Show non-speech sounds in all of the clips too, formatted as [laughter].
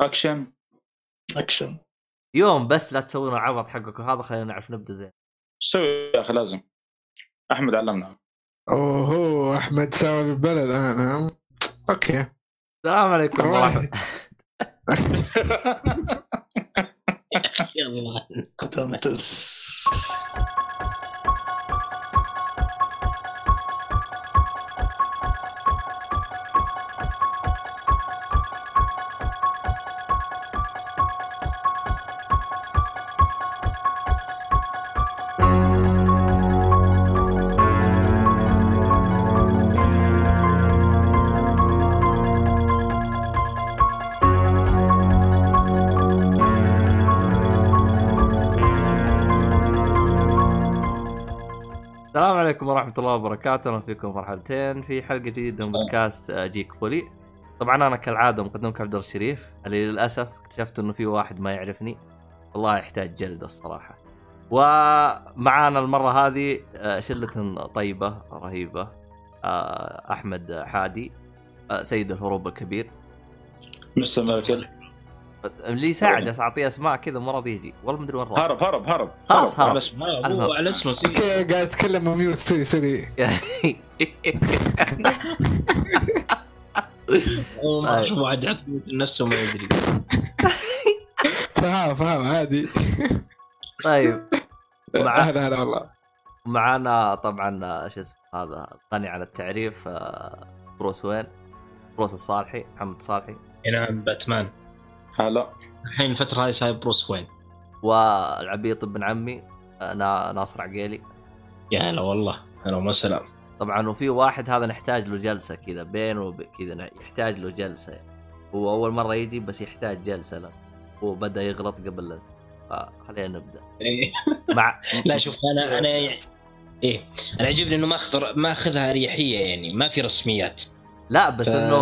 أكشن. أكشن. يوم بس لا تسوون العبط حقك وهذا خلينا نعرف نبدأ زين. تسوي يا أخي لازم. أحمد علمنا. اوه أحمد سوى البلد أنا أوكي. السلام عليكم ورحمة [laughs] [laughs] يلا. قدمتس [laughs] السلام عليكم ورحمة الله وبركاته، أهلا فيكم مرحبتين في حلقة جديدة من بودكاست آه، جيك فولي. طبعا أنا كالعادة مقدمك عبد الشريف. اللي للأسف اكتشفت إنه في واحد ما يعرفني. والله يحتاج جلد الصراحة. ومعانا المرة هذه آه، شلة طيبة رهيبة آه، أحمد حادي سيد الهروب الكبير. مستر ميركل اللي يساعد بس أعطيه أسماء كذا مرض يجي. والله مدري وين راح هرب هرب هرب. خلاص هرب. على اسم- ما هو على اسمه قاعد أتكلم mute sorry هو ما طيب. شوف واحد يحط نفسه ما يدري. فاهم فاهم عادي. طيب. مع هلا هلا والله معانا طبعا شو اسمه هذا غني عن التعريف آه، بروس وين؟ بروس الصالحي محمد صالحي نعم باتمان. هلا الحين الفترة هذه صاير بروس وين؟ والعبيط ابن عمي. آه، نا- ناصر عقيلي. يا هلا والله. هلا وسهلا. طبعا وفي واحد هذا نحتاج له جلسة كذا بينه وب- كذا يحتاج له جلسة. يعني. هو أول مرة يجي بس يحتاج جلسة له. هو بدأ يغلط قبل لا فخلينا نبدأ. إيه. مع لا شوف أنا أنا إيه. أنا يعجبني إنه ما اخذ ما أخذها أريحية يعني ما في رسميات. لا بس ف- إنه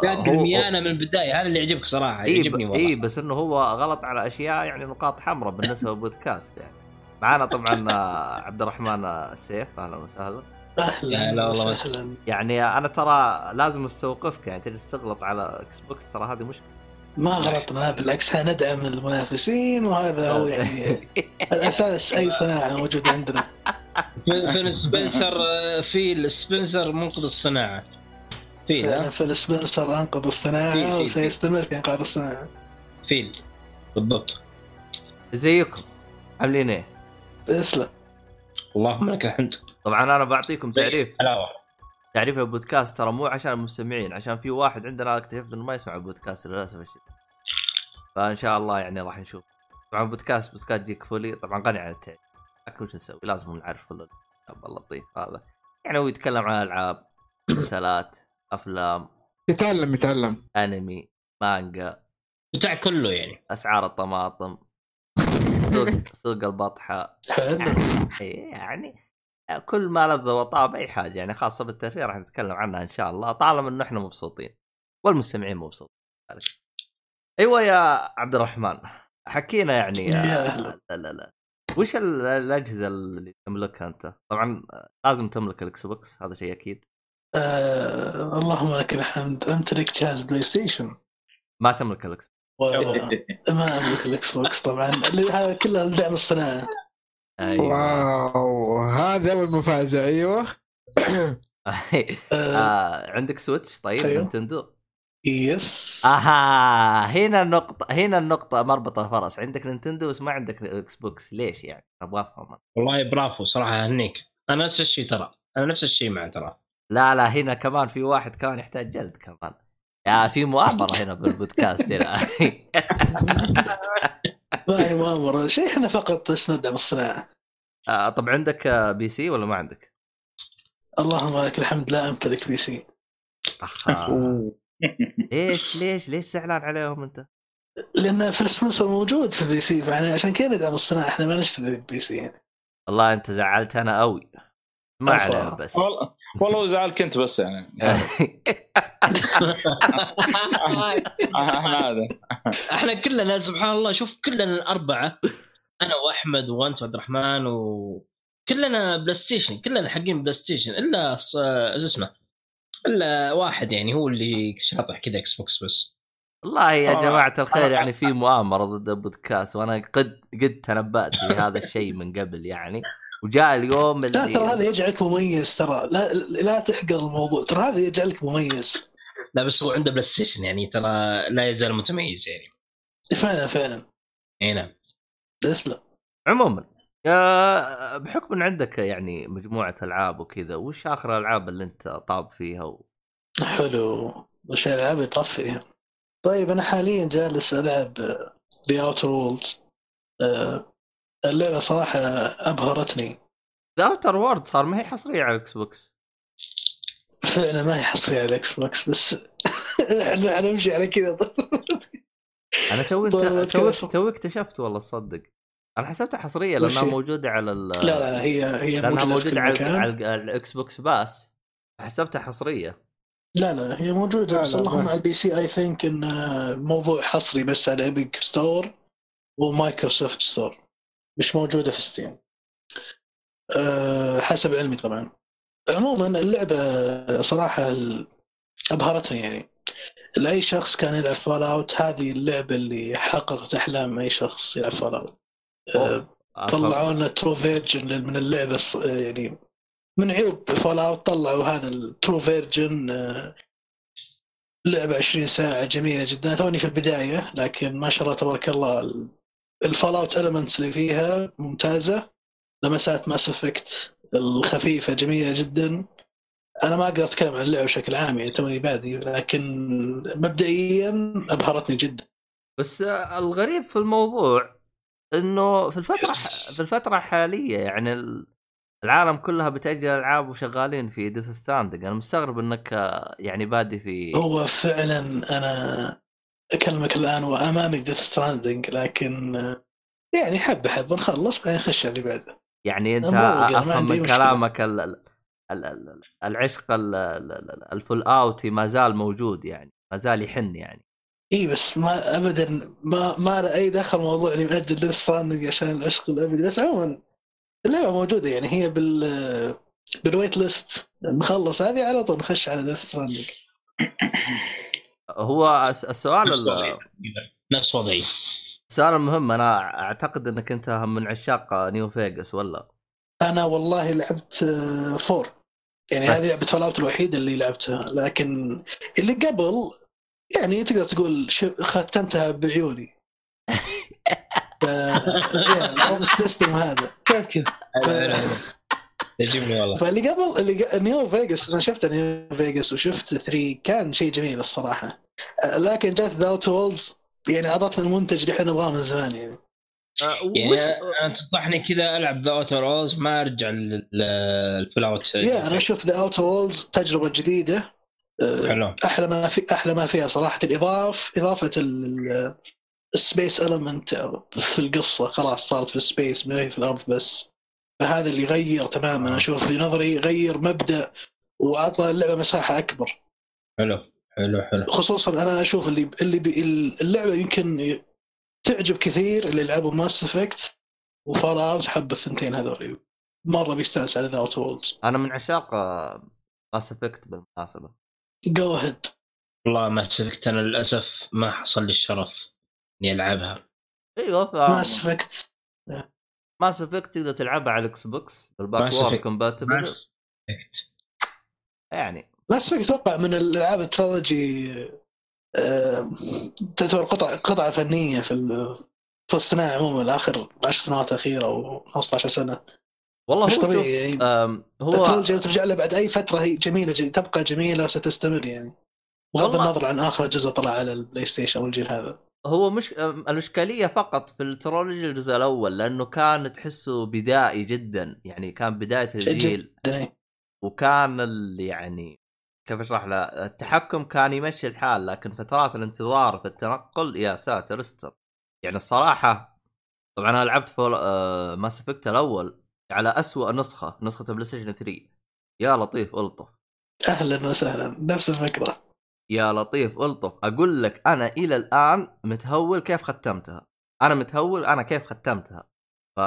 قاعد رميانه من البداية. هذا اللي يعجبك صراحة إي يعجبني ب... والله. إي بس إنه هو غلط على أشياء يعني نقاط حمراء بالنسبة [laughs] للبودكاست يعني. معانا طبعا آه، عبد الرحمن السيف أهلا وسهلا. لا، لا أهلا والله. وسهلا. يعني أنا ترى لازم أستوقفك يعني تجلس تغلط على Xbox ترى هذه مشكلة. ما غلطنا بالعكس إحنا ندعم المنافسين وهذا هو يعني الأساس أي صناعة موجودة عندنا. [laughs] فين سبنسر آه، فيل سبنسر منقذ الصناعة. فيل ها؟ فيل سبنسر أنقذ الصناعة وسيستمر في أنقاذ الصناعة. فيل بالضبط. زيكم عاملين إيه؟ تسلم. اللهم لك الحمد. طبعا أنا بعطيكم تعريف. حلاوه تعريف البودكاست ترى مو عشان المستمعين عشان في واحد عندنا اكتشفت إنه ما يسمع البودكاست للأسف الشديد. فإن شاء الله يعني راح نشوف. طبعا بودكاست بودكاست جيك فولي. طبعا غني عن التعريف. لكن وش نسوي؟ لازم نعرف الكلام اللطيف هذا يعني هو يتكلم عن ألعاب مسلسلات. أفلام. يتعلم يتعلم أنمي مانجا. بتاع كله يعني. أسعار الطماطم. سوق [laughs] سوق البطحة. [laughs] إيه يعني كل ما لذ وطاب أي حاجة يعني. خاصة بالترفيه راح نتكلم عنها إن شاء الله طالما إنه إحنا مبسوطين والمستمعين مبسوطين. أيوه يا عبد الرحمن حكينا يعني. [laughs] لا لا لا. وش ال- الأجهزة اللي تملكها أنت؟ طبعا لازم تملك ال Xbox هذا شيء أكيد. آه اللهم لك الحمد. أمتلك جهاز PlayStation. ما تملك ال X ما أملك ال Xbox طبعا. هذا كله لدعم الصناعة. أيوه. واو. هذا اول مفاجاه أيوه. [laughs] آه. آه عندك Switch؟ طيب أيوه. Nintendo. Yes. أها. هنا النقطة هنا النقطة مربطة فرس. عندك Nintendo بس ما عندك Xbox. ليش يعني؟ أبغى أفهم. والله برافو صراحة أهنيك. أنا نفس الشيء ترى. أنا نفس الشيء مع ترى. لا لا هنا كمان في واحد كمان يحتاج جلد كمان. يا في مؤامرة هنا بالبودكاست هنا. [laughs] ما هي مؤامرة. شيء إحنا فقط بس ندعم الصناعة. آه، طب عندك PC ولا ما عندك؟ اللهم لك الحمد لا أمتلك PC. اخ. ليش ليش ليش زعلان عليهم أنت؟ لأن فيل سبنسر موجود في ال PC فإحنا عشان كذا ندعم الصناعة إحنا ما نشتري PC. يعني والله أنت زعلت أنا قوي ما. عليه بس. والله. والله زعلك انت بس يعني. إحنا [laughs] هذا. إحنا كلنا سبحان الله شوف كلنا الأربعة أنا وأحمد وانت وعبد الرحمن و كلنا PlayStation كلنا حقين PlayStation إلا ص- شو اسمه؟ إلا واحد يعني هو اللي شاطح كذا Xbox بس. والله يا آه، جماعة الخير يعني في مؤامرة ضد البودكاست وأنا قد قد تنبأت في هذا الشيء من قبل يعني. وجاء اليوم لا اللي ترى هذا يجعلك مميز ترى. لا لا تحقر الموضوع. ترى هذا يجعلك مميز. لا بس هو عنده PlayStation يعني ترى لا يزال متميز يعني. فعلا فعلا. إي نعم. تسلم عموما آه، بحكم إن عندك يعني مجموعة ألعاب وكذا وش آخر الالعاب اللي أنت طاب فيها و... حلو. وش ألعاب يطفي طيب أنا حاليا جالس ألعب The Outer Worlds اللعبة صراحة أبهرتني. The Outer Worlds صار ما هي حصرية على ال Xbox فعلا ما هي حصرية على ال Xbox بس إحنا حنمشي على كذا. أنا تو طيب، انت كذا تو صح. تو اكتشفت والله تصدق أنا حسبتها حصرية وش لانها هي؟ موجودة على ال... لا لا هي هي لأنها موجودة على, على, ال Xbox Pass حسبتها حصرية. لا لا هي موجودة. بس اللهم على ال PC I think إن موضوع حصري بس على Epic Store و Microsoft Store مش موجودة في Steam أه حسب علمي طبعا. عموما اللعبة صراحة أبهرتني يعني. لأي شخص كان يلعب Fallout هذه اللعبة اللي حققت أحلام أي شخص يلعب Fallout أه طلعوا لنا true version من اللعبة يعني من عيوب Fallout طلعوا هذا ال true version لعبة 20 ساعة جميلة جدا. توني في البداية لكن ما شاء الله تبارك الله ال Fallout elements اللي فيها ممتازة. لمسات Mass Effect الخفيفة جميلة جدا. أنا ما أقدر أتكلم عن اللعبة بشكل عام يعني توني بادي لكن مبدئيا أبهرتني جدا. بس الغريب في الموضوع إنه في الفترة في الفترة الحالية يعني ال- العالم كلها بتأجل ألعاب وشغالين في Death Stranding أنا مستغرب إنك يعني بادي في هو فعلا أنا أكلمك الآن وامامي Death Stranding لكن يعني حبه حبه نخلص بعدين نخش على اللي بعده. يعني أنت أفهم من مشكلة. كلامك ال... ال... ال... ال- العشق ال... ال- ال- الفول اوتي ما زال موجود يعني ما زال يحن يعني. إي بس ما ابدا ما ما له أي دخل موضوع إني ماجل Death Stranding عشان العشق الأبدي. بس عموما اللعبة موجودة يعني هي بال بال wait list نخلص هذه على طول نخش على Death Stranding [coughs] هو الس- السؤال نفس ال... وضعي نفس وضعي السؤال المهم أنا أعتقد إنك أنت من عشاق New Vegas ولا؟ أنا والله لعبت آه، four. يعني بس. هذه لعبة Fallout الوحيده اللي لعبتها. لكن اللي قبل يعني تقدر تقول ش- ختمتها بعيوني. [laughs] ف... يعني ال system هذا. كيف كذا يعجبني والله فاللي قبل اللي ق... New Vegas أنا شفت New Vegas وشفت 3 كان شيء جميل الصراحة. آه، لكن جت The Outer Worlds يعني اعطتنا المنتج اللي إحنا نبغاه من زمان يعني. يعني وش... أنا تنصحني كذا ألعب The Outer Worlds ما أرجع لل Fallout يا أنا أشوف The Outer Worlds تجربة جديدة. آه، حلو. أحلى ما في أحلى ما فيها صراحة. الاضاف إضافة ال space element في القصة. خلاص صارت في ال space ما هي في الأرض بس. فهذا اللي غير تماما أشوف في نظري غير مبدأ وأعطى اللعبة مساحة أكبر. حلو حلو حلو. خصوصا أنا أشوف اللي اللي بي اللعبة يمكن تعجب كثير اللي لعبوا Mass Effect و Fallout حب الثنتين هذول. مرة بيستأنس على The Outer Worlds أنا من عشاق Mass Effect بالمناسبة. go ahead والله ما سلكت أنا للأسف ما حصل لي الشرف إني ألعبها. أيوه ف... Mass Effect Mass Effect تقدر تلعبها على ال Xbox بال backward compatible يعني. Mass Effect أتوقع من الألعاب ال trilogy آه، تعتبر قطعه قطعة فنية في ال- في الصناعة عموما اخر 10 سنوات الأخيرة أو 15 سنة. والله مش هو شوف طبيعي يعني هو ال trilogy ترجع لها بعد أي فترة هي جميلة جي تبقى جميلة وستستمر يعني. بغض والله- النظر عن آخر جزء طلع على ال PlayStation والجيل هذا. هو مش آم، الاشكاليه فقط في ال trilogy الجزء الأول لأنه كان تحسه بدائي جدا. يعني كان بداية الجيل. وكان ال- يعني كيف أشرح له؟ التحكم كان يمشي الحال لكن فترات الانتظار في التنقل يا ساتر استر. يعني الصراحة طبعا أنا لعبت Fall آه Mass Effect الأول على أسوأ نسخة نسخة ال PlayStation 3 يا لطيف ألطف. أهلا وسهلا. نفس الفكرة. يا لطيف ألطف أقول لك أنا إلى الآن متهول كيف ختمتها. أنا متهول أنا كيف ختمتها. ف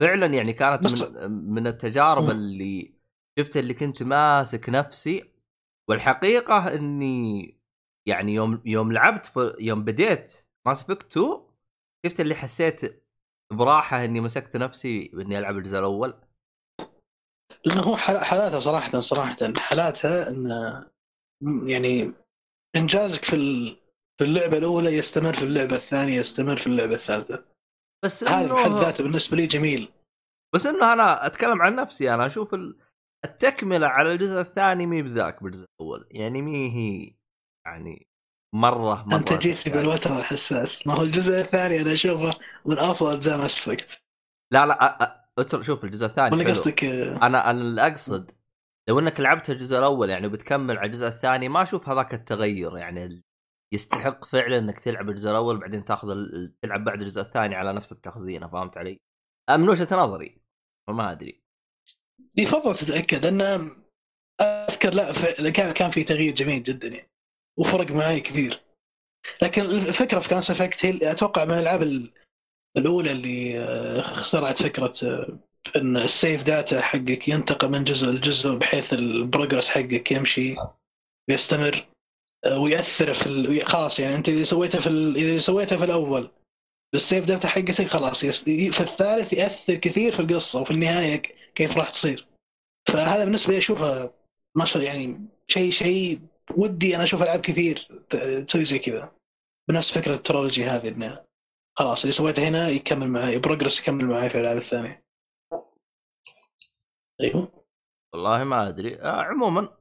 فعلا يعني كانت من من التجارب. اللي شفت اللي كنت ماسك نفسي والحقيقة إني يعني يوم يوم لعبت يوم بديت Mass Effect 2 شفت اللي حسيت براحة إني مسكت نفسي إني ألعب الجزء الأول. لأنه هو حال- حالاتها صراحة صراحة حالاتها إن م- يعني إنجازك في في اللعبة الأولى يستمر في اللعبة الثانية يستمر في اللعبة الثالثة. بس هذا بحد ذاته بالنسبة لي جميل. بس إنه أنا أتكلم عن نفسي أنا أشوف ال- التكملة على الجزء الثاني مي بذاك بالجزء الأول. يعني مي هي يعني مرة مرة أنت جيت تستاهل. بالوتر الحساس ما هو الجزء الثاني أنا أشوفه من أفضل أجزاء ماس لا لا أ- أ- اتر- شوف الجزء الثاني ولا حلو. قصدك آه، أنا أنا اللي أقصد لو انك لعبت الجزء الأول يعني بتكمل على الجزء الثاني ما أشوف هذاك التغير يعني يستحق فعلا إنك تلعب الجزء الأول بعدين تاخذ تلعب بعد الجزء الثاني على نفس التخزينه فهمت علي؟ من وجهة نظري فما أدري يفضل تتأكد لأن أذكر لا كان كان في تغيير جميل جدا يعني وفرق معي كثير لكن الفكرة في Mass Effect أتوقع من الألعاب ال- الأولى اللي آه، اخترعت فكرة آه، إن ال save data حقك ينتقل من جزء لجزء بحيث ال progress حقك يمشي ويستمر آه، ويأثر في. خلاص يعني أنت إذا سويته في. إذا سويته في الأول ال save data حقتك خلاص. في الثالث يأثر كثير في القصة وفي النهاية كيف راح تصير فهذا بالنسبة لي اشوفها ما شاء يعني شيء شيء ودي أنا أشوف ألعاب كثير تسوي زي كذا بنفس فكرة ال trilogy هذه إنه خلاص اللي سويته هنا يكمل معي progress يكمل معي في الألعاب الثانية أيوه. والله ما أدري. آه عموما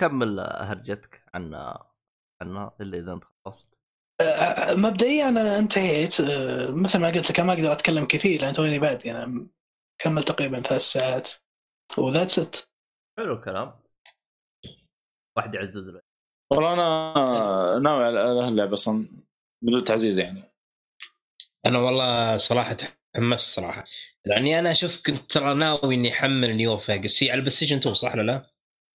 كمل آه، هرجتك عن عنها الا إذا انت خلصت آه، مبدئيا أنا انتهيت. آه، مثل ما قلت لك ما أقدر أتكلم كثير لأن توني بادي أنا كمل تقريبا ثلاث ساعات. و that's it حلو الكلام. واحد يعزز له والله أنا ناوي على اللعبه أصلا بدون تعزيز يعني. أنا والله صراحة تحمست صراحة. يعني أنا أشوف كنت ترى ناوي إني أحمل New Vegas هي على ال PlayStation 2 صح ولا لا؟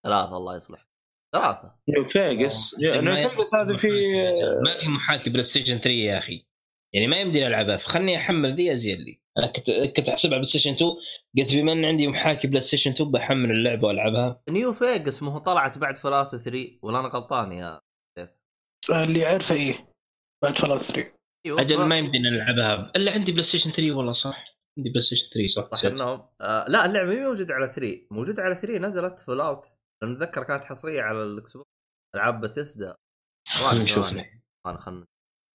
ثلاثة الله يصلح. ثلاثة. New Vegas ما New Vegas هذه في ما في محاكي PlayStation 3 يا أخي. يعني ما يمدي ألعبها. فخلني أحمل ذي أزين لي. أنا كنت كنت أحسبها PlayStation 2 قلت بما إن عندي محاكي PlayStation 2 بحمل اللعبة وألعبها. New Vegas ما هو طلعت بعد Fallout 3 ولا أنا غلطان يا اللي عرفه إيه بعد Fallout 3 أيوه أجل ما يمدينا نلعبها إلا عندي PlayStation 3 والله صح. عندي PlayStation 3 صح؟ صح إنهم آه لا اللعبة مي موجودة على 3 موجودة على 3 نزلت Fallout لأن اتذكر كانت حصرية على ال Xbox العاب بثيسدا نشوف. انا خلنا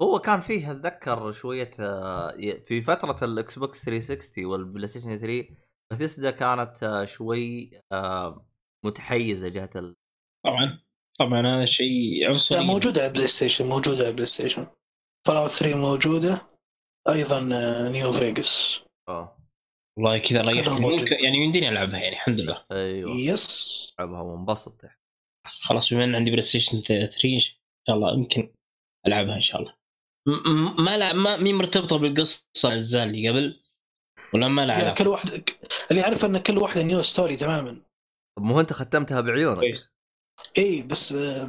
هو كان فيه أتذكر شوية آه، في فترة ال Xbox 360 وال PlayStation 3 بثيسدا كانت آه، شوي آه، متحيزة جهة ال... طبعا. طبعا هذا شيء لا عنصري موجودة على ال PlayStation موجودة على ال PlayStation. Fallout 3 موجودة. أيضا New Vegas آه. والله كذا ريحت كلها موجودة. ممكن يعني يمديني ألعبها يعني الحمد لله. أيوه. yes. ألعبها وانبسط خلاص بما إن عندي PlayStation 3 إن شاء الله يمكن ألعبها إن شاء الله. م- ما لعب ما مي مرتبطة بالقصة الأجزاء اللي قبل؟ ولا ما لها لا علاقة؟ كل واحد اللي يعرف إن كل واحدة new story تماما. طب مو أنت ختمتها بعيونك. اي بس آه،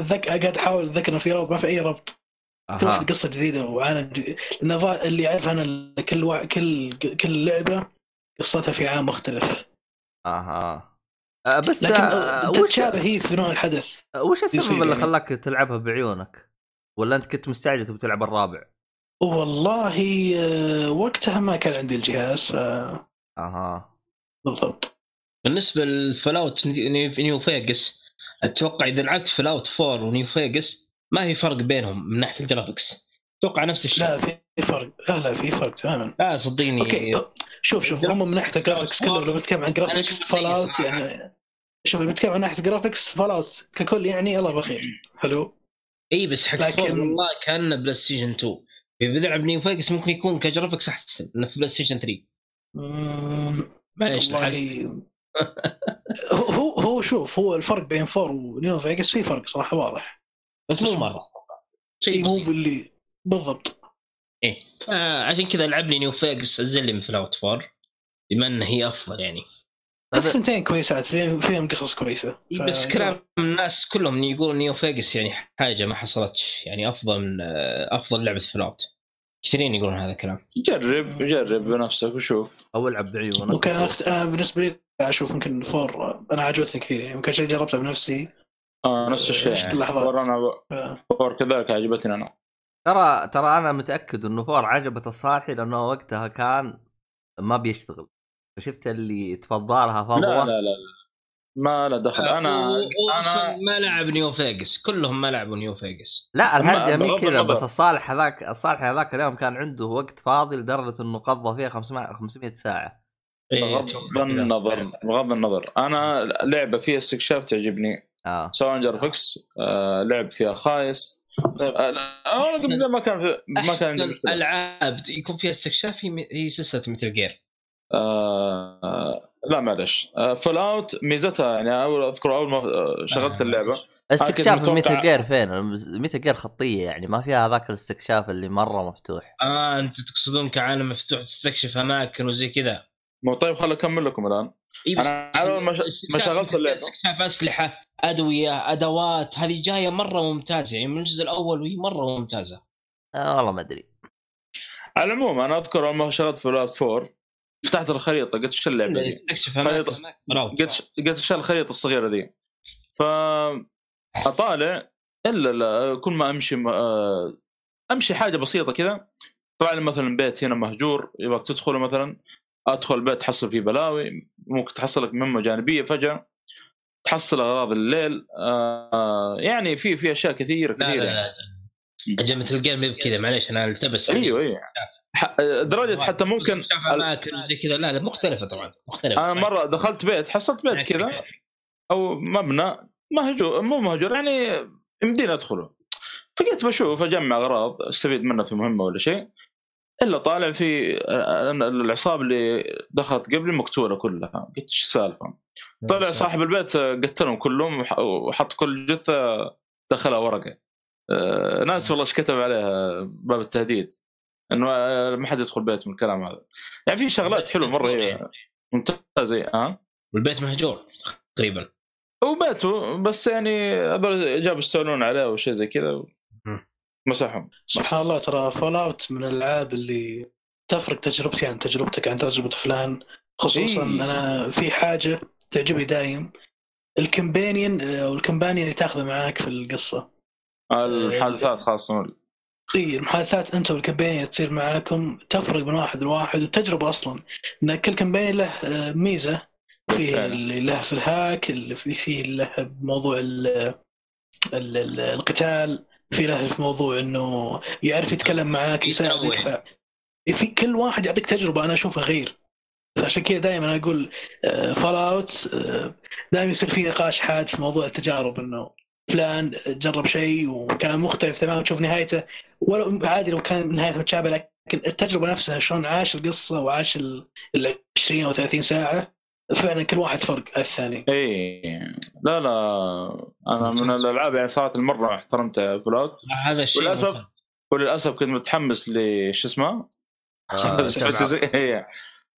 اتذكر قاعد أحاول اتذكر إنه في ربط. ما في أي ربط. واحد قصة جديدة وعالم جديد. لأن اللي يعرف أنا كل وا... كل كل لعبة قصتها في عام مختلف. أها. آه، بس لكن آه، وش تتشابه هي في نوع الحدث. وش السبب اللي يعني. خلاك تلعبها بعيونك؟ ولا أنت كنت مستعجل تبي تلعب الرابع؟ والله آه، وقتها ما كان عندي الجهاز ف أها. بالضبط. بالنسبة لل Fallout New Vegas أتوقع إذا لعبت Fallout 4 و New Vegas ما في فرق بينهم من ناحية ال graphics أتوقع نفس الشيء. لا في فرق. لا لا في فرق تماما. لا صدقني. okay شوف شوف هم من ناحية ال graphics كله لو بنتكلم عن graphics Fallout. يعني شوف لو بنتكلم عن ناحية graphics Fallout ككل يعني الله بخير. حلو إي بس حق لكن-. والله كان PlayStation 2 اذا بلعب New Vegas ممكن يكون ك graphics أحسن من في PlayStation 3 مم، معليش. والله. [laughs] هو هو شوف هو الفرق بين four و New Vegas في فرق صراحة واضح. بس مو مرة. شيء مو بسيط. باللي بالضبط. إيه. آه عشان كذا لعبني New Vegas أنزل لي من Fallout 4 بما ان هي أفضل يعني. الثنتين كويسات فيهم قصص كويسة. إيه، ف- بس كلام الناس كلهم يقولون New Vegas يعني حاجة ما حصلتش. يعني أفضل من آه، أفضل لعبة Fallout كثيرين يقولون هذا الكلام. جرب جرب بنفسك وشوف. أو ألعب بعيونك وكان أخت... أنا بالنسبة لي أشوف يمكن four أنا عجبتني كثير يمكن شيء جربته بنفسي. آه نفس الشيء عشت يعني. اللحظات. فور أنا آه. فور كذلك عجبتني أنا ترى ترى أنا متأكد إنه فور عجبت الصالحي لأنه وقتها كان ما بيشتغل شفت اللي تفضلها لا فضوه لا لا لا. ما له دخل أنا أنا ما لعب نيو فيجاس كلهم ما لعبوا نيو فيجاس لا الهرجه مين كذا. بس الصالح هذاك الصالح هذاك اليوم كان عنده وقت فاضي لدرجة إنه قضى فيها 500 500 ساعة بغض النظر بغض النظر أنا لعبة فيها استكشاف تعجبني آه. سواء جرافكس آه لعب فيها خايس. آه لا، أنا قبل ما كان في ما كان ألعاب يكون فيها استكشاف هي سلسله Metal Gear آه لا معلش آه فول اوت ميزتها يعني اول أذكر أول ما آه، شغلت آه. اللعبة استكشاف متوقع- ميتل جير فين؟ Metal Gear خطية يعني ما فيها هذاك الاستكشاف اللي مرة مفتوح. آه أنتم تقصدون كعالم مفتوح تستكشف أماكن وزي كذا. مو طيب خل أكمل لكم الآن. على أول ما شغلت اللعبة. استكشاف أسلحة أدوية أدوات هذه جاية مرة ممتازة يعني من الجزء الأول وهي مرة ممتازة آه والله ما أدري على العموم أنا أذكر أول ما شغلت Fallout 4 فتحت الخريطة قلت إيش اللعبة دي؟ خريطة. قلت قلت إيش الخريطة الصغيرة دي؟ ف أطالع إلا لا كل ما أمشي ما... آه، أمشي حاجة بسيطة كذا طلع لي مثلا بيت هنا مهجور يبغاك تدخله مثلا أدخل بيت تحصل فيه بلاوي ممكن تحصل لك مهمة جانبية فجأة تحصل أغراض الليل آه يعني في في أشياء كثيرة لا كثيرة لا لا أجل مثل مي بكذا معليش أنا ألتبس. أيوه أيوه. درجة حتى ممكن أماكن وزي كذا. لا لا مختلفة طبعا مختلفة. أنا مرة دخلت بيت حصلت بيت كذا أو مبنى مهجور مو مهجور يعني يمديني أدخله. فقلت بشوف أجمع أغراض أستفيد منها في مهمة ولا شيء. إلا طالع في العصابة اللي دخلت قبلي مقتولة كلها. قلت إيش السالفة؟ طلع صاحب البيت قتلهم كلهم وح- وحط كل جثة دخلها ورقة. آه، ناس والله إيش كتب عليها باب التهديد. إنه آه، ما حد يدخل بيت من الكلام هذا. يعني في شغلات حلوة مرة ممتازة ها؟ والبيت مهجور تقريبا. وباتوا بس يعني هذول جابوا يستولون عليه أو شيء زي كذا. مسحهم سبحان الله ترى Fallout من الألعاب اللي تفرق تجربتي عن تجربتك عن تجربة فلان. خصوصا إيه. أنا في حاجة تعجبني دايم ال companion أو ال companion اللي تاخذه معاك في القصة. المحادثات خاصة. إي المحادثات أنت وال companion تصير معاكم تفرق من واحد لواحد وتجربة أصلا. إن كل companion له آه، ميزة. فيه فعلا. اللي له في ال hack اللي في فيه له بموضوع ال ال ال القتال. في له في موضوع إنه يعرف يتكلم معاك يساعدك. في كل واحد يعطيك تجربة أنا اشوفها غير. فعشان كذا دائما أقول Fallout دائما يصير في نقاش حاد في موضوع التجارب إنه فلان جرب شيء وكان مختلف تماما تشوف نهايته ولو عادي لو كان نهايته متشابهة لكن التجربة نفسها شلون عاش القصة وعاش ال ال 20 أو 30 ساعة فعلا كل واحد فرق الثاني. اي لا لا. أنا من الألعاب يعني صراحة مره احترمت فلوت هذا الشيء وللاسف وللأسف كنت متحمس لش اسمه؟ آه، [laughs]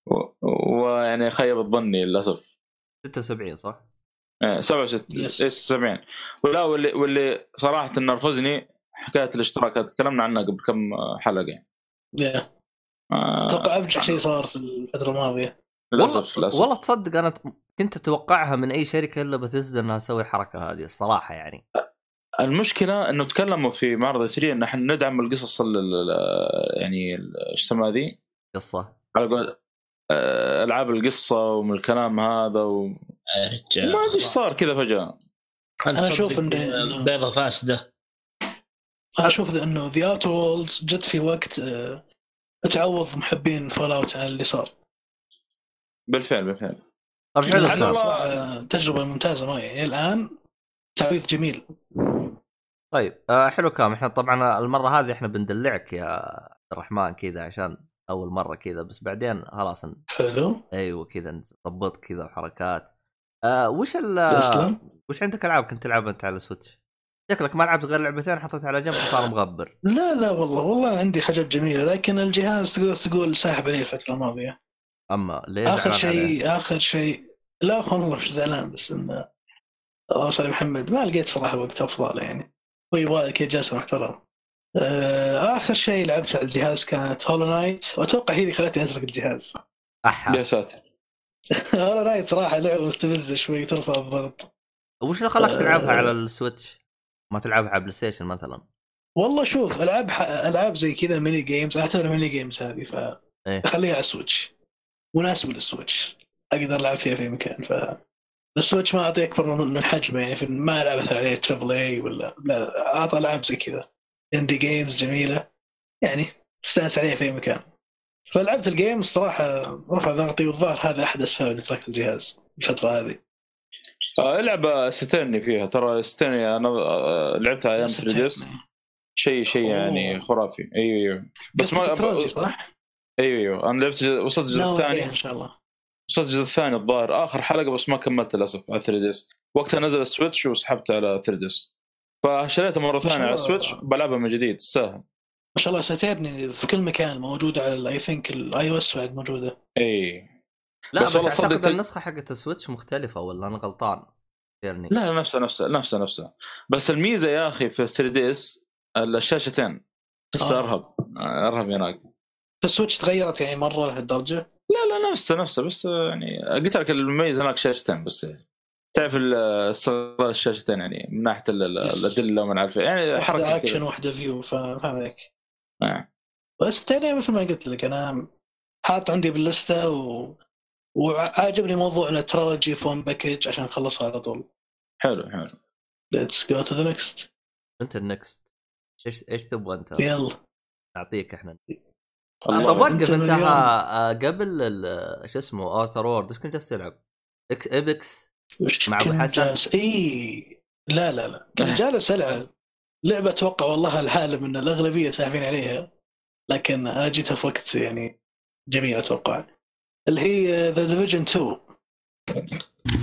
و- ويعني خيبت ظني للأسف. 76 صح؟ إيه، 67 Yes. إيه، 70 ولا واللي واللي صراحة نرفزني حكاية الاشتراكات. تكلمنا عنها قبل كم حلقة يعني. آه، أتوقع أبجع شيء صار في الفترة الماضية. للاسف والله, للأسف والله تصدق أنا كنت أتوقعها من أي شركة إلا بتزدا إنها تسوي الحركة هذه الصراحة يعني. المشكلة إنه تكلموا في معرض E3 إن إحنا ندعم القصص ال- ال- ال- يعني إيش يسمى ذي قصة. على قول ألعاب القصة ومن الكلام هذا و... يا رجال. ما أدري إيش صار كذا فجأة. أنا أشوف إن- بيضة فاسدة. أنا أشوف إنه The Worlds جت في وقت تعوض محبين Fallout عن اللي صار. بالفعل بالفعل. طيب حلو لأن الكلام. الله- صراحة تجربة ممتازة معي. يعني الآن تعويض جميل. طيب آه حلو كلام إحنا طبعا المرة هذه إحنا بندلعك يا عبد الرحمن كذا عشان أول مرة كذا بس بعدين خلاص حلو. أيوه كذا نظبط كذا وحركات. آه وش ال وش عندك ألعاب كنت تلعبها أنت على ال Switch؟ شكلك ما لعبت غير لعبتين حطيتها على جنب وصار مغبر. لا لا والله والله عندي حاجات جميلة لكن الجهاز تقدر تقول ساحب عليه الفترة الماضية. أما ليه آخر؟ شيء آخر شيء لا والله مش زعلان بس إنه الله صالح محمد ما لقيت صراحة وقت أفضل يعني ويبغى لك جلسه محترم آه، آخر شيء لعبت على الجهاز كانت Hollow Knight وأتوقع هي اللي خلتني أترك الجهاز أحا يا ساتر [laughs] Hollow Knight صراحة لعبة مستفزة شوي ترفع الضغط وش اللي خلاك تلعبها آه. على ال Switch؟ ما تلعبها على PlayStation مثلا؟ والله شوف ألعاب ح... ألعاب زي كذا mini games أعتبرها mini games هذه ف إيه. خليها على ال Switch مناسبة لل Switch. أقدر ألعب فيها في مكان ف ال Switch ما اعطي اكبر من حجمه يعني ما العب مثلا عليه triple A ولا لا أعطى العاب زي كذا. indie games جميلة يعني تستانس عليها في أي مكان. فلعبت ال game الصراحة رفع ضغطي والظاهر هذا احد اسباب اني تركت الجهاز الفترة هذه. آه، العب Ace Attorney فيها. ترى Ace Attorney أنا آه، لعبتها أيام 3DS شيء شيء يعني. خرافي. أيوه أيوه. بس ما صح؟ أيوه أيوه. أنا لعبت وصلت الجزء الثاني. إن شاء الله. وصلت الجزء الثاني الظاهر. آخر حلقة بس ما كملت للأسف على 3DS وقتها نزل ال Switch وسحبت على 3DS فشريتها مرة ثانية على ال Switch بلعبها من جديد. تستاهل. ما شاء الله Ace Attorney في كل مكان موجوده على ال I think ال iOS بعد موجودة. إي. لا بس بس, والله أعتقد صدق- النسخة حقت ال Switch مختلفة ولا أنا غلطان؟ يعني لا لا نفسها نفسها نفسها نفسها. بس الميزة يا أخي في 3DS الشاشتين. بس آه. أرهب. أرهب هناك فال Switch تغيرت يعني مرة لهالدرجه لا لا نفسها نفسها بس يعني قلت لك المميز هناك شاشتين بس يعني. تعرف ال- استغلال الشاشتين يعني من ناحية ال- ال- yes. الأدلة ومن عارف إيه. يعني واحدة حركة اكشن كذا واحدة view عليك آه. بس تاني مثل ما قلت لك أنا حاط عندي باللستة و... وعاجبني موضوع انه trilogy one package عشان اخلصها على طول حلو حلو let's go to the next أنت ال next إيش إيش تبغى أنت؟ يلا نعطيك إحنا طب أكبر. وقف انت آه، قبل ال- شو اسمه Outer Worlds إيش كنت جالس تلعب؟ إكس Apex وش مع كنت حسن؟ إي لا لا لا. كنت [laughs] جالس ألعب. لعبة أتوقع والله العالم إن الأغلبية ساحبين عليها لكن أنا جيتها في وقت يعني جميل أتوقع. اللي هي The Division 2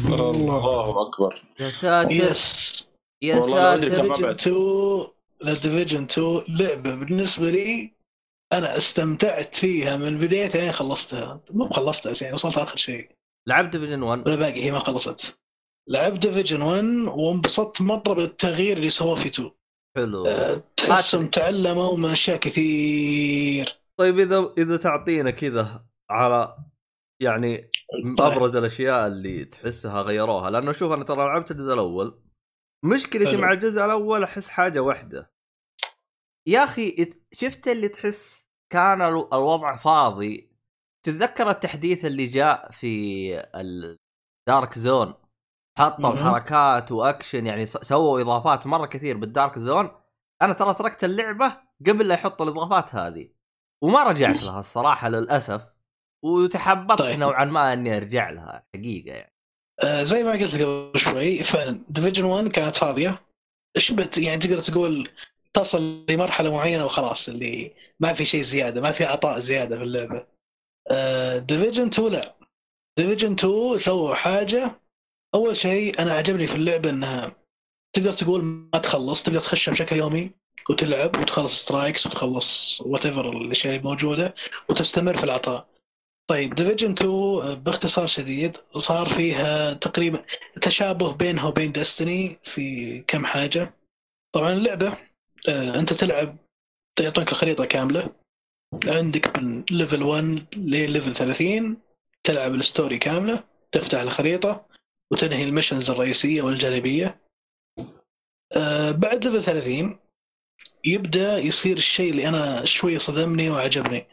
الله أكبر. يا ساتر. yes يا ساتر. ما Division بعد. 2 The Division 2 لعبة بالنسبة لي أنا استمتعت فيها من بدايتها لين خلصتها. مو خلصتها بس يعني وصلت آخر شيء. لعبت Division 1 ولا باقي هي ما خلصت. لعبت ديفيجن 1 وانبسطت مرة بالتغيير اللي سووه في 2 حلو. أه، تحسهم تعلموا من أشياء كثير. طيب إذا إذا تعطينا كذا على يعني طيب. أبرز الأشياء اللي تحسها غيروها لأنه شوف أنا ترى لعبت الجزء الأول. مشكلتي حلو. مع الجزء الأول أحس حاجة واحدة. يا أخي شفت اللي تحس كان الو- الوضع فاضي؟ تتذكر التحديث اللي جاء في ال dark zone حطوا. حركات وأكشن يعني سووا إضافات مرة كثير بال dark zone أنا ترى تركت اللعبة قبل لا يحطوا الإضافات هذه. وما رجعت لها الصراحة للأسف. وتحبطت طيب. نوعا ما إني أرجع لها حقيقة يعني. آه، زي ما قلت قبل شوي فعلا Division 1 كانت فاضية. شبه يعني تقدر تقول تصل لمرحلة معينة وخلاص اللي ما في شيء زيادة ما في عطاء زيادة في اللعبة ديفيجن 2 لا ديفيجن 2 سووا حاجة أول شيء أنا عجبني في اللعبة إنها تقدر تقول ما تخلص تقدر تخشها بشكل يومي وتلعب وتخلص strikes وتخلص whatever الأشياء الموجوده وتستمر في العطاء. طيب ديفيجن 2 باختصار شديد صار فيها تقريبا تشابه بينها وبين Destiny في كم حاجة. طبعا اللعبة آه، أنت تلعب يعطونك خريطة كاملة. عندك من level 1 ل level 30 تلعب ال story كاملة تفتح الخريطة وتنهي ال missions الرئيسية والجانبية. آه بعد level 30 يبدأ يصير الشيء اللي أنا شوي صدمني وعجبني.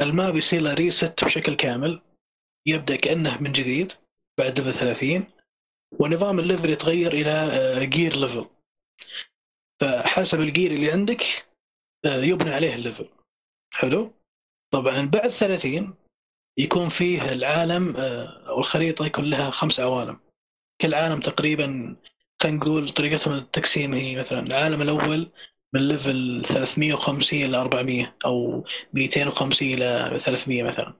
ال map يصير له reset بشكل كامل يبدأ كأنه من جديد بعد level 30 ونظام ال level يتغير إلى آه، gear level فحسب ال gear اللي عندك آه، يبنى عليه ال level. حلو؟ طبعا بعد 30 يكون فيه العالم آه، أو الخريطة يكون لها خمس عوالم. كل عالم تقريبا خلينا نقول طريقتهم التقسيم هي مثلا العالم الأول من level 350 إلى 400 أو 250 إلى 300 مثلا.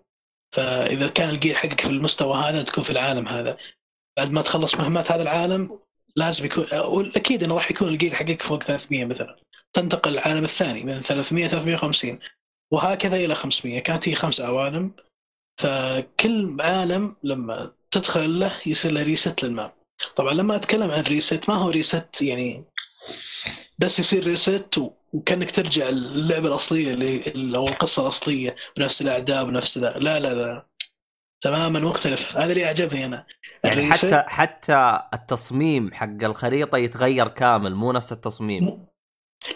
فإذا كان ال gear حقك في المستوى هذا تكون في العالم هذا. بعد ما تخلص مهمات هذا العالم لازم يكون أكيد إنه راح يكون ال gear حقك فوق 300 مثلا. تنتقل العالم الثاني من 300 350 وهكذا إلى 500 كانت هي خمس عوالم. فكل عالم لما تدخل له يصير له reset لل map. طبعا لما أتكلم عن reset ما هو reset يعني بس يصير reset وكأنك ترجع اللعبه الأصلية اللي أو القصة الأصلية بنفس الأعداء بنفس لا لا لا. تماما مختلف. هذا اللي أعجبني أنا. يعني حتى حتى التصميم حق الخريطة يتغير كامل مو نفس التصميم. م-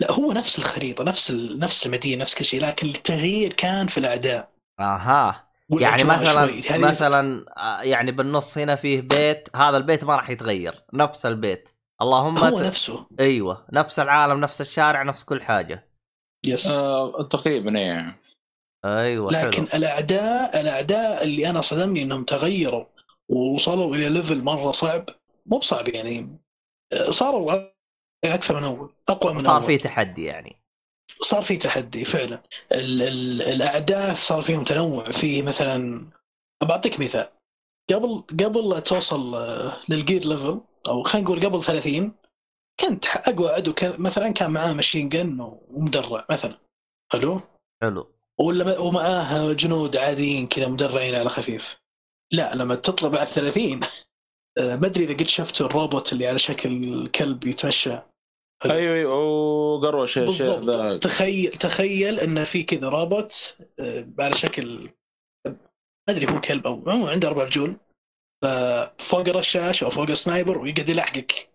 لا هو نفس الخريطة نفس ال... نفس المدينة نفس كل شيء لكن التغيير كان في الأعداء. أها. يعني مثلا شوي. هذه- مثلا آه، يعني بالنص هنا فيه بيت هذا البيت ما راح يتغير نفس البيت. اللهم هو ت... نفسه. أيوه نفس العالم نفس الشارع نفس كل حاجة. يس آه تقريبا إيه. أيوه لكن حلو الأعداء الأعداء اللي أنا صدمني إنهم تغيروا ووصلوا إلى level مرة صعب مو بصعب يعني صاروا أكثر من أول أقوى من صار أول. في تحدي يعني. صار في تحدي فعلا. ال ال الأعداء صار فيهم تنوع في مثلا بعطيك مثال. قبل قبل لا توصل آه، لل gear level أو خلينا نقول قبل 30 كنت اقوى عدو مثلا كان معاه machine gun ومدرع مثلا. حلو؟ حلو. ولا ومعاه جنود عاديين كذا مدرعين على خفيف. لا لما تطلع بعد 30 آه، ما أدري إذا قد شفتوا الروبوت اللي على شكل كلب يتمشى. أيوه أيوه بالضبط. ذا. تخيل تخيل إن في كذا روبوت آه، على شكل ما أدري هو كلب أو عنده أربع رجول. فوق الرشاش أو فوق ال sniper ويقعد يلحقك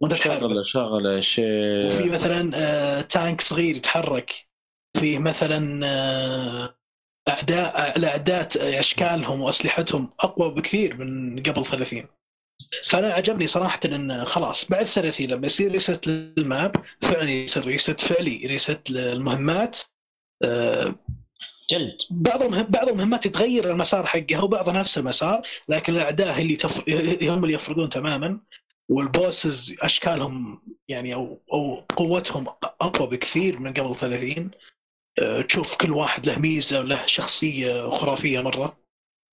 وأنت شغلة شغلة شيء وفي مثلا آه، tank صغير يتحرك. فيه مثلا آه، أعداء الأعداء أشكالهم وأسلحتهم أقوى بكثير من قبل 30 فأنا عجبني صراحة إن خلاص بعد 30 لما يصير reset لل map فعلا يصير reset فعلي reset للمهمات آه، جلد. بعض المهم بعض المهمات يتغير المسار حقها وبعضها نفس المسار لكن الأعداء اللي تف... هم اللي يفرقون تماما والبوسز أشكالهم يعني أو أو قوتهم أقوى بكثير من قبل 30 أه، تشوف كل واحد له ميزة وله شخصية خرافية مرة.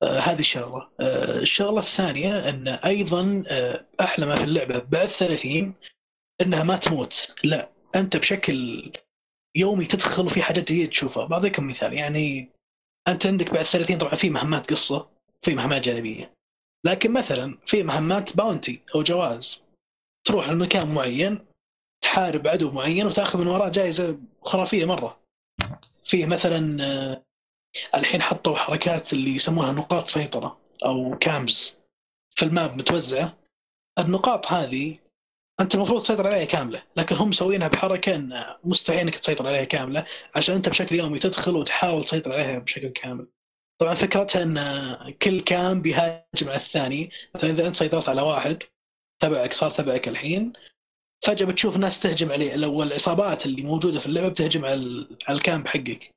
أه، هذه الشغلة. أه، الشغلة الثانية أن أيضا أحلى ما في اللعبة بعد 30 أنها ما تموت. لا أنت بشكل يومي تدخل وفي حاجات جديدة تشوفها. بعطيكم مثال يعني أنت عندك بعد 30 طبعا في مهمات قصة في مهمات جانبية. لكن مثلا في مهمات باونتي أو جواز. تروح لمكان معين تحارب عدو معين وتأخذ من وراه جائزة خرافية مرة. في مثلا آه، الحين حطوا حركات اللي يسمونها نقاط سيطرة أو كامز في الماب متوزعة. النقاط هذه أنت المفروض تسيطر عليها كاملة لكن هم مسوينها بحركة إن مستحيل إنك تسيطر عليها كاملة عشان أنت بشكل يومي تدخل وتحاول تسيطر عليها بشكل كامل. طبعا فكرتها إن كل كام بيهاجم على الثاني مثلا اذا أنت سيطرت على واحد تبعك صار تبعك الحين فجأة بتشوف ناس تهجم عليه. لو العصابات اللي موجودة في اللعبة بتهجم على ال- على الكامب حقك.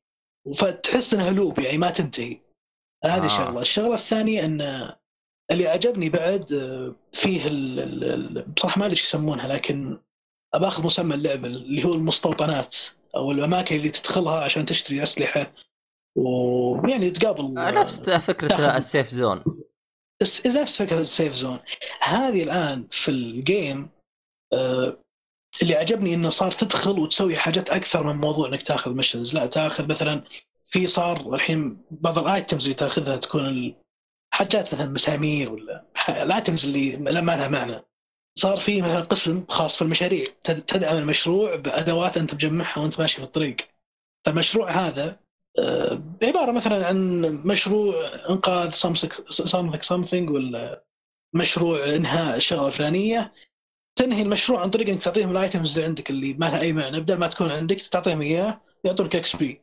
فتحس إنها لوب يعني ما تنتهي. هذه آه. شغله الشغلة الثانية إن اللي عجبني بعد آه، فيه ال- بصراحة ما أدري إيش يسمونها لكن باخذ مسمى اللعبة اللي هو المستوطنات أو الأماكن اللي تدخلها عشان تشتري أسلحة. ويعني تقابل آه، نفس فكرة ال safe zone. نفس فكرة ال safe zone. هذه الآن في ال game اللي عجبني إنه صار تدخل وتسوي حاجات أكثر من موضوع إنك تأخذ missions لا تأخذ مثلا في صار الحين بعض ال items اللي تأخذها تكون حاجات مثلا مسامير ولا ال items اللي ما لها معنى. صار في مثلا قسم خاص في المشاريع. تد- تدعم المشروع بأدوات أنت مجمعها وأنت ماشي في الطريق. فالمشروع هذا آه، عبارة مثلا عن مشروع إنقاذ something something ولا مشروع إنهاء الشغله الفلانيه تنهي المشروع عن طريق إنك تعطيهم ال items اللي عندك اللي ما لها أي معنى. بدل ما تكون عندك تعطيهم إياه يعطونك XP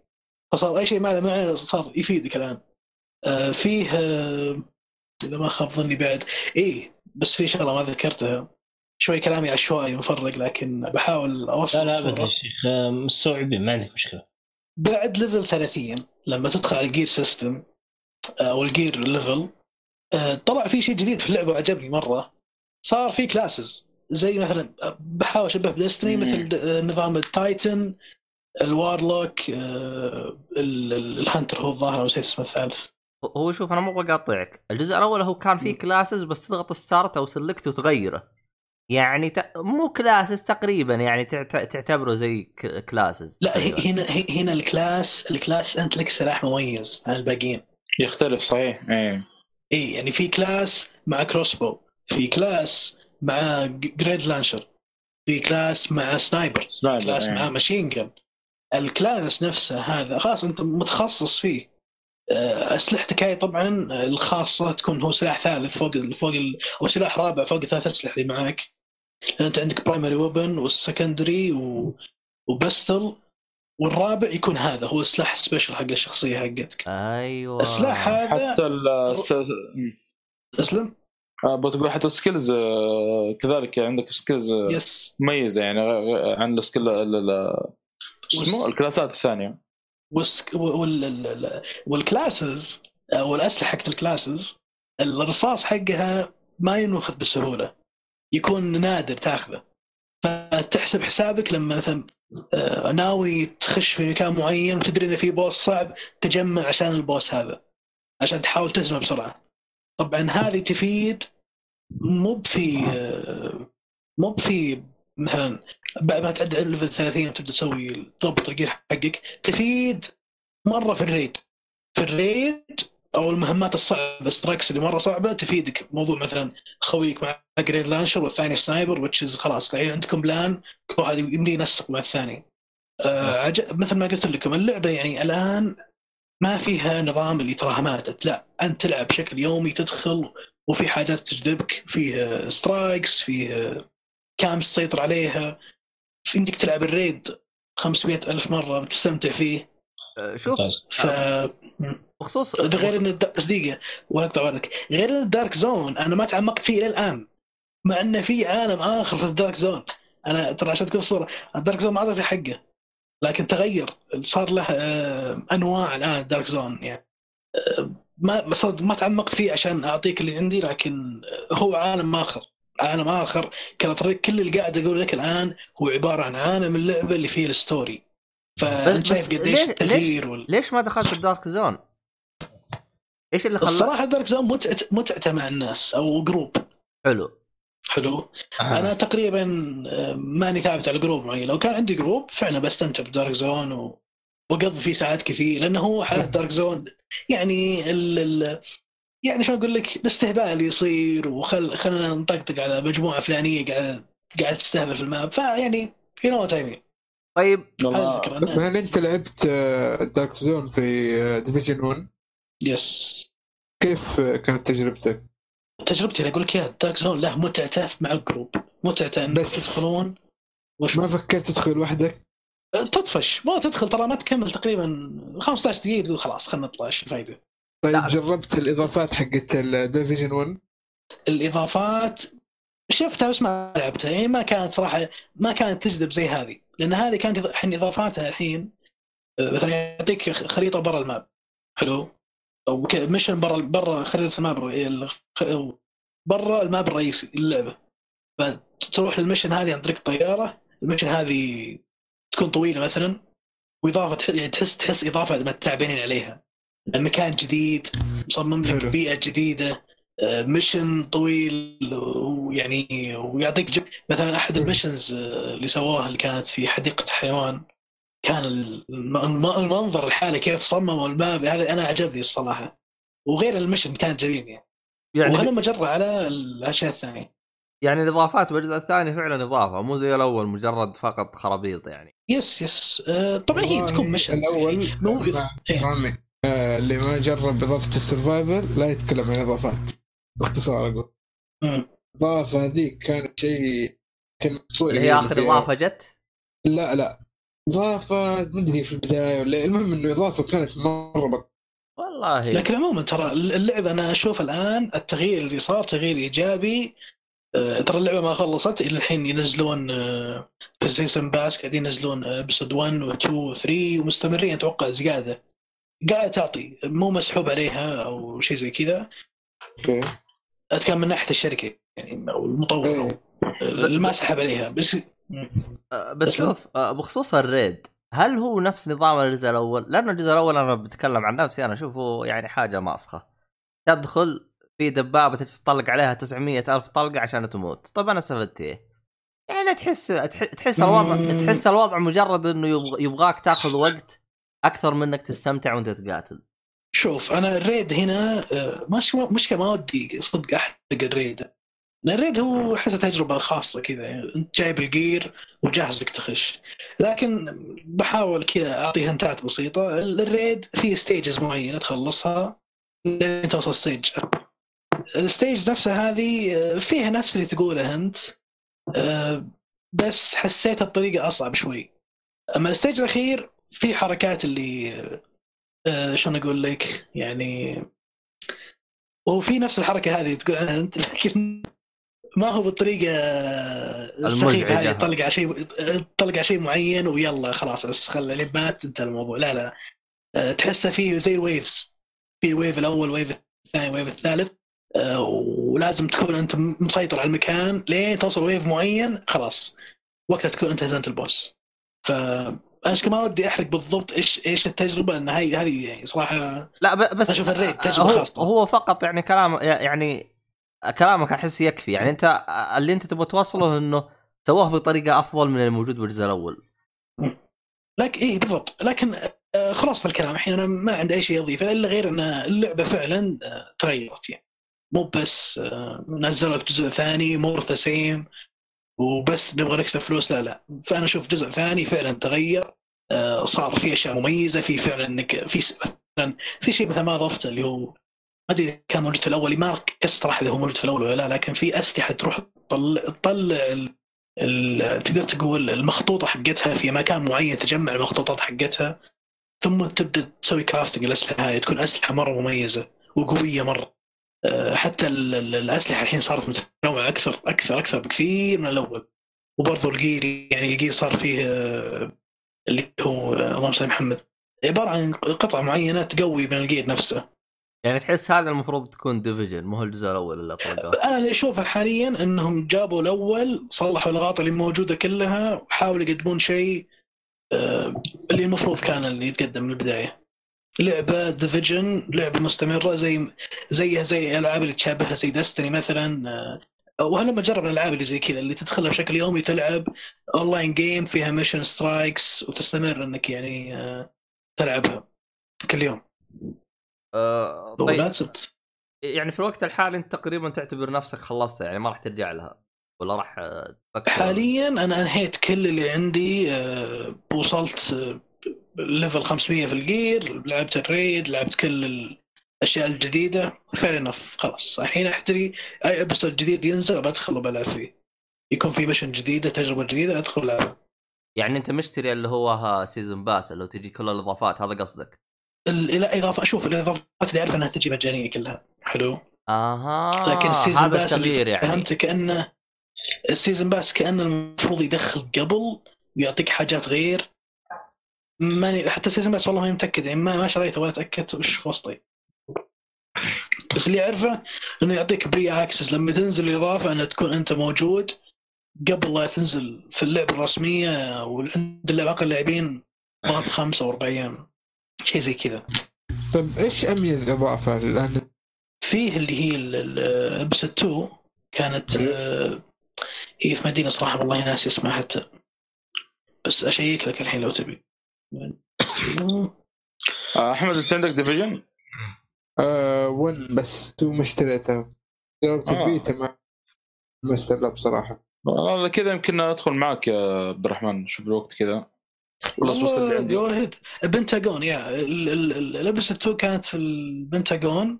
فصار أي شيء ما له معنى صار يفيدك الآن. آه، فيه آه، إذا ما خاب ظني بعد. إيه بس في شغلة ما ذكرتها. شوي كلامي عشوائي مفرق لكن بحاول أوصل لا لا. ابدا يا شيخ. آه، مستوعبين ما عندك مشكلة. بعد level 30 لما تدخل على ال gear system أو ال gear level آه، طلع في شيء جديد في اللعبة وعجبني مرة. صار في classes زي مثلا بحاول أشبه ب Destiny. مثل نظام ال Titan ال Warlock آه، ال- ال- ال Hunter هو الظاهر أو نسيت اسمه الثالث. هو شوف أنا مو بقاطعك. الجزء الأول هو كان فيه classes بس تضغط start أو select وتغيره. يعني ت... مو classes تقريبا يعني تعت... تعتبره زي ك... classes لا تقريباً. هنا هنا ال class ال class أنت لك سلاح مميز عن الباقيين. يختلف صحيح. إيه. اي يعني في class مع crossbow في class مع grenade launcher في class مع sniper sniper class إيه. مع machine gun ال class نفسه هذا خلاص أنت متخصص فيه. آه، أسلحتك هاي طبعا الخاصة تكون هو سلاح ثالث فوق فوق ال- أو سلاح رابع فوق الثلاث أسلحة اللي معك أنت عندك primary weapon وال secondary و... و pistol والرابع يكون هذا هو السلاح ال special حق الشخصية حقتك. أيوه. السلاح هذا حتى ال أسلم. بتقول حتى ال skills آه، كذلك عندك skills آه، yes مميزة يعني عن ال skill الكلاسات الثانية. والسك... وال... ال- ال- وال classes أو الاسلحه حقت ال classes الرصاص حقها ما ينوخذ بسهولة يكون نادر تاخذه. فتحسب حسابك لما مثلا آه، ناوي تخش في مكان معين وتدري انه في boss صعب تجمع عشان ال boss هذا عشان تحاول تهزمه بسرعة. طبعا هذه تفيد مو في مو في مثلا بعد ما تعدي level 30 وتبدأ تسوي تضبط ال gear حقك تفيد مرة في ال raid. في ال raid أو المهمات الصعبة strikes اللي مرة صعبة تفيدك. موضوع مثلا خويك مع grenade launcher والثاني sniper وتشز خلاص الحين عندكم plan كل واحد يمدي ينسق مع الثاني. آه عج... مثل ما قلت لكم اللعبة يعني الآن ما فيها نظام اللي تراها ماتت. لا أنت تلعب بشكل يومي تدخل وفي حاجات تجذبك فيه strikes فيه camps تسيطر عليها. في عندك تلعب ال raid 500 ألف مرة بتستمتع فيه. آه، شوف. ف بخصوص ده غير إن بس دقيقة ولا اقطع وعدك غير إن ال Dark Zone أنا ما تعمقت فيه إلى الآن مع انه في عالم آخر في ال Dark Zone أنا ترى عشان تكون الصورة ال Dark Zone ما اعطيته حقه. لكن تغير صار له آه، أنواع الآن ال Dark Zone يعني. آه، ما ما تعمقت فيه عشان أعطيك اللي عندي لكن آه، هو عالم آخر. عالم آخر كان طريق كل اللي قاعد أقول لك الآن هو عبارة عن عالم اللعبة اللي فيه ال story فانت شايف قديش ليش- التغيير وال... ليش ما دخلت ال Dark Zone؟ إيش اللي خلاك الصراحة Dark Zone متعته متعته مع الناس أو group حلو. حلو. آه. أنا تقريبا آه، ماني ثابت على group معين. لو كان عندي group فعلا بستمتع ب Dark Zone و... واقضي فيه ساعات كثير لأنه هو حالة Dark Zone يعني ال... ال... يعني شو أقول لك الاستهبال اللي يصير وخل خلينا نطقطق على مجموعة فلانية قاعدة قاعد تستهبل في ال map. فيعني في نو تايمين طيب. والله الفكرة. أنا- هل أنت لعبت Dark Zone في Division 1 yes كيف آه، كانت تجربتك؟ تجربتي أقول لك يا Dark Zone له متعته مع ال group. متعته انك بس- تدخلون وش ما فكرت تدخل وحدك؟ تطفش. ما تدخل ترى ما تكمل تقريبا 15 دقيقة تقول خلاص خلينا نطلع إيش الفائده طيب لا. جربت الإضافات حقت ال Division 1 الإضافات شفتها بس ما لعبتها. يعني ما كانت صراحة ما كانت تجذب زي هذه. لأن هذه كانت الحين إضافاتها الحين آه، مثلا يعطيك خريطة برا ال map. حلو؟ أو mission برا برا خريطه ال map برا ال map الرئيسي اللعبة. فتروح لل mission هذه عن طريق الطيارة ال mission هذه تكون طويلة مثلا وإضافة يعني تحس تحس إضافة متعبين عليها. مكان جديد مصمم لك. بيئة جديدة آه، mission طويل ويعني ويعطيك مثلا أحد ال missions آه، اللي سووها اللي كانت في حديقة حيوان. كان الم- الم- المنظر الحالي كيف صمموا ال map هذا أنا عجبني الصراحة. وغير ال mission كان جميل يعني, يعني وهنا مجرة على الأشياء الثانية. يعني الإضافات بالجزء الثاني فعلا إضافة مو زي الأول مجرد فقط خرابيط يعني. yes yes. آه، طبعا هي تكون mission الأول مو إيه. آه، اللي ما جرب إضافة ال Survival لا يتكلم عن إضافات. باختصار أقول. الاضافه هذيك كانت شيء كان اسطوري هي آخر. إضافة جت؟ لا لا. إضافة ما ادري في البداية. ولا المهم إنه إضافة كانت مرة بط... والله. لكن عموما ترى اللعبة أنا أشوف الآن التغيير اللي صار تغيير إيجابي. آه، ترى اللعبة ما خلصت إلى الحين ينزلون آه، في ال season pass قاعدين ينزلون episode 1 و2 و3 ومستمرين أتوقع زيادة. قاعدة تعطي مو مسحوب عليها أو شيء زي كذا. okay. أتكلم من ناحية الشركة يعني أو المطور. إيه. أو اللي ما سحب عليها. بس آه، بس بس- شوف آه، بخصوص ال raid هل هو نفس نظام الجزء الأول؟ لأن الجزء الأول أنا بتكلم عن نفسي أنا أشوفه يعني حاجة ماسخة. تدخل في دبابة تطلق عليها 900 ألف طلقة عشان تموت، طب أنا استفدت إيه؟ يعني تحس تح- تحس الوضع. تحس الوضع مجرد إنه يبغ- يبغاك تاخذ وقت أكثر من إنك تستمتع وأنت تقاتل. شوف أنا ال raid هنا آه، مش مشكلة ما ودي صدق أحرق ال raid ال raid هو حتى تجربة خاصة كذا يعني أنت جايب ال gear وجاهزك تخش. لكن بحاول كذا اعطي هنتات بسيطة. ال raid في stages معينة تخلصها لين توصل stage ال stage نفسها هذه آه، فيها نفس اللي تقوله أنت آه، بس حسيتها بطريقه أصعب شوي. أما ال stage الأخير في حركات اللي آه، شلون أقول لك؟ يعني وفي نفس الحركة هذه تقول عنها أنت لكن ما هو بالطريقة السخيفة هذه تطلق على شيء تطلق على شيء معين ويلا خلاص بس خلى لين مات انتهى الموضوع. لا لا. آه، تحسه فيه زي ال waves في ال wave الأول wave الثاني wave الثالث. آه، ولازم تكون أنت مسيطر على المكان لين توصل wave معين خلاص. وقتها تكون أنت هزمت ال boss. ف أنا ما ودي أحرق بالضبط إيش إيش التجربة لأن هاي هذه يعني صراحة لا بس أشوف ال raid تجربة هو, خاصة. هو فقط يعني كلام يعني كلامك أحس يكفي. يعني أنت اللي أنت تبغى توصله إنه سووه بطريقة أفضل من الموجود بالجزء الأول. لكن إيه بالضبط. لكن آه، خلاص الكلام. الحين أنا ما عندي أي شيء اضيفه إلا غير إن اللعبة فعلا آه، تغيرت يعني. مو بس آه، نزلوا لك جزء ثاني more the same وبس نبغى نكسب فلوس. لا لا. فأنا أشوف جزء ثاني فعلا تغير صار في أشياء مميزة في فعلا انك في في شيء مثلا ما أضفته اللي هو ما أدري كان موجود في الأول ما صراحة إذا هو موجود في الأول ولا لا لكن في أسلحة تروح تطلع تطلع تقدر تقول المخطوطة حقتها في مكان معين تجمع المخطوطات حقتها ثم تبدأ تسوي كرافتنج الاسلحه هذه تكون أسلحة مرة مميزة وقوية مرة. آه، حتى ال- ال- الأسلحة الحين صارت متنوعة أكثر أكثر أكثر بكثير من الأول. وبرضه ال gear يعني ال gear صار فيه آه، اللي هو آه، اللهم صل محمد. عبارة عن قطعه معينة تقوي من ال gear نفسه. يعني تحس هذا المفروض تكون Division مو الجزء الأول اللي طلقوه. أنا اللي أشوفه حاليا إنهم جابوا الأول صلحوا الاغلاط اللي موجودة كلها وحاولوا يقدمون شيء آه، اللي المفروض كان اللي يتقدم من البداية. لعبة Division لعبة مستمرة زي زيها زي الالعاب اللي تشابهها زي Destiny مثلا آه، وأنا اجرب الألعاب اللي زي كذا اللي تدخلها بشكل يومي تلعب online game فيها mission strikes وتستمر إنك يعني آه، تلعبها كل يوم. آه طيب طيب. يعني في الوقت الحالي انت تقريبا تعتبر نفسك خلصتها يعني ما راح ترجع لها ولا راح آه، تفكر؟ حاليا أنا أنهيت كل اللي عندي آه، وصلت آه، level 500 في ال gear لعبت ال raid لعبت كل الأشياء الجديدة. fair enough خلاص. الحين أحتري أي episode جديد ينزل بدخل وبلعب فيه. يكون في mission جديدة تجربة جديدة أدخل العبها يعني أنت مشتري اللي هو season pass اللي هو تجي كل الإضافات هذا قصدك؟ ال- إلى اضافه أشوف الاضافات اللي أعرف أنها تجي مجانية كلها. حلو. آها لكن ال season pass اللي يعني. فهمت كانه ال season pass كانه المفروض يدخل قبل ويعطيك حاجات غير. ماني حتى ال season pass والله ماني متأكد يعني ما ما شريته ولا تاكدت وش فيه وسطه. بس اللي أعرفه إنه يعطيك pre access لما تنزل الاضافه إنها تكون أنت موجود قبل لا تنزل في اللعبة الرسمية وعند اللعبه أقل لاعبين ضغط خمسة أو أربع أيام شيء زي كذا. طيب إيش أميز إضافة؟ الان فيه اللي هي ال episode 2 كانت آه، هي في مدينة صراحة والله ناسي اسمها حتى. بس أشيك لك الحين لو تبي. آه، أحمد أنت عندك ديفيجن؟ آه ون بس تو ما اشتريتها جربت آه. البيتا ما ما بصراحه والله كذا يمكن أدخل معك يا عبد الرحمن شوف الوقت كذا. بس اللي عندي. جو اهيد بنتاجون يا الابسود 2 كانت في البنتاجون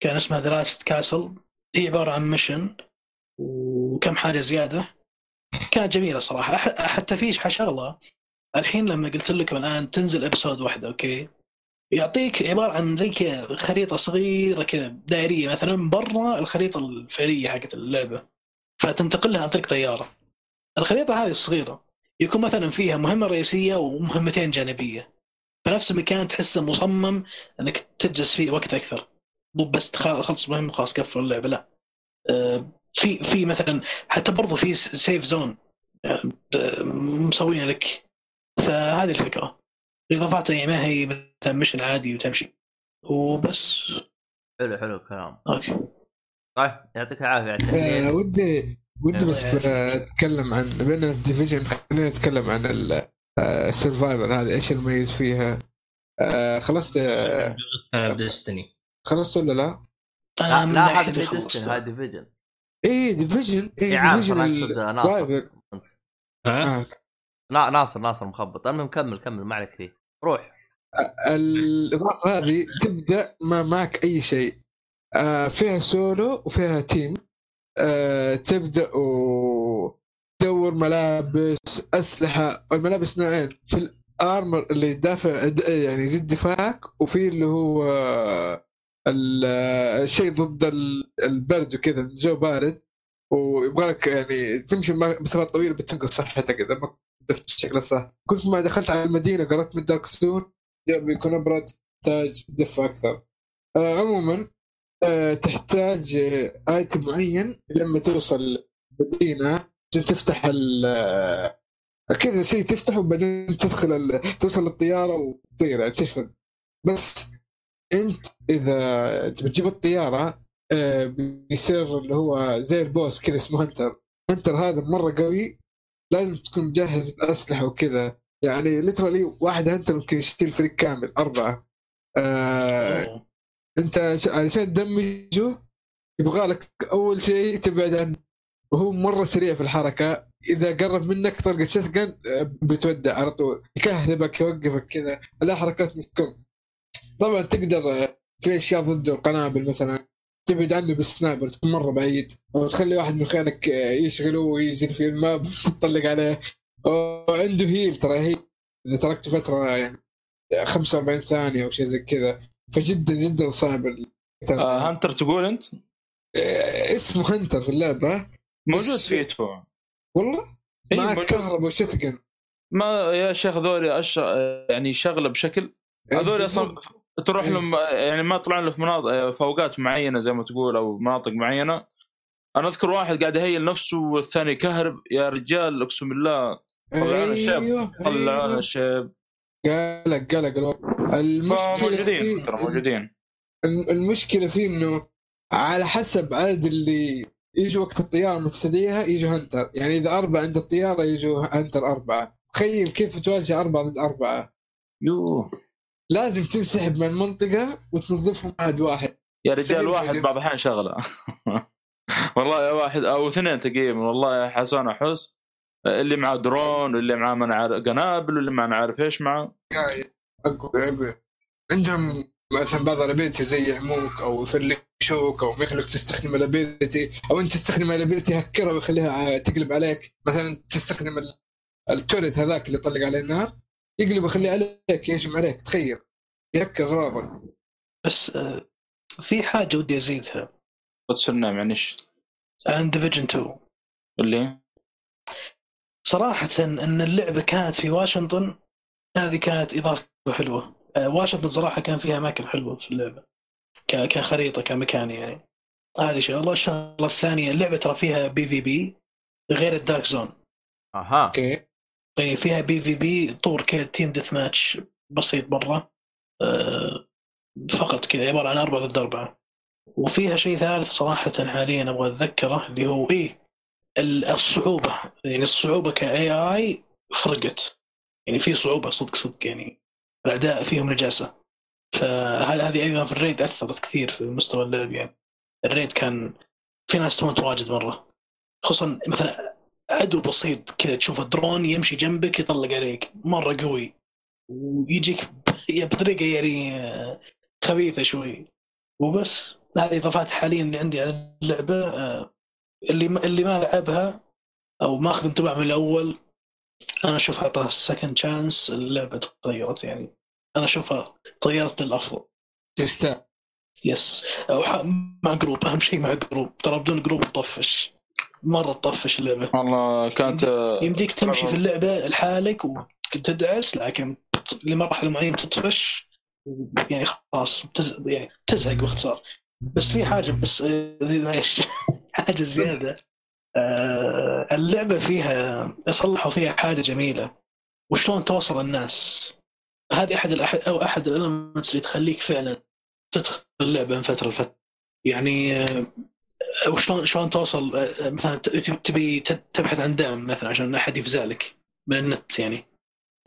كان اسمها The Last Castle هي عبارة عن mission وكم حاجة زيادة. كانت جميلة صراحة. حتى في شغله الحين لما قلت لكم الآن تنزل episode واحدة أوكي؟ يعطيك عبارة عن زي كذا خريطة صغيرة كذا دائرية مثلا برا الخريطة الفعلية حقت اللعبة. فتنتقل لها عن طريق طيارة. الخريطة هذه الصغيرة. يكون مثلا فيها مهمة رئيسية ومهمتين جانبية. فنفس المكان تحسه مصمم إنك تجلس فيه وقت أكثر. مو بس تخ- تخلص مهمة خلاص قفل اللعبة لا. آه، في في مثلا حتى برضو في safe zone مسوينه لك. فهذه الفكرة. الاضافات يعني ما هي مثلا mission عادي وتمشي. وبس. حلو حلو الكلام. أوكي. طيب يعطيك العافية على آه ودي ودي بس آه. اتكلم عن بما في ديفيجن خلينا نتكلم عن السرفايفر هذه إيش المميز فيها؟ آه خلصت آه ديستني خلصت ولا لا؟ أنا لا, لا هذا في الخلص. ديستن هذا ديفيجن إيه ديفيجن اي إيه ديفيجن أنا أقصد ناصر. ها؟ آه. ناصر ناصر مخبط. المهم كمل كمل ما عليك فيه روح. الاضافه هذه تبدأ ما معك أي شيء. آه فيها سولو وفيها تيم آه تبدا وتدور ملابس أسلحة الملابس نوعين في الأرمر اللي يدافع يعني يزيد دفاعك وفي اللي هو ال- الشيء ضد ال- البرد وكذا الجو بارد ويبغى لك يعني تمشي مسافات طويلة بتنقص صحتك إذا ما دفت بالشكل الصح كنت ما دخلت على المدينة قربت من دارك ستون بيكون ابرد تحتاج تدفع أكثر. آه عموما تحتاج آه ايتم معين لما توصل مدينه عشان تفتح ال آه، كذا شيء تفتحه وبعدين تدخل. توصل للطيارة وتطير يعني تشرد بس أنت إذا تبي تجيب الطيارة آه بيصير اللي هو زي البوس كذا اسمه هنتر هنتر هذا مرة قوي لازم تكون مجهز بالاسلحه وكذا يعني ليترالي واحد هنتر ممكن يشيل فريق كامل أربعة آه. انت علشان تدمجه يبغى لك أول شيء تبعد عنه. وهو مرة سريع في الحركة. إذا قرب منك طلقه شتقن بتودع على طول. يكهربك يوقفك كذا. لا حركات مسكون. طبعا تقدر آه، في أشياء ضده. القنابل مثلا. تبعد عنه بالسنايبر تكون مرة بعيد. أو تخلي واحد من خيانك آه، يشغله ويجري في الماب [laughs] تطلق عليه. وعنده هيل ترى هي إذا تركته فترة يعني 45 ثانية أو شيء زي كذا. فجدا جدا صعب. آه هانتر تقول أنت آه، اسمه هنتر في اللعبة موجود في ادفع والله إيه، موجود. كهرباء وشتقن ما يا شيخ ذولي أش... يعني شغلة بشكل هذول أصلا تروح إيه. لهم يعني ما طلعوا له في مناطق في اوقات معينة زي ما تقول أو مناطق معينة أنا أذكر واحد قاعد يهيل نفسه والثاني كهرب يا رجال أقسم بالله طلعونا الشاب. أيوه طلعونا أيوه. الشاب قلق قلق. المشكلة موجودين ترى موجودين. المشكلة فيه إنه على حسب عدد اللي يجوا وقت الطيارة مستديها يجوا هنتر. يعني إذا أربعة عند الطيارة يجوا هنتر أربعة. تخيل كيف تواجه أربعة ضد أربعة. يوه. لازم تنسحب من المنطقة وتنظفهم واحد واحد. يا رجال واحد. بعض الأحيان شغلة. [laughs] والله يا واحد أو اثنين تقريبا. والله يا حسن أحس اللي معاه درون واللي معاه ما عارف قنابل واللي ما أنا عارف إيش معاه. عندهم مثلا بعض ال ability زي يعموك أو يفلشوك أو ما يخلوك تستخدم ال ability أو أنت تستخدم ال ability ي hack رها ويخليها تقلب عليك. مثلا تستخدم ال- ال turret هذاك اللي يطلق عليه النار يقلب ويخليه عليك يهجم عليك تخيل يهكر اغراضك بس آه، في حاجة ودي أزيدها. يعني إيش عن Division 2 اللي صراحة إن اللعبة كانت في واشنطن هذه كانت إضافة حلوة. آه، واشنطن صراحة كان فيها أماكن حلوة في اللعبة. كخريطة كمكان يعني. هذه شغله الشغلة الثانية اللعبة ترى فيها PvP غير ال Dark Zone. أها. أوكي. طيب فيها PvP طور كذا team deathmatch بسيط مره آه، فقط كذا عبارة عن أربعة ضد أربعة. وفيها شيء ثالث صراحة حاليا أبغى أتذكره اللي هو إيه ال- الصعوبة. يعني الصعوبة ك AI فرقت. يعني في صعوبة صدق صدق يعني. الاعداء فيهم نجاسة. فهذه هذه أيضا في ال raid أثرت كثير في مستوى اللعب يعني؟ ال raid كان في ناس تموت واجد مرة. خصوصا مثلا عدو بسيط كذا تشوف الدرون يمشي جنبك يطلق عليك. مرة قوي. ويجيك [laughs] ب- بطريقة يعني آه، خبيثة شوي. وبس. هذه إضافات حاليا اللي عندي على اللعبة آه، اللي اللي ما لعبها أو ما اخذ انطباع من الأول أنا أشوف اعطاها second chance اللعبه تغيرت يعني أنا أشوفها تغيرت للافضل يستاهل يس أو ح- مع group أهم شيء مع group ترى بدون group تطفش. مرة تطفش اللعبة. والله كانت يمديك تمشي في اللعبة لحالك وتدعس لكن لمرحلة معينة تطفش. يعني خلاص تز... يعني تزهق باختصار بس في حاجة بس آه، [laughs] حاجة زيادة. اللعبة فيها صلحوا فيها حاجة جميلة. وشلون توصل الناس؟ هذه أحد الأحد أو أحد الالمنتس اللي تخليك فعلا تدخل اللعبة من فترة لفترة. يعني آه، وشلون شلون توصل؟ آه، مثلا تبي تبحث عن دعم مثلا عشان أحد يفزع لك من النت يعني.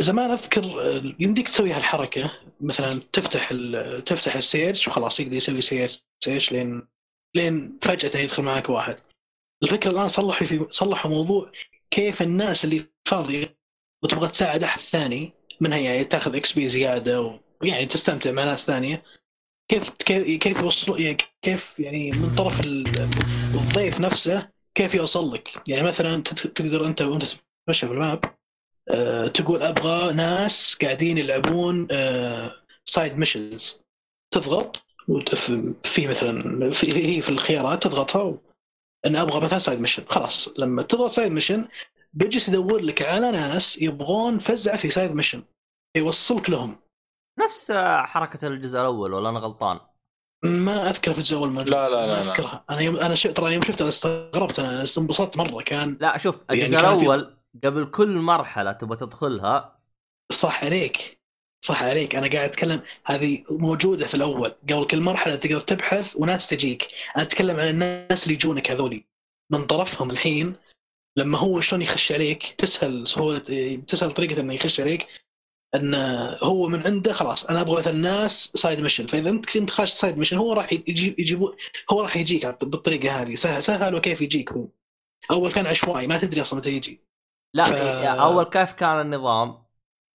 زمان أذكر آه، يمديك تسوي هالحركة. مثلا تفتح تفتح ال search وخلاص يقدر يسوي search search لين لين فجأة يدخل معك واحد. الفكرة الآن صلحوا في صلحوا موضوع كيف الناس اللي فاضية وتبغى تساعد أحد ثاني منها يعني تاخذ XP زيادة ويعني تستمتع مع ناس ثانية كيف كيف يوصلوا يعني كيف يعني من طرف ال- الضيف نفسه كيف يوصل لك؟ يعني مثلا تقدر أنت وأنت تتمشى في ال map آه، تقول أبغى ناس قاعدين يلعبون side missions تضغط في مثلا في هي في الخيارات تضغطها أن أبغى مثلا side mission خلاص لما تضغط side mission بيجلس يدور لك على ناس يبغون فزعه في side mission يوصلك لهم. نفس حركة الجزء الأول ولا أنا غلطان؟ ما أذكر في الجزء الأول موجود لا، لا، لا، ما لا. أذكرها. أنا يوم أنا شفت ترى يوم شفتها استغربت أنا انبسطت مرة. كان لا شوف يعني الجزء في- الأول قبل كل مرحلة تبغى تدخلها صح عليك. صح عليك. أنا قاعد أتكلم هذه موجودة في الأول. قبل كل مرحلة تقدر تبحث وناس تجيك. أنا أتكلم عن الناس اللي يجونك هذولي. من طرفهم الحين لما هو شلون يخش عليك تسهل سهولة تسهل طريقة إنه يخش عليك إن هو من عنده خلاص أنا أبغى مثلا ناس side mission فإذا أنت كنت خاش side mission هو راح يجيب يجيبو هو راح يجيك بالطريقة هذه. سهل سهل وكيف يجيك هو. أول كان عشوائي ما تدري أصلا متى يجي. لا ف- أول كيف كان النظام؟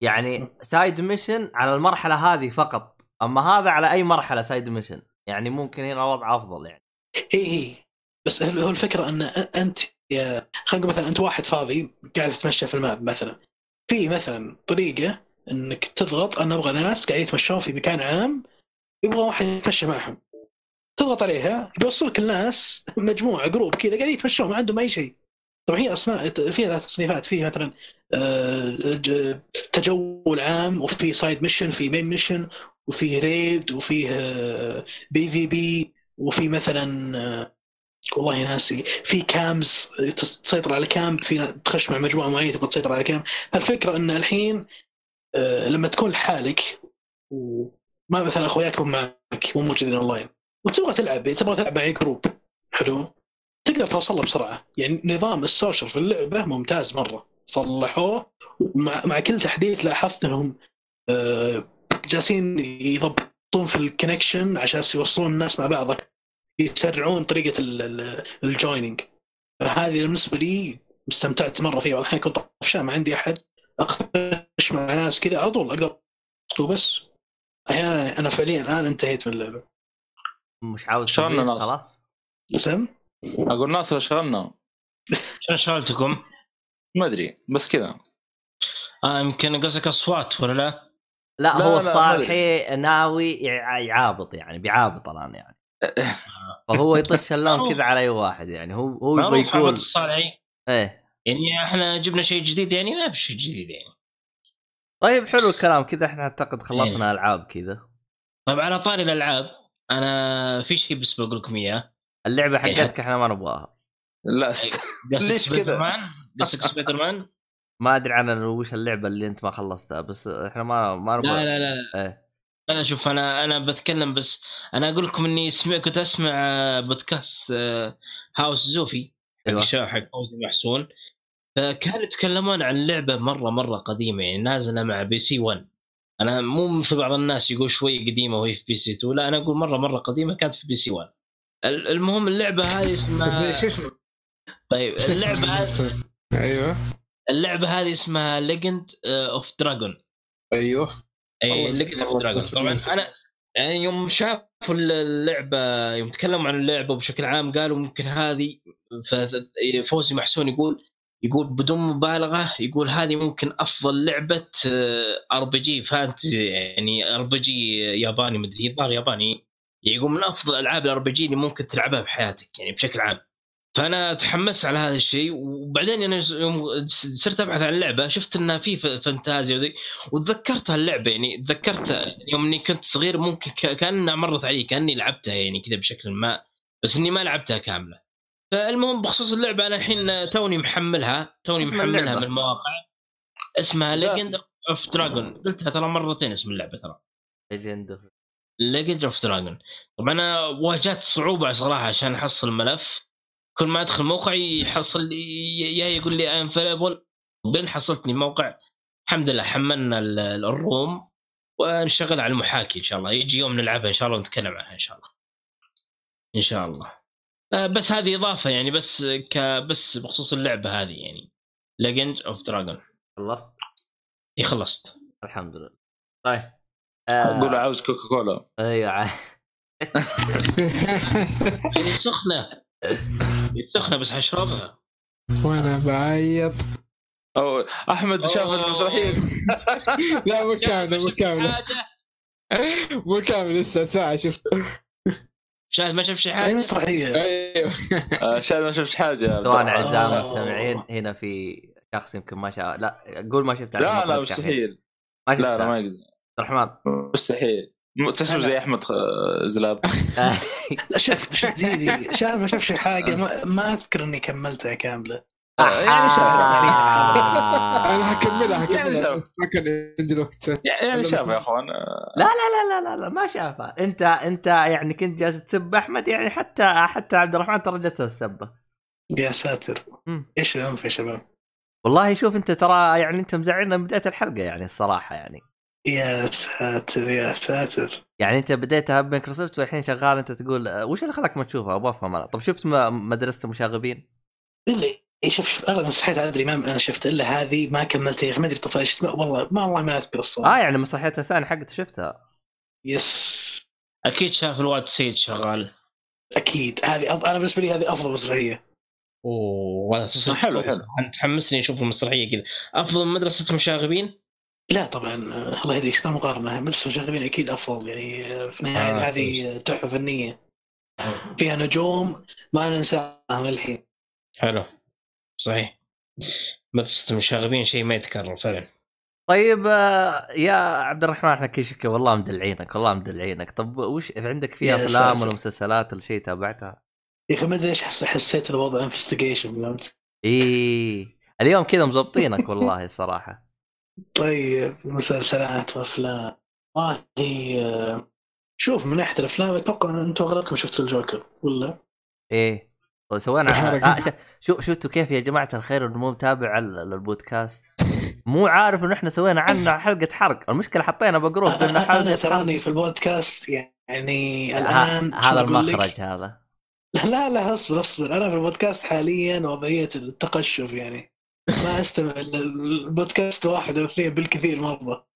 يعني side mission على المرحلة هذه فقط. أما هذا على أي مرحلة side mission يعني ممكن هنا الوضع أفضل يعني. إي إي. بس هو الفكرة أن أنت يا خلينا نقول مثلا أنت واحد فاضي قاعد تتمشى في ال map مثلا. في مثلا طريقة إنك تضغط أنا أبغى ناس قاعد يتمشون في مكان عام يبغى واحد يتمشى معهم. تضغط عليها بيوصلك الناس مجموعة group كذا قاعدين يتمشون ما عندهم أي شيء. طبعا هي اسماء فيها ثلاث تصنيفات. في مثلا تجول عام وفي side mission في main mission وفي raid وفيه PvP وفي مثلا آه، والله ناسي في camps تس- تسيطر على camp في تخش مع مجموعة معينة تبغى تسيطر على camp الفكرة إن الحين آه، لما تكون لحالك وما مثلا أخوياك معك مو موجودين اونلاين وتبغى تلعب تبغى تلعب مع group حلو؟ تقدر توصل بسرعة. يعني نظام ال social في اللعبة ممتاز مرة. صلحوه. ومع مع كل تحديث لاحظت إنهم آه، جالسين يضبطون في ال connection عشان يوصلون الناس مع بعض يسرعون طريقة ال joining هذه بالنسبة لي استمتعت مرة فيها. الحين كنت طفشان ما عندي أحد اخش مع ناس كذا على طول أقدر وبس أحيانا أنا فعليا الآن انتهيت من اللعبة. مش عاوز ناس؟ خلاص. سم أقول ناصر شغلنا. شنو شغلتكم؟ ما أدري بس كذا آه يمكن قصدك أصوات ولا لا؟ لا, لا، هو لا، الصالحي ناوي يع- يعابط يعني بيعابط الآن يعني [laughs] فهو يطش اللون. كذا على أي واحد يعني هو هو يبغى يكون الصالحي إيه يعني إحنا جبنا شيء جديد يعني ما في شيء جديد يعني طيب حلو الكلام كذا إحنا أعتقد إيه. خلصنا العاب كذا طيب على طاري الألعاب أنا في شيء بس بقول لكم إياه اللعبة إيه. حقتك إحنا ما نبغاها لا. [laughs] قصدك ليش كذا؟ سبايدر مان قصدك سبايدر مان ما أدري عن وش اللعبة اللي أنت ما خلصتها بس إحنا ما ما نبغى لا لا لا. إيه. أنا شوف أنا أنا بتكلم بس أنا أقول لكم إني سمع كنت أسمع آه، بودكاست آه، هاوس زوفي حق أيوة. الشباب حق فوزي محسون. فكانوا يتكلمون عن لعبة مرة مرة قديمة يعني نازلة مع PS 1 أنا مو مثل بعض الناس يقول شوي قديمة وهي في PS 2 لا أنا أقول مرة مرة قديمة كانت في PS 1 ال- المهم اللعبة هذه اسمها [laughs] شو اسمه؟ طيب [laughs] اللعبة هذه؟ أيوه. اللعبة هذه اسمها Legend of Dragoon أيوه. أي Legend of Dragoon طبعا. أنا يعني يوم شافوا اللعبة يوم تكلموا عن اللعبة بشكل عام قالوا ممكن هذه فوزي محسون يقول يقول بدون مبالغة يقول هذه ممكن أفضل لعبة RPG fantasy يعني RPG ياباني مدري الظاهر ياباني يقول من أفضل ألعاب ال RPG اللي ممكن تلعبها بحياتك يعني بشكل عام. فأنا تحمست على هذا الشيء وبعدين أنا يوم صرت أبحث عن اللعبه شفت إنها في فانتازيا وذي وتذكرت اللعبة يعني تذكرت يوم إني كنت صغير ممكن كأنها مرت علي كأني لعبتها يعني كذا بشكل ما بس إني ما لعبتها كاملة. فالمهم بخصوص اللعبة أنا الحين توني محملها توني محملها اللعبة؟ من المواقع اسمها. Legend of Dragoon قلتها ترى مرتين اسم اللعبة ترى. Legend Legend of Dragoon طبعا أنا واجهت صعوبة صراحة عشان أحصل الملف كل ما أدخل موقع يحصل لي يا يقول لي unavailable بعدين حصلتني موقع الحمد لله حملنا ال- ال ROM ونشتغل على المحاكي إن شاء الله. يجي يوم نلعبها إن شاء الله ونتكلم عنها إن شاء الله. إن شاء الله. آه، بس هذه إضافة يعني بس ك بس بخصوص اللعبة هذه يعني. Legend of Dragoon خلصت؟ إي خلصت. الحمد لله. طيب أقول آه عاوز كوكا كولا أيوه. [laughs] يعني سخنة. سخنه بس حشربها. وأنا بعيط. أو أحمد شاف. المسرحية. [laughs] لا مو كامله مو كامله. [laughs] مو كامله لسه ساعة شفت شاهد ما شاف شيء أي حاجة مسرحية؟ أيوه. آه، شاهد ما شفت حاجة. طبعا أعزائي آه. المستمعين هنا في شخص يمكن ما شاء لا قول ما شفت لا لا. مستحيل. ما شفت لا لا ما يقدر. عبد الرحمن. مستحيل. تحسب زي أحمد زلاب. لا [laughs] شوف شوف دي ما شاف شي حاجة ما, ما أذكر إني كملتها كاملة. يعني آه. [laughs] أنا حكملها يعني. بس ما كان عندي الوقت يعني شاف يا أخوان. لا لا لا لا لا ما شافها. أنت أنت يعني كنت جالس تسب أحمد يعني حتى حتى عبد الرحمن ترى جته السبه يا ساتر. إيش العنف يا شباب؟ والله شوف أنت ترى يعني أنت مزعلنا من بداية الحلقة يعني الصراحة يعني. يا ساتر يا ساتر. يعني انت بديتها بمايكروسوفت والحين شغال انت تقول وش اللي خلاك ما تشوفها أبغى أفهم أنا. طب شفت مدرسة المشاغبين؟ اللي إيه شوف شوف اغلب مسرحيات عادل امام أنا شفت إلا هذه ما كملتها يا أخي ما أدري طفشت ما- والله ما والله ما أذكر الصراحة. آه يعني مسرحيتها الثانية حقت شفتها. yes. أكيد شاف الواد سيد شغال. أكيد. هذه أض... أنا بالنسبة لي هذه أفضل مسرحية. أوه حلو، حلو. أنت تحمسني أشوف المسرحية كذا. أفضل مدرسة المشاغبين لا طبعا آه، الله يهديك إيش مقارنة. مدرسه المشاغبين أكيد أفضل يعني آه، في النهاية آه، هذه تحفة فنية. فيها نجوم ما ننساها الحين. حلو. صحيح. مدرسه المشاغبين شيء ما يتكرر فعلا. طيب آه، يا عبد الرحمن إحنا كيشك والله مدلعينك والله مدلعينك. طب وش عندك فيها يا أفلام. ولا مسلسلات ولا شيء تابعتها؟ يا أخي ما أدري إيش حس... حسيت الوضع investigation فهمت؟ إيه. اليوم كذا مزبطينك والله الصراحه طيب مسلسلات وأفلام. والله آه، شوف من ناحية الأفلام أتوقع إن أنتم أغلبكم شفتوا الجوكر ولا؟ إيه. سوينا [laughs] حركة. آه شو شفتوا كيف يا جماعة الخير إنه مو متابع ال- البودكاست؟ [laughs] مو عارف إنه إحنا سوينا عنه [laughs] حلقة حرق. المشكلة حطينا بجروب انه أنا حلقة أنا حرق. تراني في البودكاست يعني الآن هذا؟ المخرج هذا. لا لا اصبر اصبر. أنا في البودكاست حاليا وضعية التقشف يعني. ما أستمع البودكاست واحد أو اثنين بالكثير مرة.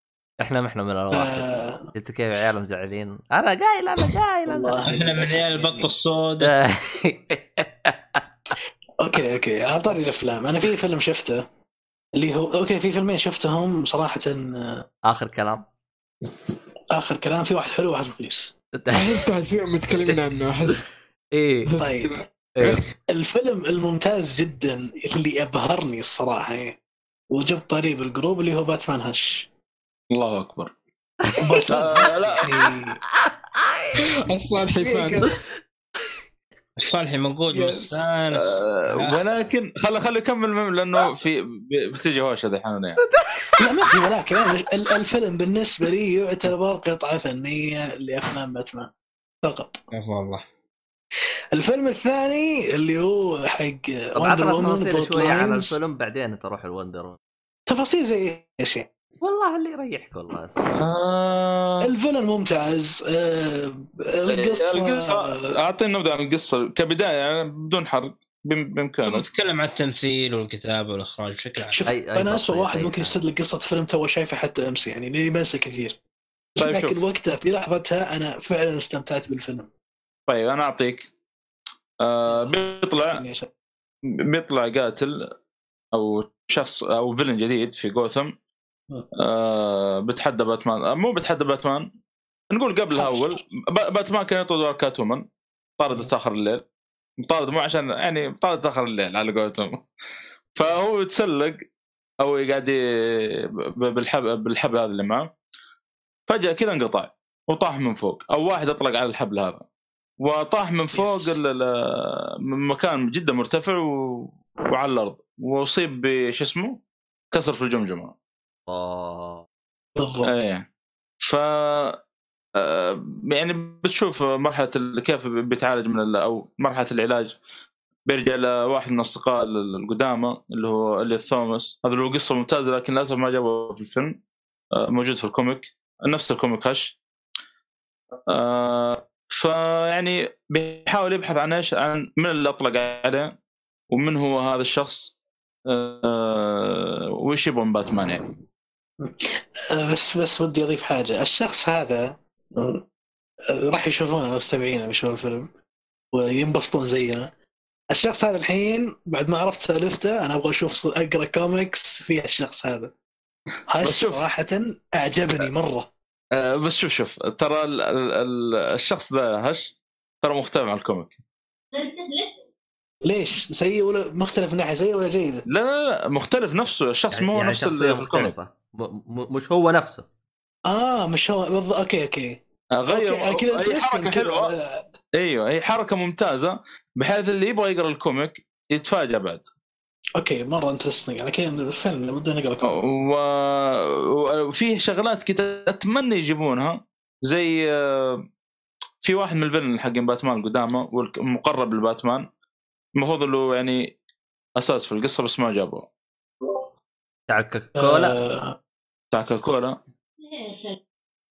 إحنا ما إحنا من الواحد. أنتوا كيف يا عيال مزعلين؟ أنا قايل أنا قايل أنا إحنا من عيال البط. السوداء [laughs] أوكي أوكي. اعطاني الأفلام. أنا في فيلم شفته اللي هو أوكي في فيلمين شفتهم صراحة آخر كلام؟ آخر كلام. في واحد حلو وواحد كويس [laughs] أحس واحد فيهم متكلمين عنه. احس إيه. طيب. إيه. الفيلم الممتاز جدا اللي أبهرني الصراحة يعني وجبت طريق بالجروب اللي هو باتمان هش. الله أكبر. باتمان. آه، لا. [laughs] يعني الصالحي فان. صالحي موجود يا- مستانس. آه، ولكن خل خلي يكمل لأنه في بتجي هوشة دحين. يعني. لا ما في ولكن الفيلم بالنسبة لي يعتبر قطعة فنية لأفلام باتمان. فقط. والله الفيلم الثاني اللي هو حق طب Wonder عطنا Woman تفاصيل شوية عن. الفيلم بعدين تروح الوندر تفاصيل زي إيش يعني؟ والله اللي يريحك والله. آه، الفيلم ممتاز. آه، القصة القصة اعطينا نبذه عن القصة. كبداية يعني بدون حرق بإمكانك. نتكلم عن التمثيل والكتابة والإخراج بشكل عام. شوف أي- أي أنا اسوء واحد أي ممكن. يستدلك قصه فيلم تو شايفه حتى أمس يعني لأني بنسى كثير. طيب لكن شوف. وقتها في لحظتها أنا فعلا استمتعت بالفيلم. طيب أنا أعطيك آه بيطلع بيطلع قاتل أو شخص أو فيلن جديد في جوثم آه بتحدى باتمان آه مو بتحدى باتمان نقول قبلها اول باتمان كان يطرد ورا كات وومن طاردت اخر الليل طارد مو عشان يعني طارد اخر الليل على قولتهم فهو يتسلق أو قاعد بالحبل بالحبل هذا اللي معه. فجأة كذا انقطع وطاح من فوق أو واحد أطلق على الحبل هذا. وطاح من فوق من مكان جدا مرتفع و... وعلى الأرض. وأصيب بش اسمه؟ كسر في الجمجمة. آه. بالضبط إيه. ف آه، يعني بتشوف مرحلة كيف بيتعالج من ال- أو مرحلة العلاج بيرجع لواحد من أصدقاء ال- القدامى اللي هو اللي ثوماس. هذا له قصة ممتازة لكن للأسف ما جابه في الفيلم. آه، موجود في ال comic. نفس ال comic هش. آه، فيعني بيحاول يبحث عن إيش؟ عن من اللي أطلق عليه ومن هو هذا الشخص آه وش يبغى من باتمان يعني. بس بس ودي أضيف حاجة. الشخص هذا آه، راح يشوفونه المستمعين بيشوفون الفيلم وينبسطون زينا. الشخص هذا الحين بعد ما عرفت سالفته أنا أبغى أشوف أقرأ كوميكس فيها الشخص هذا. شوف. صراحة أعجبني مرة. آه بس شوف شوف ترى ال ال ال الشخص ذا هش ترى مختلف عن ال comic. ليش؟ سيء ولا مختلف من ناحية سيئه ولا جيده؟ لا لا لا مختلف نفسه الشخص ما هو يعني نفس ال comic. م- مش هو نفسه. آه مش هو بالض- أوكي أوكي. آه، غير أوكي كذا interesting حركة كذا. حلوة. أيوه هي حركة ممتازة بحيث اللي يبغى يقرأ الكوميك يتفاجأ بعد. أوكي مرة interesting يعني كذا فعلا بدنا نقرا comic. و... وفيه شغلات كنت أتمنى يجيبونها. زي آه، في واحد من ال villain حق باتمان قدامه والمقرب لباتمان. المفروض له يعني أساس في القصة بس ما جابوه. تاع كولا آه بتاع كوكولا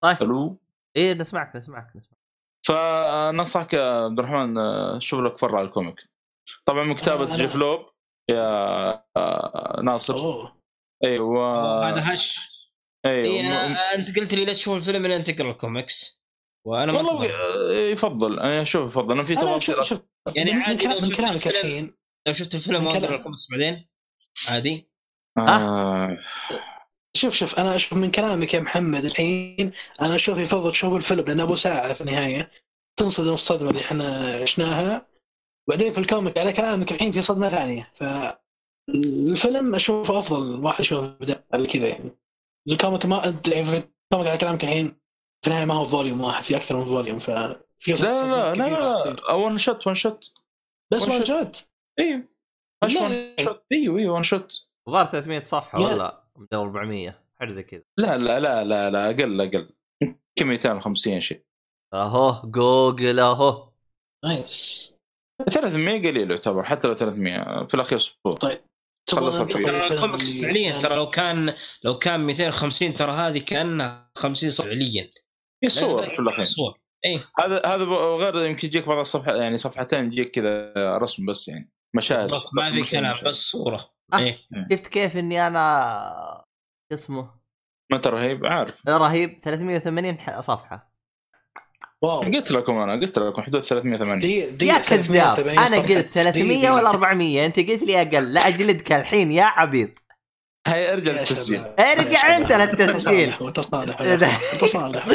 طيب. ألو إيه نسمعك نسمعك نسمعك. فننصحك يا عبد الرحمن آه، شوف لك فرع ال comic. طبعا من كتابه آه، جيف لوب. يا آه، ناصر. أوه. أيوه. هذا هش. أيوه. إيه أنت قلت لي لا تشوف الفيلم إلا انت تقرأ الكوميكس. وأنا ما والله. آه، يفضل. أنا أشوف يفضل. أنا في تفاصيل. يعني عادي من شفت كلامك الفيلم- الحين. لو شفت الفيلم ما أقرأ الكوميكس بعدين. عادي. آه. شوف شوف. أنا أشوف من كلامك يا محمد الحين أنا أشوف يفضل تشوف الفيلم لأنه أبو ساعة في النهاية. تنصدم الصدمة اللي إحنا عشناها. بعدين في ال comic على كلامك الحين في صدمة ثانية. فالفيلم أشوفه أفضل واحد يشوفه بدا على كذا يعني. ال comic ما يعني في ال comic على كلامك الحين في النهاية ما هو volume واحد في أكثر من volume ففي لا لا لا. لا one shot one shot بس one one shot. shot أيوه إيش لا. one shot إيوه إيوه one shot الظاهر 300 صفحة ولا 400 حاجة زي كذا. لا لا لا لا لا أقل أقل. يمكن 250 شيء. أهو جوجل أهو. nice. 300 قليل يعتبر حتى لو 300 في الأخير صور طيب. الكوميكس اللي- فعليا ترى لو كان لو كان 250 ترى هذه كأنها 50 صفحة فعليا. هي صور في الأخير. صور. اي هذا هذا غير يمكن يجيك بعض الصفحه يعني صفحتين يجيك كذا رسم بس يعني. مشاهد. ما في كلام. بس صورة. آه. إيه. شفت كيف إني أنا شو اسمه؟ ما انت رهيب؟ عارف. رهيب. 380 ح- صفحة. wow. قلت لكم أنا قلت لكم حدود 380 دي دي يا كذاب. 380 أنا. قلت 300 دي- ولا 400 أنت قلت لي أقل. لا أجلدك الحين يا عبيط. هاي أرجع للتسجيل. ارجع أنت للتسجيل. تصالح إيه؟ [laughs] تصالح.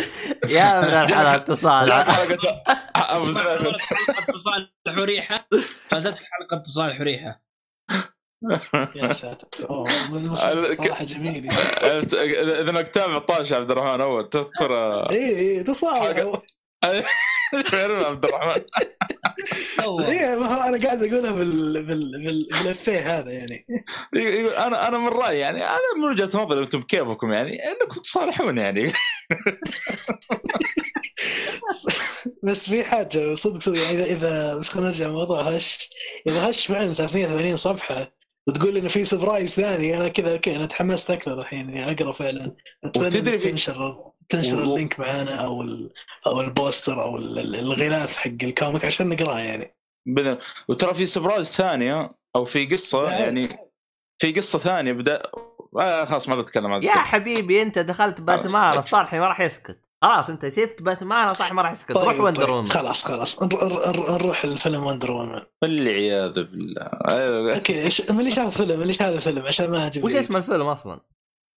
يا ابن الحلال اتصال حلقة أبو زيد حلقة تصالح وريحة. فاتتك حلقة تصالح وريحة. [laughs] يا ساتر. أوه، صراحة جميل [laughs] اذا انك تتابع طاش عبد الرحمن أول تذكر آه، اي اي تصالح. فعلا عبد الرحمن. اي ما هو أنا قاعد أقولها بال بال بال بالافيه هذا يعني. يقول أنا أنا من رأيي يعني أنا من وجهة نظري أنتم كيفكم يعني إنكم تصالحون يعني. [laughs] بس في حاجة صدق صدق يعني اذا إذا بس خلينا نرجع لموضوع هش. إذا هش فعلا 380 صفحة وتقول لي إنه في surprise ثاني أنا كذا أوكي أنا تحمست أكثر الحين يعني أقرأ فعلا. أتمنى وتدري إنك في- تنشر و- ال link معانا أو ال أو ال poster أو ال- ال- الغلاف حق ال comic عشان نقراه يعني. بدل وترى في surprise ثانية أو في قصة يعني في قصة ثانية بدا آه خلاص ما بتكلم عن يا حبيبي أنت دخلت باتمان الصالحي ما راح يسكت. خلاص أنت شفت باتمان الصالحي ما راح يسكت. روح Wonder Woman خلاص خلاص. نر- نر- نروح الفيلم Wonder Woman والعياذ بالله. أوكي إيش- من اللي شاف الفيلم؟ اللي شاف الفيلم؟ عشان ما أجيب وش اسم الفيلم أصلا؟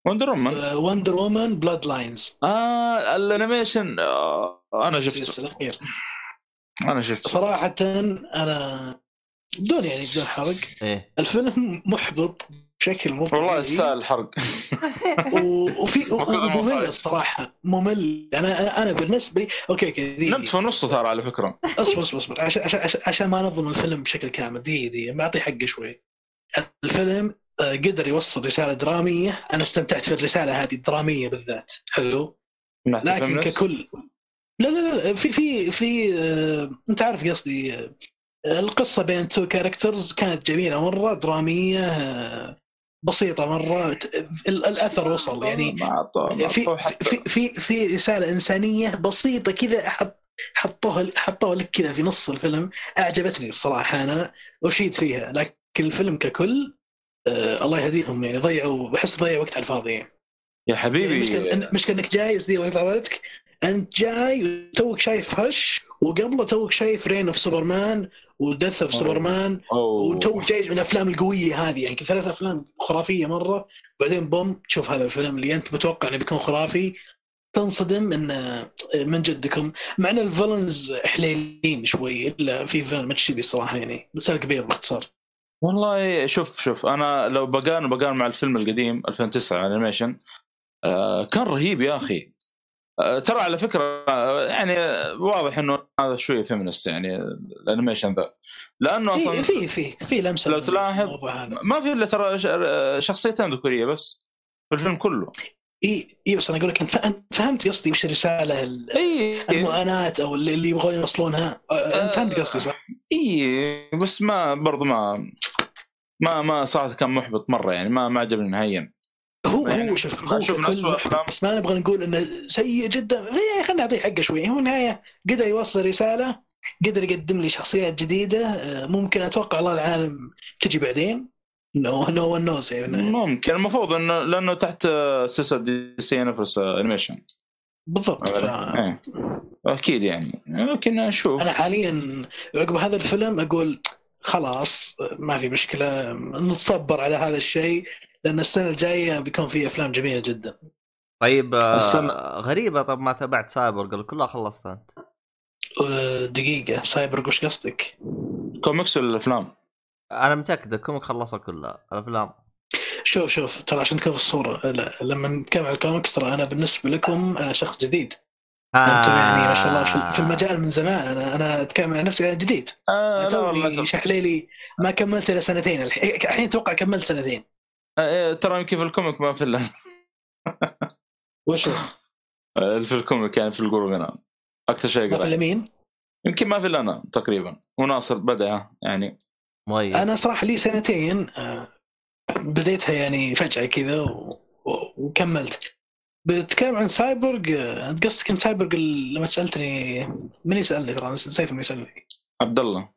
Wonder Woman Wonder Woman Bloodlines آه ال animation. آه أنا شفته. الأخير. أنا شفته. صراحة أنا بدون يعني بدون حرق. إيه. الفيلم محبط بشكل مو والله. يستاهل الحرق. [laughs] و- وفي مخايف. الصراحة ممل أنا أنا أنا بالنسبة لي okay okay دي نمت في نصه ترى على فكرة. أصبر أصبر أصبر. عشان عشان عشان, عشان ما نظلم الفيلم بشكل كامل. دي دي بعطي حقه شوي. الفيلم قدر يوصل رسالة درامية. أنا استمتعت في الرسالة هذه الدرامية بالذات. حلو؟ لكن. ككل لا لا لا في في في آه، أنت عارف قصدي آه، القصة بين two characters كانت جميلة مرة درامية آه، بسيطة مرة الأثر وصل. يعني في في في في رسالة إنسانية بسيطة كذا حط حطوها حطوها لك كذا في نص الفيلم. أعجبتني الصراحة أنا اشيد فيها. لكن الفيلم ككل آه الله يهديهم يعني ضيعوا بحس ضيعوا وقت على الفاضي. يعني يا حبيبي. مش كأن- مش كانك جاي دي وقت عودتك أنت جاي وتوك شايف Hush وقبله توك شايف Reign of Superman و Death of. Superman. وتوك جاي من الأفلام القوية هذه. يعني ثلاث أفلام خرافية مرة. بعدين boom تشوف هذا الفيلم اللي أنت متوقع إنه بيكون خرافي. تنصدم انه من جدكم. مع إن ال villains حليلين شوي إلا في villain ماتشيبي الصراحة يعني سلك بيض باختصار. والله شوف شوف أنا لو بقارن بقارن مع الفيلم القديم 2009 animation آه كان رهيب يا أخي. آه ترى على فكرة آه، يعني واضح إنه هذا شوية feminist يعني ال animation ذا. لأنه أصلا في في في لمسة لو تلاحظ ما في إلا ترى شخصيتين ذكورية بس في الفيلم كله. إي إي بس أنا أقول لك أنت فهمت قصدي وش الرسالة المعاناة أو اللي يبغون يوصلونها؟ أنت فهمت قصدي صح؟ إي بس ما برضو ما ما ما صراحة كان محبط مرة يعني ما ما عجبني نهائيا. هو يعني هو شوف هو أفلام. بس ما نبغى نقول إنه سيء جدا. خلينا نعطيه حقه شوي. هو النهاية قدر يوصل رسالة قدر يقدم لي شخصيات جديدة ممكن أتوقع الله العالم تجي بعدين. no no one knows يعني ممكن. المفروض انه لأنه تحت سلسله DC نفس animation بالضبط ف... إيه. أكيد يعني. لكن أشوف أنا حاليا عقب هذا الفيلم أقول خلاص ما في مشكلة نتصبر على هذا الشيء لأن السنة الجاية بيكون في أفلام جميلة جدا. طيب آه السنة- غريبة طب ما تابعت سايبر كلها خلصت. انت أه، دقيقة. سايبر وش قصدك؟ كوميكس ولا الأفلام؟ أنا متأكد ال comic خلصوا كلها الأفلام. شوف شوف ترى عشان تكون في الصورة لا لما نتكلم عن الكوميكس ترى أنا بالنسبة لكم أنا شخص جديد. أنتم يعني ما شاء الله في- المجال من زمان أنا أنا أتكلم عن نفسي أنا جديد. آه لا والله توني. شحليلي ما كملت إلا سنتين الح- الحين أتوقع كملت سنتين. آه، ترى يمكن في ال comic ما في الا [laughs] وشو؟ آه، في ال comic يعني في ال group هنا. أكثر شيء ما في الا مين؟ يمكن ما في إلا أنا تقريبا. وناصر بدأ يعني. مميز أنا صراحة لي سنتين آه، بديتها يعني فجأة كذا و... و... وكملت. بتتكلم عن سايبورغ آه، أنت قصدك عن سايبورغ لما سألتني من يسألني ترى؟ نسيت من يسألني. عبد الله.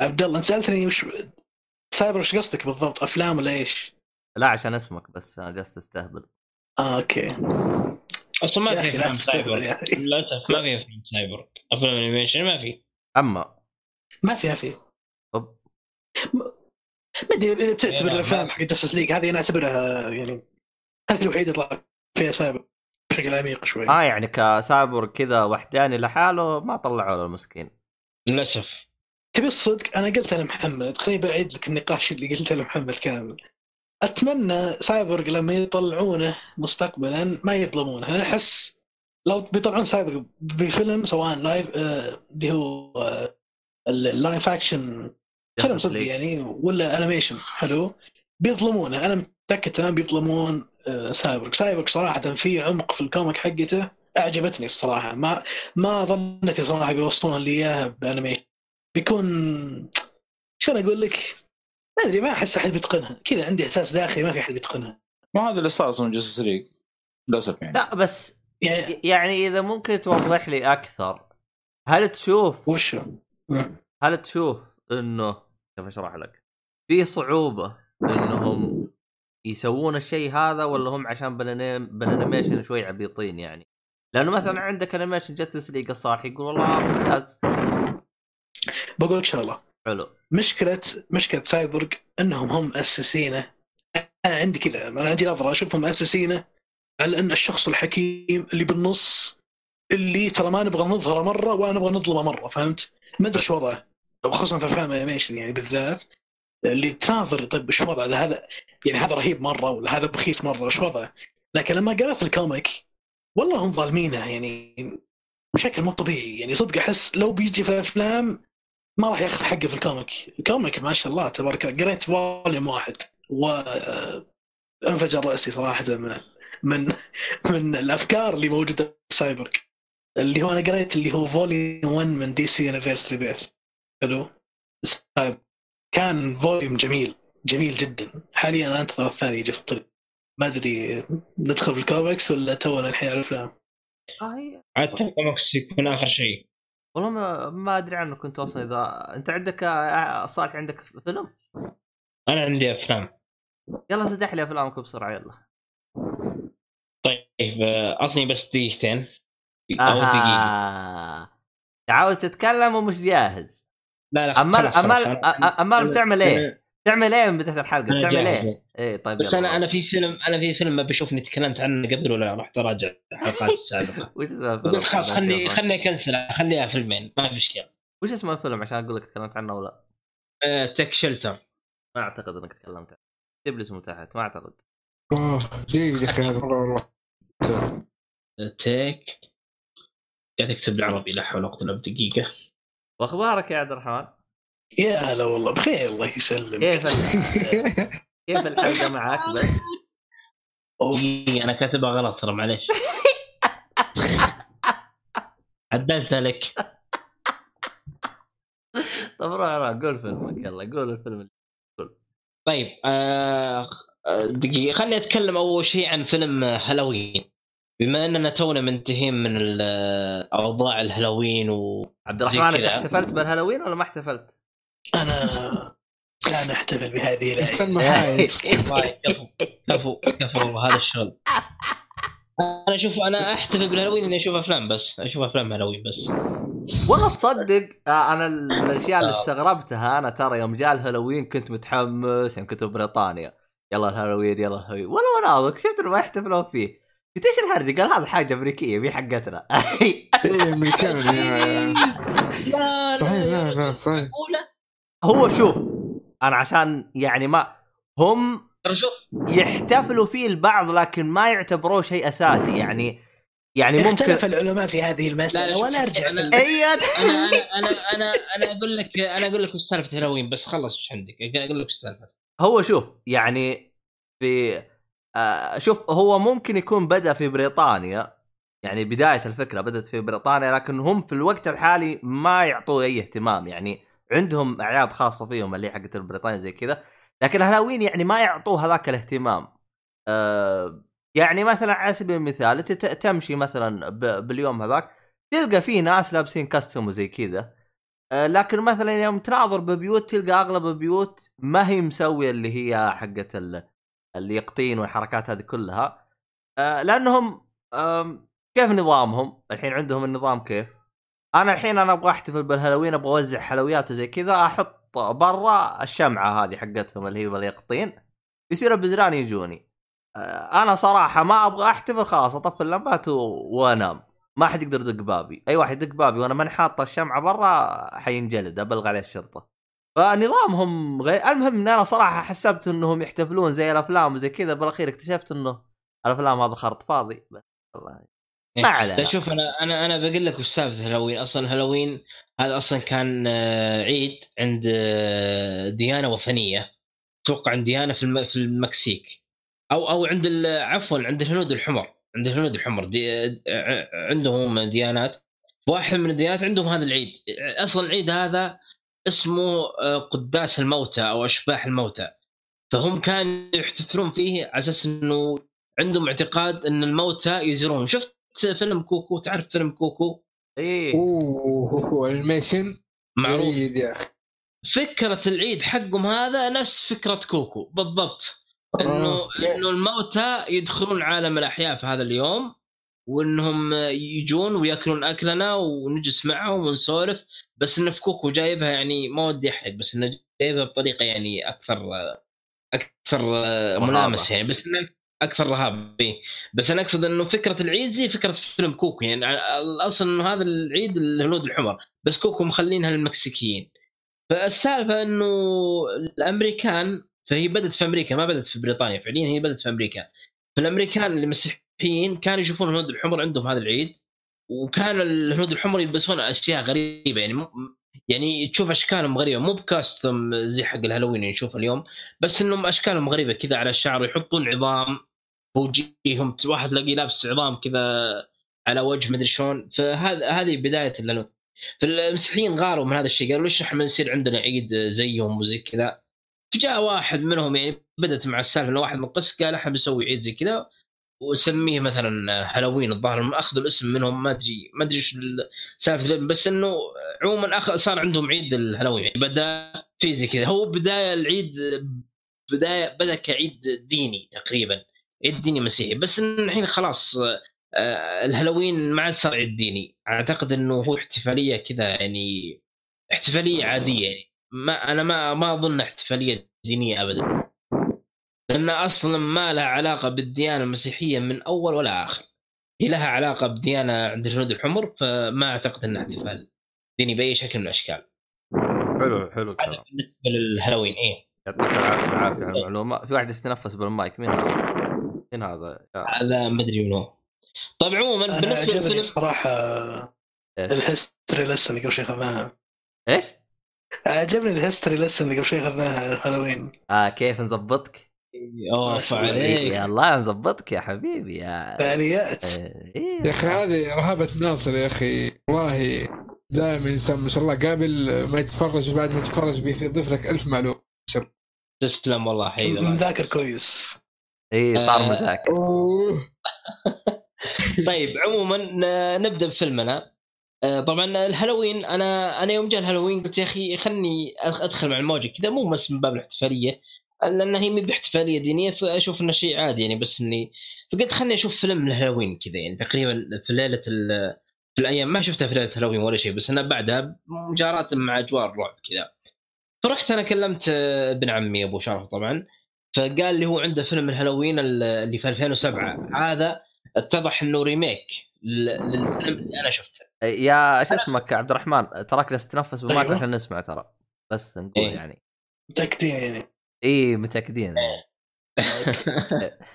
عبد الله أنت سألتني وش سايبر وش قصدك بالضبط؟ أفلام ولا إيش؟ لا عشان اسمك بس أنا جالس تستهبل آه okay. أصلا ما في أفلام سايبر. للأسف ما في أفلام سايبر أفلام animation ما في. أما. ما في ما في. ما أدري إذا بتعتبر لا، الأفلام حق Justice League هذه أنا أعتبرها يعني هذه الوحيدة طلع فيها سايبر بشكل عميق شوي. آه يعني كسايبر كذا وحداني لحاله ما طلعوا له المسكين. للأسف. تبي الصدق أنا قلت لمحمد خليني بعيد لك النقاش اللي قلته لمحمد كامل. أتمنى سايبورغ لما يطلعونه مستقبلا ما يظلمونه. أنا أحس لو بيطلعون سايبورغ بفيلم سواء live آه، اللي هو آه، ال live action فيلم Justice صدق League. يعني ولا animation حلو. بيظلمونه. أنا متأكد تمام بيظلمون آه، Cyborg Cyborg صراحة في عمق في ال comic حقته أعجبتني الصراحة. ما ما ظنيت صراحة بيوصلون لي إياها ب animation. بيكون شلون أقول لك؟ ما أدري ما أحس أحد بيتقنها. كذا عندي إحساس داخلي ما في أحد بيتقنها. ما هذا اللي صار أصلا Justice League للأسف يعني. لا بس يعني يعني إذا ممكن توضح لي أكثر هل تشوف؟ مم. هل تشوف إنه كيف اشرح لك؟ في صعوبة إنهم يسوون الشيء هذا ولا هم عشان بال anim- بال animation شوي عبيطين يعني؟ لأنه مثلا عندك animation Justice League الصالح يقول والله ممتاز بقول لك شغلة حلو مشكلة مشكلة سايبورغ إنهم هم مؤسسينه أنا عندي كذا أنا عندي نظرة اشوفهم مؤسسينه على أن الشخص الحكيم اللي بالنص اللي ترى ما نبغى نظهره مرة ولا نبغى نظلمه مرة فهمت؟ ما أدري شو وضعه خصوصا في أفلام animation يعني بالذات اللي تناظر طيب شو وضعه؟ هذا يعني هذا رهيب مرة ولا هذا بخيس مرة شو وضعه؟ لكن لما قرأت ال comic والله هم ظالمينه يعني بشكل مو طبيعي. يعني صدق أحس لو بيجي في الأفلام ما راح يأخذ حقه في ال comic. ال comic ما شاء الله تبارك الله. قريت volume واحد و أنفجر رأسي صراحة من من من الأفكار اللي موجودة في سايبرغ. اللي هو أنا قريت اللي هو volume 1 من DC Universe Rebirth حلو. Cyb. كان volume جميل جميل جدا. حاليا أنا أنتظر الثاني يجي في الطريق. ما أدري ندخل في الكوميكس ولا تونا الحين على الأفلام؟ عاد الكوميكس يكون آخر شيء. والله ما, ما أدري عنه كنت أصلا إذا أنت عندك آه، صالح عندك فيلم؟ أنا عندي أفلام. يلا سدح لي أفلامك بسرعة يلا. طيب آه، أعطني بس دقيقتين. أو دقيقة. آه. عاوز تتكلم ومش جاهز. لا لا امال امال أمال بتعمل إيه؟ تعمل إيه من بدايه الحلقة؟ بتعمل. إيه؟ إيه طيب بس. أنا أنا في فيلم أنا في فيلم ما بشوفني تكلمت عنه قبل ولا رحت اراجع الحلقات [laughs] السابقة وش اسم الفيلم؟ بقول خلاص خلني. خلني اكنسل خليها فيلمين ما في مشكلة وش اسم الفيلم عشان أقول لك تكلمت عنه ولا تك شلتر ما أعتقد إنك تكلمت عنه اكتب لي اسمه تحت ما أعتقد اوه جيد يا أخي هذا مره والله تيك قاعد أكتب بالعربي لا حول ولا قوة إلا بالله دقيقه واخبارك يا عبد الرحمن؟ يا هلا والله بخير الله يسلمك. كيف كيف الحلقة [laughs] معك بس؟ دقيقه أنا كاتبها غلط ترى معليش. [laughs] عدلتها لك. طب روح روح قول فيلمك يلا قول الفيلم طيب آه آه، دقيقة خليني أتكلم أول شيء عن فيلم هالوين. بما اننا تونا منتهين من اوضاع الهالوين و عبد الرحمن انت. احتفلت بالهالوين ولا ما احتفلت؟ أنا لا نحتفل بهذه طيب، كفو كفو كفو والله هذا الشغل. أنا أشوف أنا أحتفل بالهالوين إني أشوف أفلام بس. أشوف أفلام هالوين بس. والله تصدق آه، أنا ال- [laughs] الأشياء اللي آه. استغربتها أنا ترى يوم جاء الهالوين كنت متحمس يوم كنت ببريطانيا يلا الهالوين يلا الهالوين. ولا مناظر شفت إنه ما يحتفلون فيه. قلت إيش الهرجة؟ قال هذا حاجة أمريكية مي حقتنا. أمريكان يا. يا لا صحيح لا لا صحيح. هو شوف أنا عشان يعني ما هم يحتفلوا فيه البعض لكن ما يعتبروه شيء أساسي. يعني يعني ممكن اختلف العلماء في هذه لا، ولا أرجع أنا- أيوه أنا أنا أنا أنا أنا أقول لك أنا أقول لك وش سالفة هالوين بس خلص وش عندك؟ أقول لك وش السالفه هو شوف يعني في آه شوف هو ممكن يكون بدأ في بريطانيا يعني بداية الفكرة بدأت في بريطانيا لكن هم في الوقت الحالي ما يعطوه أي اهتمام يعني عندهم أعياد خاصة فيهم اللي حقت بريطانيا زي كذا لكن الهالوين يعني ما يعطوه هذاك الاهتمام. آه يعني مثلا على سبيل المثال أنت تمشي مثلا باليوم هذاك تلقى فيه ناس لابسين كاستم وزي كذا آه، لكن مثلا يوم تناظر ببيوت تلقى أغلب البيوت ما هي مسوية اللي هي حقت اليقطين والحركات هذه كلها آه، لأنهم كيف نظامهم؟ الحين عندهم النظام كيف؟ أنا الحين أنا أبغى أحتفل بالهالوين أبغى أوزع حلويات وزي كذا أحط برا الشمعة هذه حقتهم اللي هي باليقطين يصير البزران يجوني آه، أنا صراحة ما أبغى أحتفل خلاص أطفي اللمبات. وأنام ما حد يقدر يدق بابي أي واحد يدق بابي وأنا ماني حاطة الشمعة برا حينجلد ابلغ عليه الشرطة فنظامهم غير المهم إن أنا صراحة حسبت إنهم يحتفلون زي الأفلام وزي كذا بالأخير اكتشفت إنه الأفلام هذا خرط فاضي بس والله. ما علينا. شوف أنا أنا أنا بقول لك وش سالفة هالوين أصلا هالوين هذا أصلا كان آه، عيد عند آه، ديانه وثنيه أتوقع عند ديانه في في المكسيك. أو أو عند عفوا عند الهنود الحمر. عند الهنود الحمر. دي آه، عندهم ديانات. واحد من الديانات عندهم هذا العيد. أصلا العيد هذا اسمه آه، قداس الموتى أو أشباح الموتى. فهم كانوا يحتفلون فيه على أساس إنه عندهم اعتقاد إن الموتى يزورون شفت فيلم كوكو؟ تعرف فيلم كوكو؟ إيه. أوه animation معروف. يا أخي. فكرة العيد حقهم هذا نفس فكرة كوكو بالضبط. إنه okay. إنه الموتى يدخلون عالم الأحياء في هذا اليوم وإنهم يجون ويأكلون أكلنا ونجلس معهم ونسولف. بس إنه في كوكو جايبها يعني ما ودي أحرق بس إنه جايبها بطريقة يعني أكثر أكثر ملامسه يعني بس إنه أكثر رهاب إيه. بس أنا أقصد إنه فكرة العيد زي فكرة فيلم كوكو يعني الأصل إنه هذا العيد الهنود الحمر بس كوكو مخلينها للمكسيكيين. فالسالفة إنه الأمريكان فهي بدأت في أمريكا ما بدأت في بريطانيا فعليا هي بدأت في أمريكا. فالأمريكان اللي مسيحيين كانوا يشوفون الهنود الحمر عندهم هذا العيد وكان الهنود الحمر يلبسون أشياء غريبة يعني. يعني تشوف أشكالهم غريبة مو بكاستم زي حق الهالوين اللي نشوفه اليوم بس إنهم أشكالهم غريبة كذا على الشعر ويحطون عظام وجيهم واحد تلاقيه لابس عظام كذا على وجه مدري شلون فهذا هذه بداية الهالوين فالمسيحيين غاروا من هذا الشيء قالوا ليش إحنا نصير عندنا عيد زيهم وزي كذا فجاء واحد منهم يعني بدأت مع السالفة انه واحد من القس قال إحنا بنسوي عيد زي كذا وسميه مثلا هالوين الظاهر أخذوا الاسم منهم ما أدري ما أدري إيش سالفة بس إنه عموما. صار عندهم عيد الهالوين يعني بدأ في زي كذا. هو بداية العيد بداية بدأ كعيد ديني تقريبا عيد ديني مسيحي. بس الحين خلاص آه، الهالوين ما عاد صار عيد ديني. أعتقد إنه هو احتفالية كذا يعني احتفالية عادية يعني ما أنا ما ما أظن احتفالية دينية ابدا. لأن أصلا ما لها علاقة بالديانة المسيحية من أول ولا آخر هي لها علاقة بديانة عند الهنود الحمر فما أعتقد إنها احتفال ديني بأي شكل من الأشكال حلو حلو الكلام بالنسبة للهالوين إيه يعطيك العافية العافية على المعلومه في واحد يتنفس بالمايك مين هذا؟ مين هذا؟ هذا ما أدري من هو طيب عموما عجبني للفيلم صراحة إيش؟ ال history lesson اللي قبل شوي اخذناها إيش؟ عجبني ال history lesson اللي قبل شوي اخذناها هالوين آه كيف نظبطك؟ اوه ما شاء الله. عليك يا الله نظبطك يا حبيبي يا فعاليات إيه. يا أخي هذه رهابة ناصر يا أخي والله دائما انسان ما شاء الله قابل ما يتفرج بعد ما يتفرج بيضيف لك ألف معلومة تسلم والله الله مذاكر كويس إيه صار آه. مذاكر. [laughs] طيب عموما نبدأ بفيلمنا آه، طبعا الهالوين أنا أنا يوم جاء الهالوين قلت يا أخي خلني أدخل مع الموجة كذا مو بس من باب الاحتفالية لأن هي مي باحتفاليه دينية فأشوف إنه شيء عادي يعني بس إني فقلت خلني أشوف فيلم الهالوين كذا يعني تقريبا في ليلة ال- في الأيام ما شفتها في ليلة الهالوين ولا شيء بس أنا بعدها مجاراه مع أجواء الرعب كذا. فرحت أنا كلمت ابن عمي أبو شرف طبعا فقال لي هو عنده فيلم الهالوين اللي في 2007 هذا اتضح إنه remake لل- للفيلم اللي أنا شفته. يا شو اسمك عبد الرحمن؟ تراك تتنفس بالمايك أيوة. عشان نسمع ترى. بس نقول إيه. يعني. متأكدين يعني. إيه متأكدين. [laughs]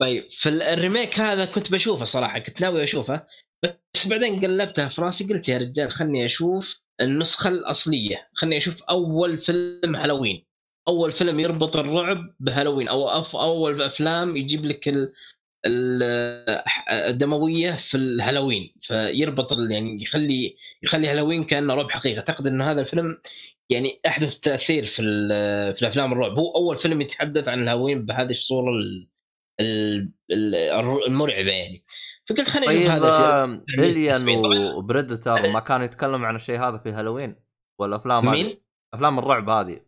طيب في ال- ال remake هذا كنت بشوفه صراحة كنت ناوي أشوفه بس بعدين قلبتها في راسي قلت يا رجال خلني أشوف النسخة الأصلية خلني أشوف أول فيلم هالوين. أول فيلم يربط الرعب بهالوين أو أف أول أفلام يجيب لك ال ال- الدموية في الهالوين فيربط يعني يخلي يخلي هالوين كأنه رعب حقيقي. أعتقد ان هذا الفيلم يعني أحدث تأثير في في الأفلام الرعب. هو أول فيلم يتحدث عن الهالوين بهذه الصورة ال- ال- ال- المرعبة يعني. فقلت خليني أشوف طيب هذا طبعاً. وبريدتر ما كانوا يتكلموا عن الشيء هذا في هالوين ولا افلام هذه. مين؟ أفلام الرعب هذه.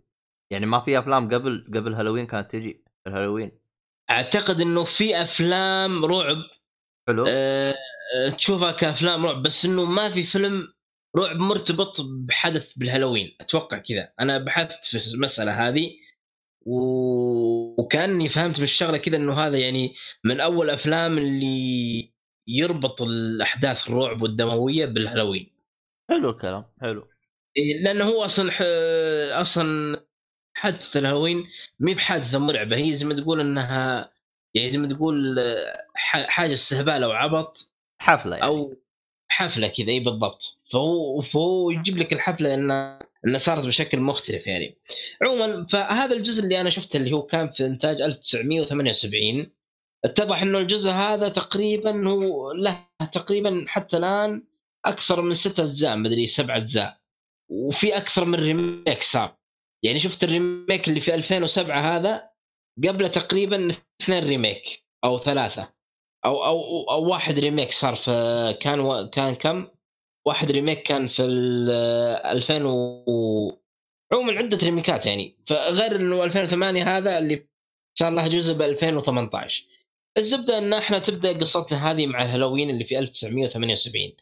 يعني ما في أفلام قبل قبل هالوين كانت تجي الهالوين أعتقد إنه في أفلام رعب حلو. أه تشوفها كأفلام رعب بس إنه ما في فيلم رعب مرتبط بحدث بالهالوين. أتوقع كذا. أنا بحثت في المسألة هذه و... وكأني فهمت من الشغلة كذا إنه هذا يعني من أول الافلام اللي يربط الأحداث الرعب والدموية بالهالوين. حلو الكلام حلو. إيه، لأنه هو أصلا ح... أصلا حادثة الهالوين مي بحادثة مرعبة. هي زي ما تقول إنها يعني زي ما تقول ح... حاجة استهبال أو عبط. حفلة يعني. أو حفلة كذا اي بالضبط. فهو فهو يجيب لك الحفلة انها انها صارت بشكل مختلف يعني. عموما فهذا الجزء اللي أنا شفته اللي هو كان في إنتاج 1978 اتضح إنه الجزء هذا تقريبا هو له تقريبا حتى الآن أكثر من ست أجزاء مدري سبع أجزاء. وفي أكثر من remake صار. يعني شفت ال remake اللي في 2007 هذا قبله تقريبا اثنين remake أو ثلاثة. أو أو أو واحد remake صار في كان و... كان كم؟ واحد remake كان في ال 2000 و عموما عدة ريميكات يعني. فغير إنه 2008 هذا اللي صار له جزء ب 2018 الزبدة إن إحنا تبدأ قصتنا هذه مع الهالوين اللي في 1978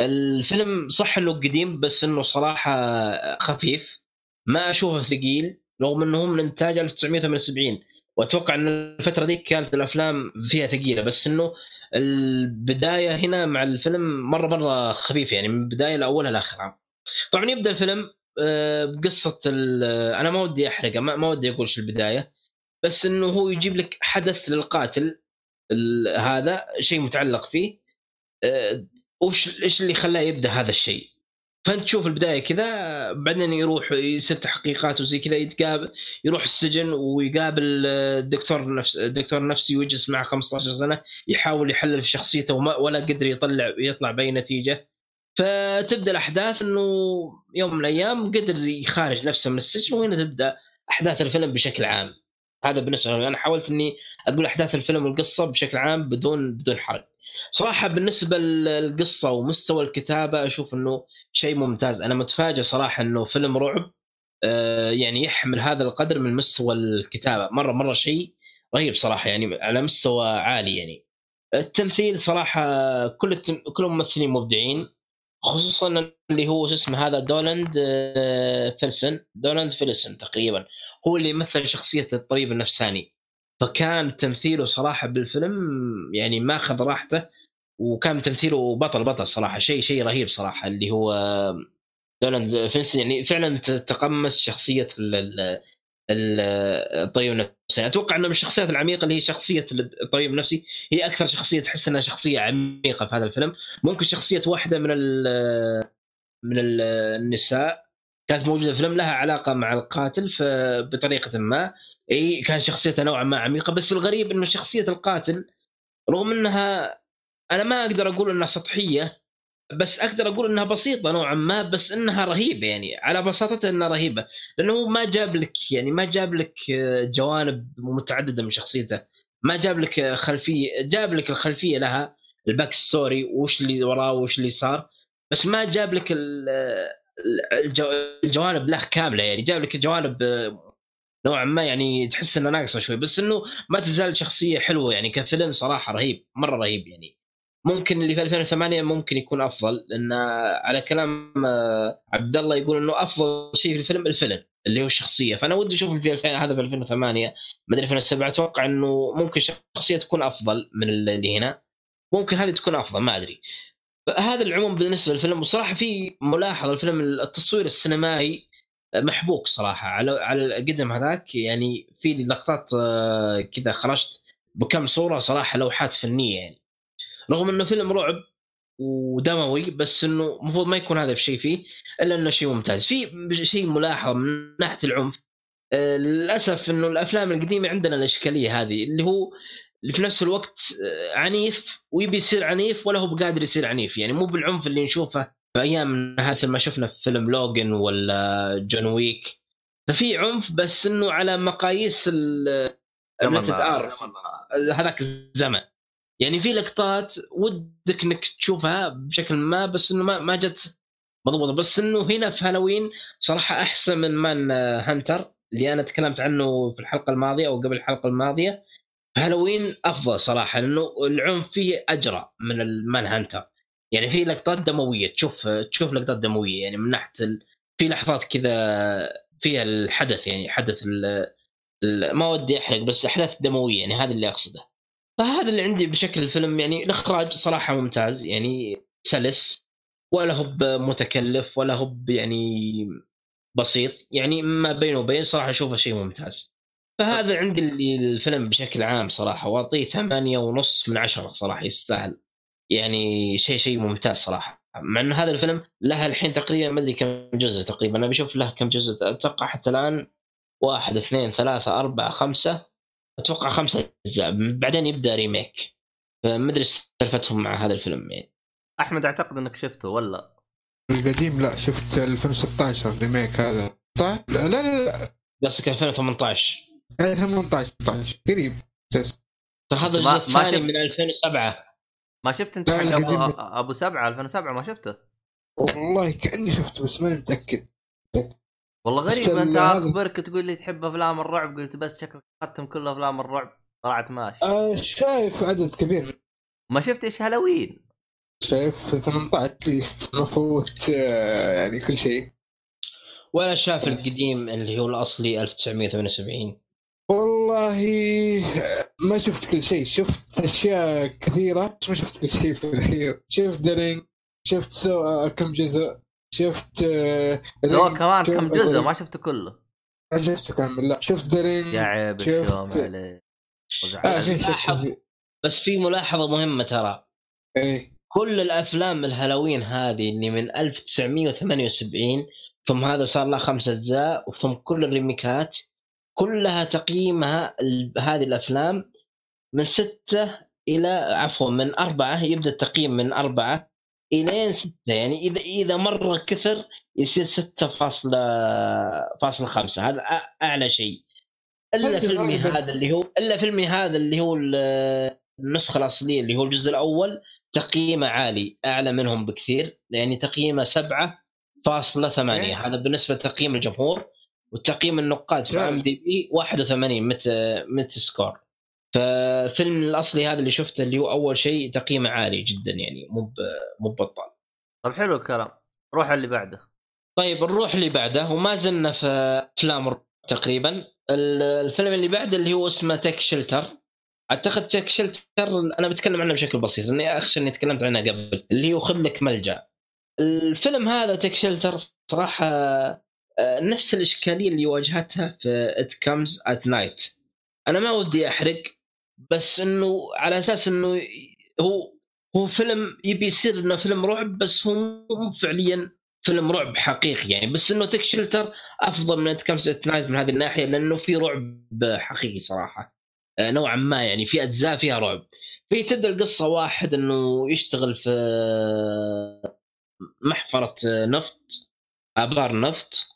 الفيلم صح إنه قديم بس إنه صراحة خفيف. ما أشوفه ثقيل رغم إنه هو من إنتاج 1978 وأتوقع ان الفترة دي كانت الأفلام فيها ثقيلة بس إنه البداية هنا مع الفيلم مرة مرة خفيف يعني من البدايه لاولها لاخرها. طبعا يبدأ الفيلم آه، بقصة ال- أنا ما ودي أحرقه ما ودي أقول شو البداية بس إنه هو يجيب لك حدث للقاتل هذا شيء متعلق فيه آه، وش إيش اللي خلاه يبدأ هذا الشيء فانت تشوف البداية كذا بعدين يروح يصير تحقيقات وزي كذا يتقابل يروح السجن ويقابل الدكتور نفس الدكتور نفسي ويجلس معه 15 سنة يحاول يحلل في شخصيته وما ولا قدر يطلع يطلع بأي نتيجة. فتبدأ الأحداث إنه يوم من الأيام قدر يخارج نفسه من السجن وهنا تبدأ أحداث الفيلم بشكل عام. هذا بالنسبة لي أنا حاولت إني أقول أحداث الفيلم والقصة بشكل عام بدون بدون حرق صراحة بالنسبة للقصة ومستوى الكتابة أشوف إنه شيء ممتاز. أنا متفاجئ صراحة إنه فيلم رعب آه، يعني يحمل هذا القدر من مستوى الكتابة. مرة مرة شيء رهيب صراحة يعني على مستوى عالي يعني. التمثيل صراحة كل التم... كل الممثلين مبدعين خصوصا اللي هو شو اسمه هذا دولاند آه، فيلسون. دولاند فيلسون تقريبا. هو اللي يمثل شخصيه الطبيب النفساني فكان تمثيله صراحة بالفيلم يعني ماخذ راحته وكان تمثيله بطل بطل صراحة شيء شيء رهيب صراحة اللي هو دولاند فيلسون يعني فعلا تقمص شخصية الطبيب النفسي. أتوقع إنه من الشخصيات العميقة اللي هي شخصية الطبيب النفسي هي أكثر شخصية تحس إنها شخصية عميقة في هذا الفيلم. ممكن شخصية واحدة من من النساء كانت موجودة في الفيلم لها علاقة مع القاتل بطريقه ما. إي كان شخصيته نوعا ما عميقة بس الغريب إنه شخصية القاتل رغم إنها أنا ما أقدر أقول إنها سطحية بس أقدر أقول إنها بسيطة نوعا ما بس إنها رهيبة يعني على بساطتها إنها رهيبة لأنه ما جاب لك يعني ما جاب لك جوانب متعددة من شخصيته ما جاب لك خلفية جاب لك الخلفية لها ال back story وش اللي وراه وش اللي صار بس ما جاب لك الجوانب له كاملة يعني جاب لك جوانب نوعا ما يعني تحس إنها ناقصة شوي بس إنه ما تزال شخصية حلوة يعني كفيلم صراحة رهيب مرة رهيب يعني. ممكن اللي في 2008 ممكن يكون أفضل لأن على كلام آه، عبد الله يقول إنه أفضل شيء في الفيلم الفيلم اللي هو الشخصية. فأنا ودي أشوف في 2000 هذا في 2008 ما ادري 2007 أتوقع إنه ممكن شخصية تكون أفضل من اللي هنا. ممكن هذه تكون أفضل ما أدري. هذا العموم بالنسبة للفيلم وصراحة في ملاحظة الفيلم التصوير السينمائي محبوك صراحة. على على القدم هذاك يعني في لقطات آه، كذا خرجت بكم صورة صراحة لوحات فنية يعني. رغم إنه فيلم رعب ودموي بس إنه المفروض ما يكون هذا الشيء فيه إلا إنه شيء ممتاز. في شيء ملاحظ من ناحية العنف آه للأسف إنه الأفلام القديمة عندنا الإشكالية هذه اللي هو اللي في نفس الوقت آه عنيف ويبي يصير عنيف ولا هو بقادر يصير عنيف. يعني مو بالعنف اللي نشوفه أيام مثل ما شفنا في فيلم لوجن ولا جون ويك. ففي عنف بس إنه على مقاييس ال هذاك الزمن. يعني في لقطات ودك إنك تشوفها بشكل ما بس إنه ما ما جت مضبوطة. بس إنه هنا في هالوين صراحة أحسن من Manhunter اللي أنا تكلمت عنه في الحلقة الماضية أو قبل الحلقة الماضية. هالوين أفضل صراحة لأنه العنف فيه أجرأ من ال Manhunter. يعني في لقطات دموية تشوف تشوف لقطات دموية يعني من ناحية ال... في لحظات كذا فيها الحدث يعني حدث ال... ال... ما ودي أحرق بس أحداث دموية يعني هذا اللي أقصده. فهذا اللي عندي بشكل الفيلم يعني الاخراج صراحة ممتاز يعني سلس ولا هو متكلف ولا هو يعني بسيط يعني ما بينه وبين صراحة أشوفه شيء ممتاز. فهذا عندي الفيلم بشكل عام صراحة وأعطيه ثمانية ونص من عشرة صراحة يستاهل. يعني شيء شيء ممتاز صراحة. مع إنه هذا الفيلم له الحين تقريبا ما أدري كم جزء تقريبا أنا بشوف له كم جزء أتوقع حتى الآن واحد اثنين ثلاثة أربعة خمسة أتوقع خمسة أجزاء. بعدين يبدأ ريميك. فما أدري سالفتهم مع هذا الفيلم يعني. أحمد أعتقد إنك شفته ولا؟ القديم لا شفت 2016 ريميك هذا. طيب لا لا لا قصدك 2018 2018 16 قريب. ترى هذا الجزء الثاني من 2007 ما شفت انت حق أبو أبو سبعة 2007 ما شفته؟ والله كأني شفته بس ماني متأكد. والله غريب انت أخبرك تقول لي تحب أفلام الرعب قلت بس شكلك ختم كل أفلام الرعب طلعت ماشي آه شايف عدد كبير. ما شفت إيش هالوين؟ شايف 18 ليست مفوت آه يعني كل شيء. ولا شاف القديم اللي هو الأصلي 1978 والله ما شفت كل شيء. شفت أشياء كثيرة بس ما شفت كل شيء في الأخير. شفت درينج شفت سو... آه، كم جزء. شفت سو كمان كم جزء؟ ما شفته كله. ما شفته كامل لا. شفت درينج يا عيب شفت عليه آه بس في ملاحظة مهمة ترى. إيه. كل الأفلام الهالوين هذه اللي من 1978 ثم هذا صار له خمس أجزاء وثم كل الريميكات كلها تقييمها هذه الأفلام من ستة إلى عفوا من أربعة يبدأ التقييم من أربعة إلين ستة. يعني اذا إذا مره كثر يصير ستة فاصلة فاصلة خمسة. هذا أعلى شيء. إلا فيلمي. هذا اللي هو إلا فيلمي هذا اللي هو ال- النسخة الأصلية اللي هو الجزء الأول تقييمه عالي أعلى منهم بكثير. يعني تقييمه 7.8 إيه. هذا بالنسبة لتقييم الجمهور. وتقييم النقاد في IMDb 81 Meta Metascore. فالفيلم الأصلي هذا اللي شفته اللي هو أول شيء تقييمه عالي جدا يعني مو مو ببطال طيب حلو الكلام. روح اللي بعده. طيب نروح اللي بعده. وما زلنا في أفلام تقريبا. ال- الفيلم اللي بعده اللي هو اسمه Take Shelter أعتقد Take Shelter أنا بتكلم عنه بشكل بسيط لأني اخشى إني تكلمت عنه قبل اللي هو خذ لك ملجأ. الفيلم هذا Take Shelter صراحة نفس الإشكالية اللي واجهتها في It Comes at Night أنا ما ودي أحرق بس إنه على أساس إنه هو هو فيلم يبي يصير إنه فيلم رعب بس هو مو فعليا فيلم رعب حقيقي يعني. بس إنه Take Shelter أفضل من It Comes at Night من هذه الناحية لأنه في رعب حقيقي صراحة. آه، نوعا ما يعني في أجزاء فيها رعب. في تبدأ القصة واحد إنه يشتغل في محفرة نفط آبار نفط.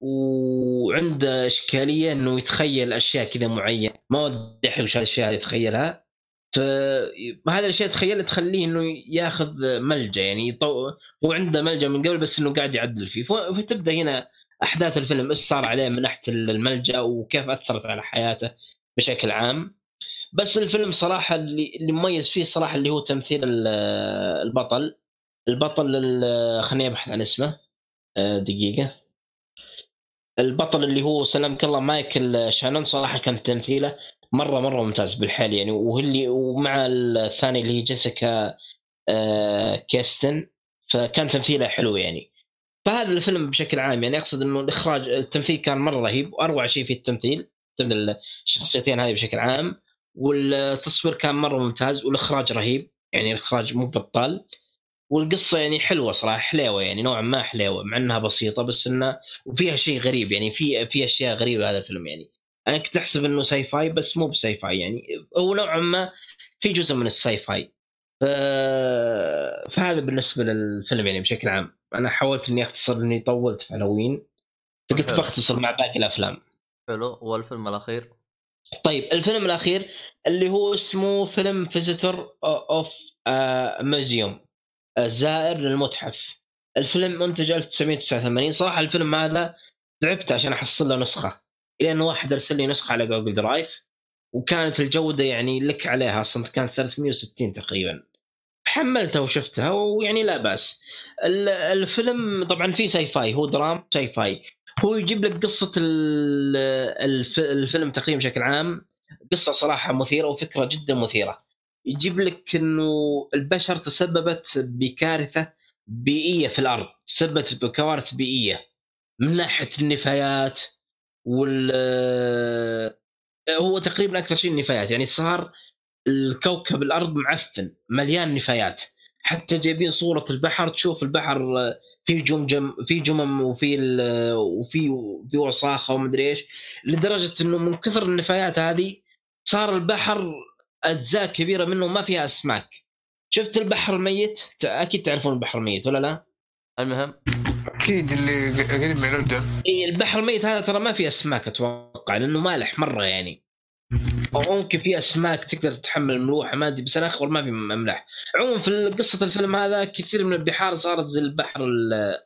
وعنده إشكالية إنه يتخيل أشياء كذا معينة. ما احرق وش الأشياء اللي يتخيلها فهذه الأشياء تخيلها تخليه إنه ياخذ ملجأ يعني يطو... هو عنده ملجأ من قبل بس إنه قاعد يعدل فيه. فتبدأ هنا أحداث الفيلم إيش صار عليه من ناحيه الملجأ وكيف أثرت على حياته بشكل عام. بس الفيلم صراحة اللي اللي مميز فيه صراحة اللي هو تمثيل ال- البطل. البطل ال- خليني أبحث عن اسمه. آه، دقيقة. البطل اللي هو سلامك الله مايكل شانون صراحة كان تمثيله مرة مرة ممتاز بالحال يعني. واللي ومع الثاني اللي هي جيسيكا آه، كيستن فكان تمثيله حلو يعني. فهذا الفيلم بشكل عام يعني أقصد إنه الإخراج التمثيل كان مرة رهيب وأروع شيء في التمثيل تمثيل الشخصيتين هذه بشكل عام. والتصوير كان مرة ممتاز والإخراج رهيب يعني الإخراج مو بطال والقصة يعني حلوة صراحة حليوة يعني نوعا ما حليوة مع إنها بسيطة بس انها وفيها شيء غريب يعني في في أشياء غريبة هذا الفيلم يعني. أنا كنت أحسب إنه sci-fi بس مو ب sci-fi يعني هو نوعا ما في جزء من ال sci-fi ف... فهذا بالنسبة للفيلم يعني بشكل عام. أنا حاولت إني أختصر إني طولت في هالوين فقلت. بختصر مع باقي الأفلام. حلو. والفيلم الأخير؟ طيب الفيلم الأخير اللي هو اسمه فيلم Visitor of Museum الزائر للمتحف. الفيلم منتج 1989 صراحة الفيلم هذا تعبت عشان أحصل له نسخة. لأن واحد أرسل لي نسخة على Google Drive وكانت الجودة يعني لك عليها أصلا كانت 360 تقريبا. حملتها وشفتها ويعني لا بأس. ال- الفيلم طبعا فيه sci-fi هو drama sci-fi. هو يجيب لك قصة ال- الف- الفيلم تقريبا بشكل عام. قصة صراحة مثيرة وفكرة جدا مثيرة. يجيب لك إنه البشر تسببت بكارثة بيئية في الأرض تسببت بكوارث بيئية من ناحية النفايات وال هو تقريبا أكثر شيء النفايات يعني صار الكوكب الأرض معفن مليان نفايات. حتى جايبين صورة البحر تشوف البحر فيه جمجم في جمم وفي وفي في وصاخه ومدري إيش لدرجة إنه من كثر النفايات هذه صار البحر أجزاء كبيرة منه ما فيها أسماك. شفت البحر الميت؟ أكيد تعرفون البحر الميت ولا لا؟ المهم. أكيد اللي ق- قريب من الأردن. إي البحر الميت هذا ترى ما فيه أسماك أتوقع لأنه مالح مرة يعني. أو ممكن في أسماك تقدر تتحمل الملوحة ما أدري بس أنا أخبر ما في مملح. عموما في قصة الفيلم هذا كثير من البحار صارت زي البحر ال-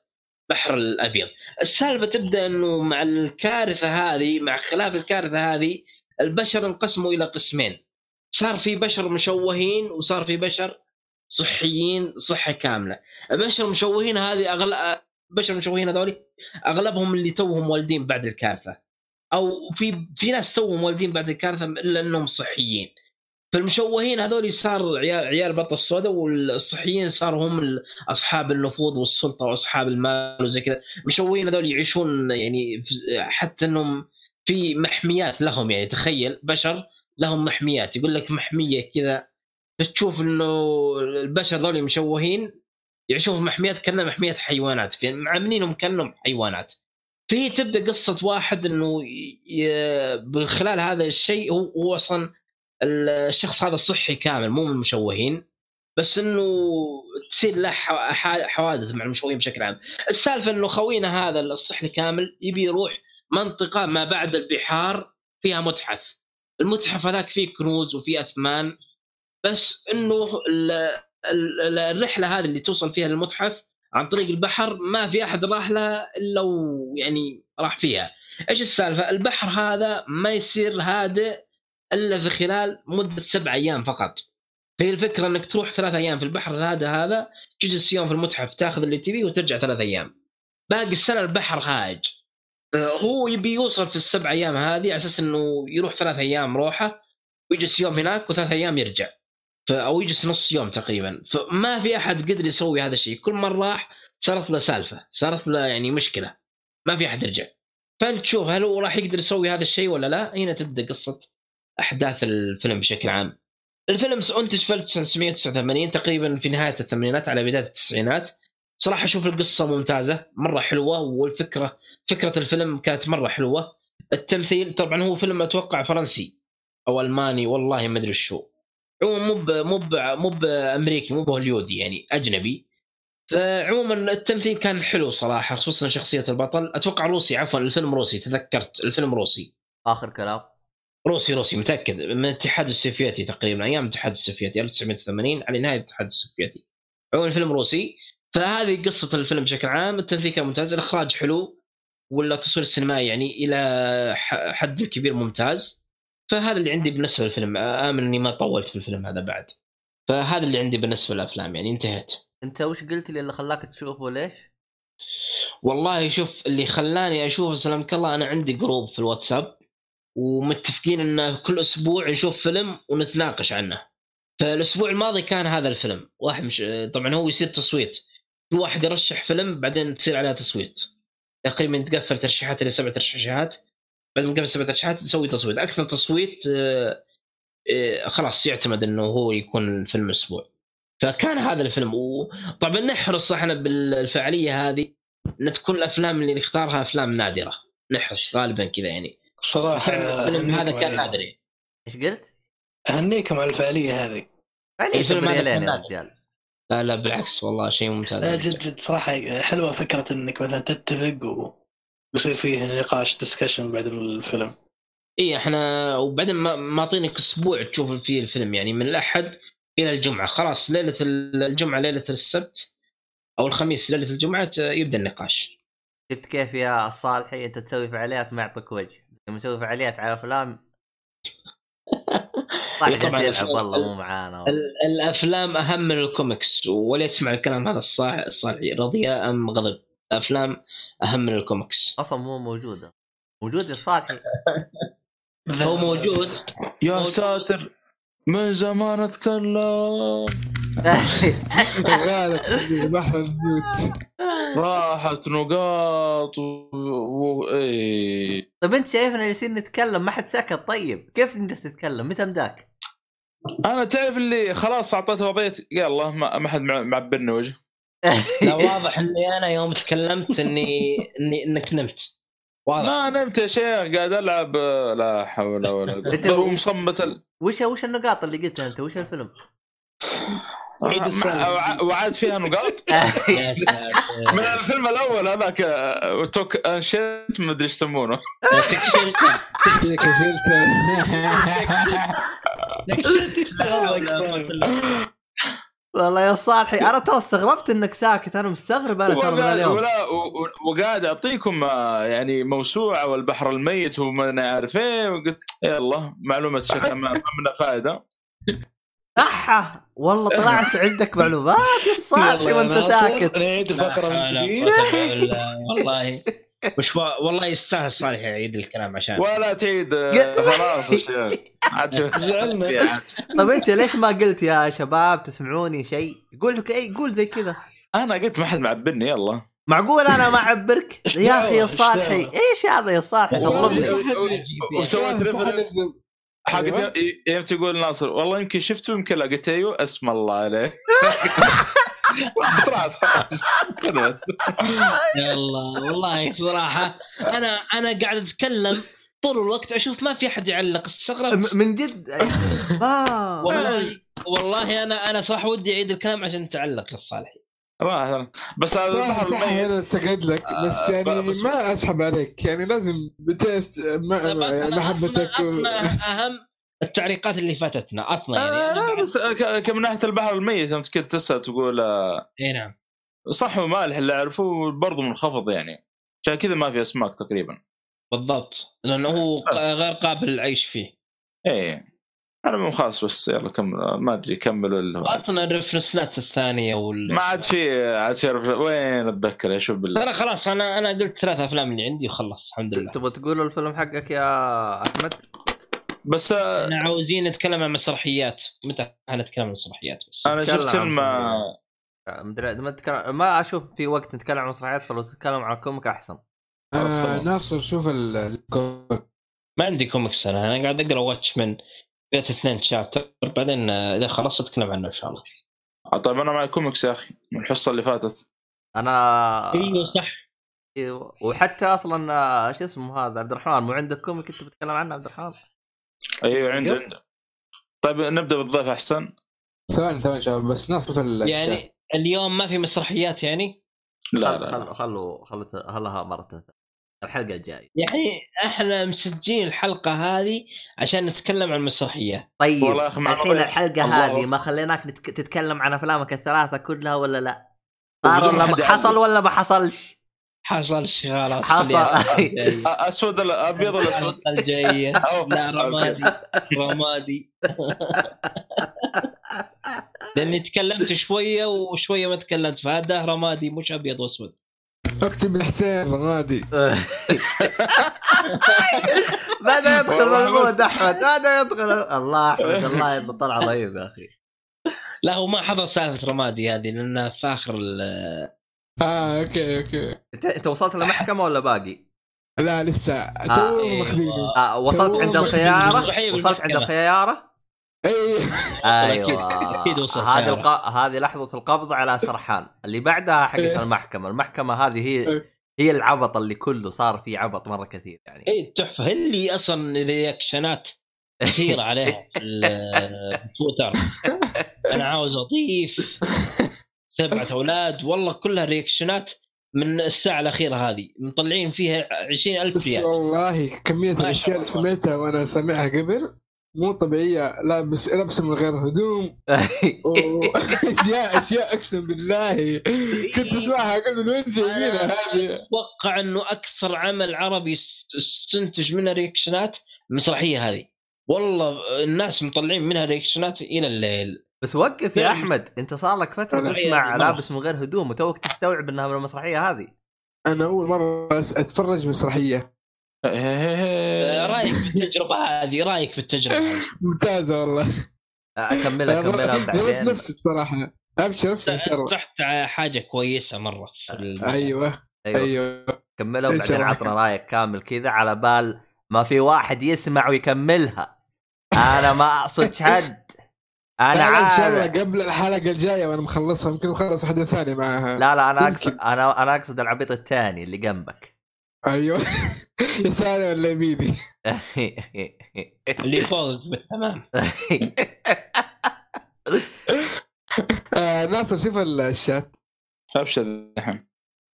البحر الأبيض. السالفة تبدأ إنه مع الكارثة هذه مع خلاف الكارثة هذه البشر انقسموا إلى قسمين. صار في بشر مشوهين وصار في بشر صحيين صحة كاملة. البشر المشوهين هذه اغلب بشر المشوهين هذول أغلبهم اللي توهم والدين بعد الكارثة. أو في في ناس توهم والدين بعد الكارثة إلا أنهم صحيين. فالمشوهين هذول صار عيال عيال بطه السوداء والصحيين صاروا هم أصحاب النفوذ والسلطة وأصحاب المال وزي كذا. المشوهين هذول يعيشون يعني حتى أنهم في محميات لهم يعني تخيل. بشر لهم محميات. يقول لك محمية كذا فتشوف إنه البشر ذول مشوهين يعيشون في محميات كأنها محميات حيوانات يعني معاملينهم كأنهم حيوانات. فهي تبدأ قصة واحد إنه من خلال هذا الشيء هو أصلا الشخص هذا صحي كامل مو من المشوهين بس إنه تصير له حوادث مع المشوهين بشكل عام. السالفة إنه خوينا هذا الصحي كامل يبي يروح منطقة ما بعد البحار فيها متحف. المتحف هذاك فيه كنوز وفيه أثمان بس إنه ال- ال- ال- الرحلة هذه اللي توصل فيها للمتحف عن طريق البحر ما في أحد راح لها إلا ويعني راح فيها. إيش السالفة؟ البحر هذا ما يصير هادئ إلا في خلال مدة سبع أيام فقط. فهي الفكرة إنك تروح ثلاث أيام في البحر الهادئ هذا تجلس يوم في المتحف تاخذ اللي تبيه وترجع ثلاث أيام. باقي السنة البحر هايج. آه، هو يبي يوصل في السبع أيام هذه على أساس إنه يروح ثلاث أيام روحه ويجلس يوم هناك وثلاث أيام يرجع. أو يجلس نص يوم تقريبا. فما في أحد قدر يسوي هذا الشيء. كل من راح صارت له سالفة صارت له يعني مشكلة. ما في أحد يرجع فانت تشوف هل هو راح يقدر يسوي هذا الشيء ولا لا؟ هنا تبدأ قصة أحداث الفيلم بشكل عام. الفيلم أنتج في 1989 تقريبا في نهاية الثمانينات على بداية التسعينات. صراحة أشوف القصة ممتازة مرة حلوة والفكرة فكرة الفيلم كانت مرة حلوة. التمثيل طبعا هو فيلم أتوقع فرنسي أو ألماني والله ما أدري شو. هو مو ب- مو ب- مو بامريكي مو بهوليودي يعني أجنبي. فعموما التمثيل كان حلو صراحة خصوصا شخصية البطل. أتوقع روسي عفوا الفيلم روسي تذكرت الفيلم روسي. آخر كلام. روسي روسي متأكد. من الاتحاد السوفيتي تقريبا أيام الاتحاد السوفيتي 1980 على نهاية الاتحاد السوفيتي. عموما الفيلم روسي. فهذه قصة الفيلم بشكل عام. التمثيل كان ممتاز الإخراج حلو. والتصوير السينمائي يعني إلى حد كبير ممتاز. فهذا اللي عندي بالنسبة للفيلم. آمن إني ما طولت في الفيلم هذا بعد. فهذا اللي عندي بالنسبة للأفلام يعني انتهت. أنت وش قلت لي اللي خلاك تشوفه ليش؟ والله شوف اللي خلاني أشوف سلامك الله أنا عندي جروب في الواتساب ومتفقين إن كل أسبوع نشوف فيلم ونتناقش عنه. فالأسبوع الماضي كان هذا الفيلم. واحد مش طبعا هو يصير تصويت. كل واحد يرشح فيلم بعدين تصير عليها تصويت. تقريبا تقفل ترشيحات إلى سبع ترشيحات بعد ما تقفل سبع ترشيحات تسوي تصويت أكثر تصويت آه، آه، خلاص يعتمد إنه هو يكون فيلم الأسبوع فكان هذا الفيلم وطبعا نحرص إحنا بالفعالية هذه ان تكون الأفلام اللي نختارها أفلام نادرة نحرص غالبا كذا يعني صراحة الفيلم هذا كان. نادر يعني. إيش قلت؟ أهنيكم على الفعالية هذه عليك الفيلم هذا يا. رجال لا لا بالعكس والله شيء ممتاز لا جد جد صراحة حلوة فكرة إنك مثلا تتفق و- ويصير فيه نقاش discussion بعد الفيلم. إي إحنا وبعدين ما- ماطينك أسبوع تشوف فيه الفيلم يعني من الأحد إلى الجمعة. خلاص ليلة الجمعة ليلة السبت أو الخميس ليلة الجمعة يبدأ النقاش. شفت كيف يا الصالحي أنت تسوي فعاليات ما يعطيك وجه. لما تسوي فعاليات على أفلام طبعا طبعاً جالس يلعب والله مو معانا. ال- الأفلام أهم من الكوميكس ولا يسمع الكلام هذا الصالح الصالح رضي أم غضب؟ الافلام أهم من الكوميكس. أصلا مو موجودة. موجود يا صالحي هو موجود. [laughs] يا موجود. ساتر. من زمان أتكلم. غالب بحر البيوت. راحت نقاط و... و... إيه. طيب أنت شايفنا جالسين نتكلم ما حد سكت. طيب كيف جالس تتكلم؟ متى مداك؟ أنا تعرف اللي خلاص أعطيته وضعية. يلا ما, ما حد مع- معبرني وجه. [laughs] لا واضح إني أنا يوم تكلمت اني اني إنك نمت. واضح. ما نمت يا شيخ قاعد ألعب لا حول ولا [laughs] قوة. ومصمت ال... وش وش النقاط اللي قلتها أنت؟ وش الفيلم؟ عيد وعاد فيها نقاط. [laughs] من الفيلم الأول هذاك آه، توك انشيت ما أدري إيش يسمونه. فيك فلتر [laughs] والله يا صالحي أنا ترى استغربت إنك ساكت أنا مستغرب أنا ترى من وقاعد اليوم. ولا وقاعد أعطيكم آه، يعني موسوعة والبحر الميت وما أنا عارف إيه وقلت يلا معلومة شكلها ما منها فائدة. أحا والله طلعت عندك معلومات يا [laughs] صالحي وأنت ساكت. نعيد الفقره من جديد والله. [laughs] وش وا- والله يستاهل صالح يعيد الكلام عشان ولا تعيد [laughs] خلاص. زعلنا. طيب انت ليش ما قلت يا شباب تسمعوني شيء؟ قول لك اي قول زي كذا. أنا قلت ما حد معبرني يلا. معقول أنا ما أعبرك؟ [laughs] يا أخي يا إيش صالحي؟ إيش هذا يا صالحي؟ وسويت ريفرنس. حقت يوم تقول ناصر والله يمكن شفته يمكن لا قلت أيوه أسم الله عليك. [laughs] طلعت [laughs] يلا والله صراحة أنا أنا قاعد أتكلم طول الوقت أشوف ما في أحد يعلق استغربت. من جد؟ ما [laughs] والله والله أنا أنا صراحة ودي أعيد الكلام عشان تعلق للصالحي راح بس هذا صح صح أنا استقعد لك بس آه، يعني بس- ما أسحب عليك يعني لازم بتيست بس محبتك. أثنى أهم التعليقات اللي فاتتنا اثنى يعني آه، أنا لا بس ك- كمن ناحية البحر الميت انت كنت تسأل تقول آه، إي نعم. صح ومالح اللي اعرفه برضه منخفض يعني عشان كذا ما في أسماك تقريبا. بالضبط. لأنه هو ق- غير قابل للعيش فيه. إيه أنا مو خلاص بس يلا كمل ما أدري كمل ولا هو. أصلا الريفرنسات الثانية وال ما عاد في عاد في رف- وين أتذكر يا شوف بالله ترى خلاص أنا أنا قلت ثلاث أفلام اللي عندي وخلص الحمد لله. تبغى تقول الفيلم حقك يا أحمد؟ بس آه، إحنا عاوزين نتكلم عن مسرحيات متى حنتكلم عن مسرحيات بس أنا شفت عن فيلم مسرحيات. مدري ما تتكلم ما أشوف في وقت نتكلم عن مسرحيات فلو تتكلم عن comic أحسن آه ناصر شوف ال- الكود. ما عندي كوميكس أنا أنا قاعد أقرأ Watchmen قريت اثنين chapter بعدين آه، إذا خلصت أتكلم عنه إن شاء الله آه، طيب أنا معي كوميكس يا أخي من الحصة اللي فاتت أنا أيوه صح إيوه وحتى أصلا آه، شو اسمه هذا عبد الرحمن مو عندك comic أنت بتتكلم عنه عبد الرحمن؟ أيوه عنده يب. عنده طيب نبدأ بالضيف أحسن ثواني ثواني شباب بس ناصر في ال- يعني اليوم ما في مسرحيات يعني لا خل- لا, خل- خلوا خلوا خلها مرة ثانية. الحلقة الجاية يعني إحنا مسجلين الحلقة هذه عشان نتكلم عن مسرحيات طيب والله الحين الله هذه. ما خليناك. تتكلم عن أفلامك الثلاثة كلها ولا لا؟ صار وبدون ولا ما ما حد حصل. ولا ما حصلش؟ حصل خلاص حصل. [laughs] أسود ولا أبيض ولا أسود؟ الحلقة الجاية. [laughs] لا. رمادي. رمادي. [laughs] لأني تكلمت شوية وشوية ما تكلمت فهذا رمادي مش أبيض وأسود. اكتب حسين رمادي. بدا يدخل بالمود أحمد؟ بدا يدخل الله أحمد الله انه طلع رهيب يا أخي. لا هو ما حضر سالفة رمادي هذه لأنها في آخر آه أوكي أوكي أنت أنت وصلت للمحكمة ولا باقي؟ لا لسه تو أيوة. ماخذيني آه وصلت عند الخيارة وصلت عند. الخيارة اي أيوه [laughs] هذه. الق... هذه لحظة القبض على سرحان اللي بعدها حقت yes. المحكمة المحكمة هذه هي إيه. هي العبط اللي كله صار فيه عبط مرة كثير يعني اي تحفة هي اللي أصلا رياكشنات كثيرة عليها [laughs] في تويتر [laughs] أنا عاوز أضيف سبعة أولاد. والله كلها رياكشنات من الساعة الأخيرة هذه. مطلعين فيها 20000 بس ريال. والله كمية ما الأشياء اللي. سمعتها وأنا سامعها قبل مو طبيعية. لابس لابس من غير هدوم. [laughs] واشياء اشياء أقسم بالله. كنت أسمعها قبل وين جايبينها هذه؟ أتوقع إنه أكثر عمل عربي س- استنتج منها رياكشنات المسرحيه هذه. والله الناس مطلعين منها رياكشنات إلى الليل. بس وقف يا فعلا. أحمد أنت صار لك فترة تسمع. لابس من غير هدوم وتوك تستوعب إنها من المسرحية هذه. أنا أول مرة أس- أتفرج مسرحية. آه، رأيك في التجربة هذه؟ رأيك في التجربة هذه؟ ممتازة والله. أكملها أكملها بعدين. نفسي بصراحة. أبشر أبشر إن شاء الله. رحت على حاجة كويسة مرة في ال- أيوه أيوه. كملها وبعدين. عطنا رأيك كامل كذا على بال ما في واحد يسمع ويكملها. أنا ما أقصد حد أنا لا، إن شاء عارف. الله قبل الحلقة الجاية وأنا مخلصها يمكن مخلص واحدة ثانية معها. لا لا أنا. أقصد أنا أنا أقصد العبيط الثاني اللي جنبك. أيوه. [laughs] يساري ولا يميني اللي فوق بالتمام [laughs] آه ناصر شوف الشات. أبشر الحين.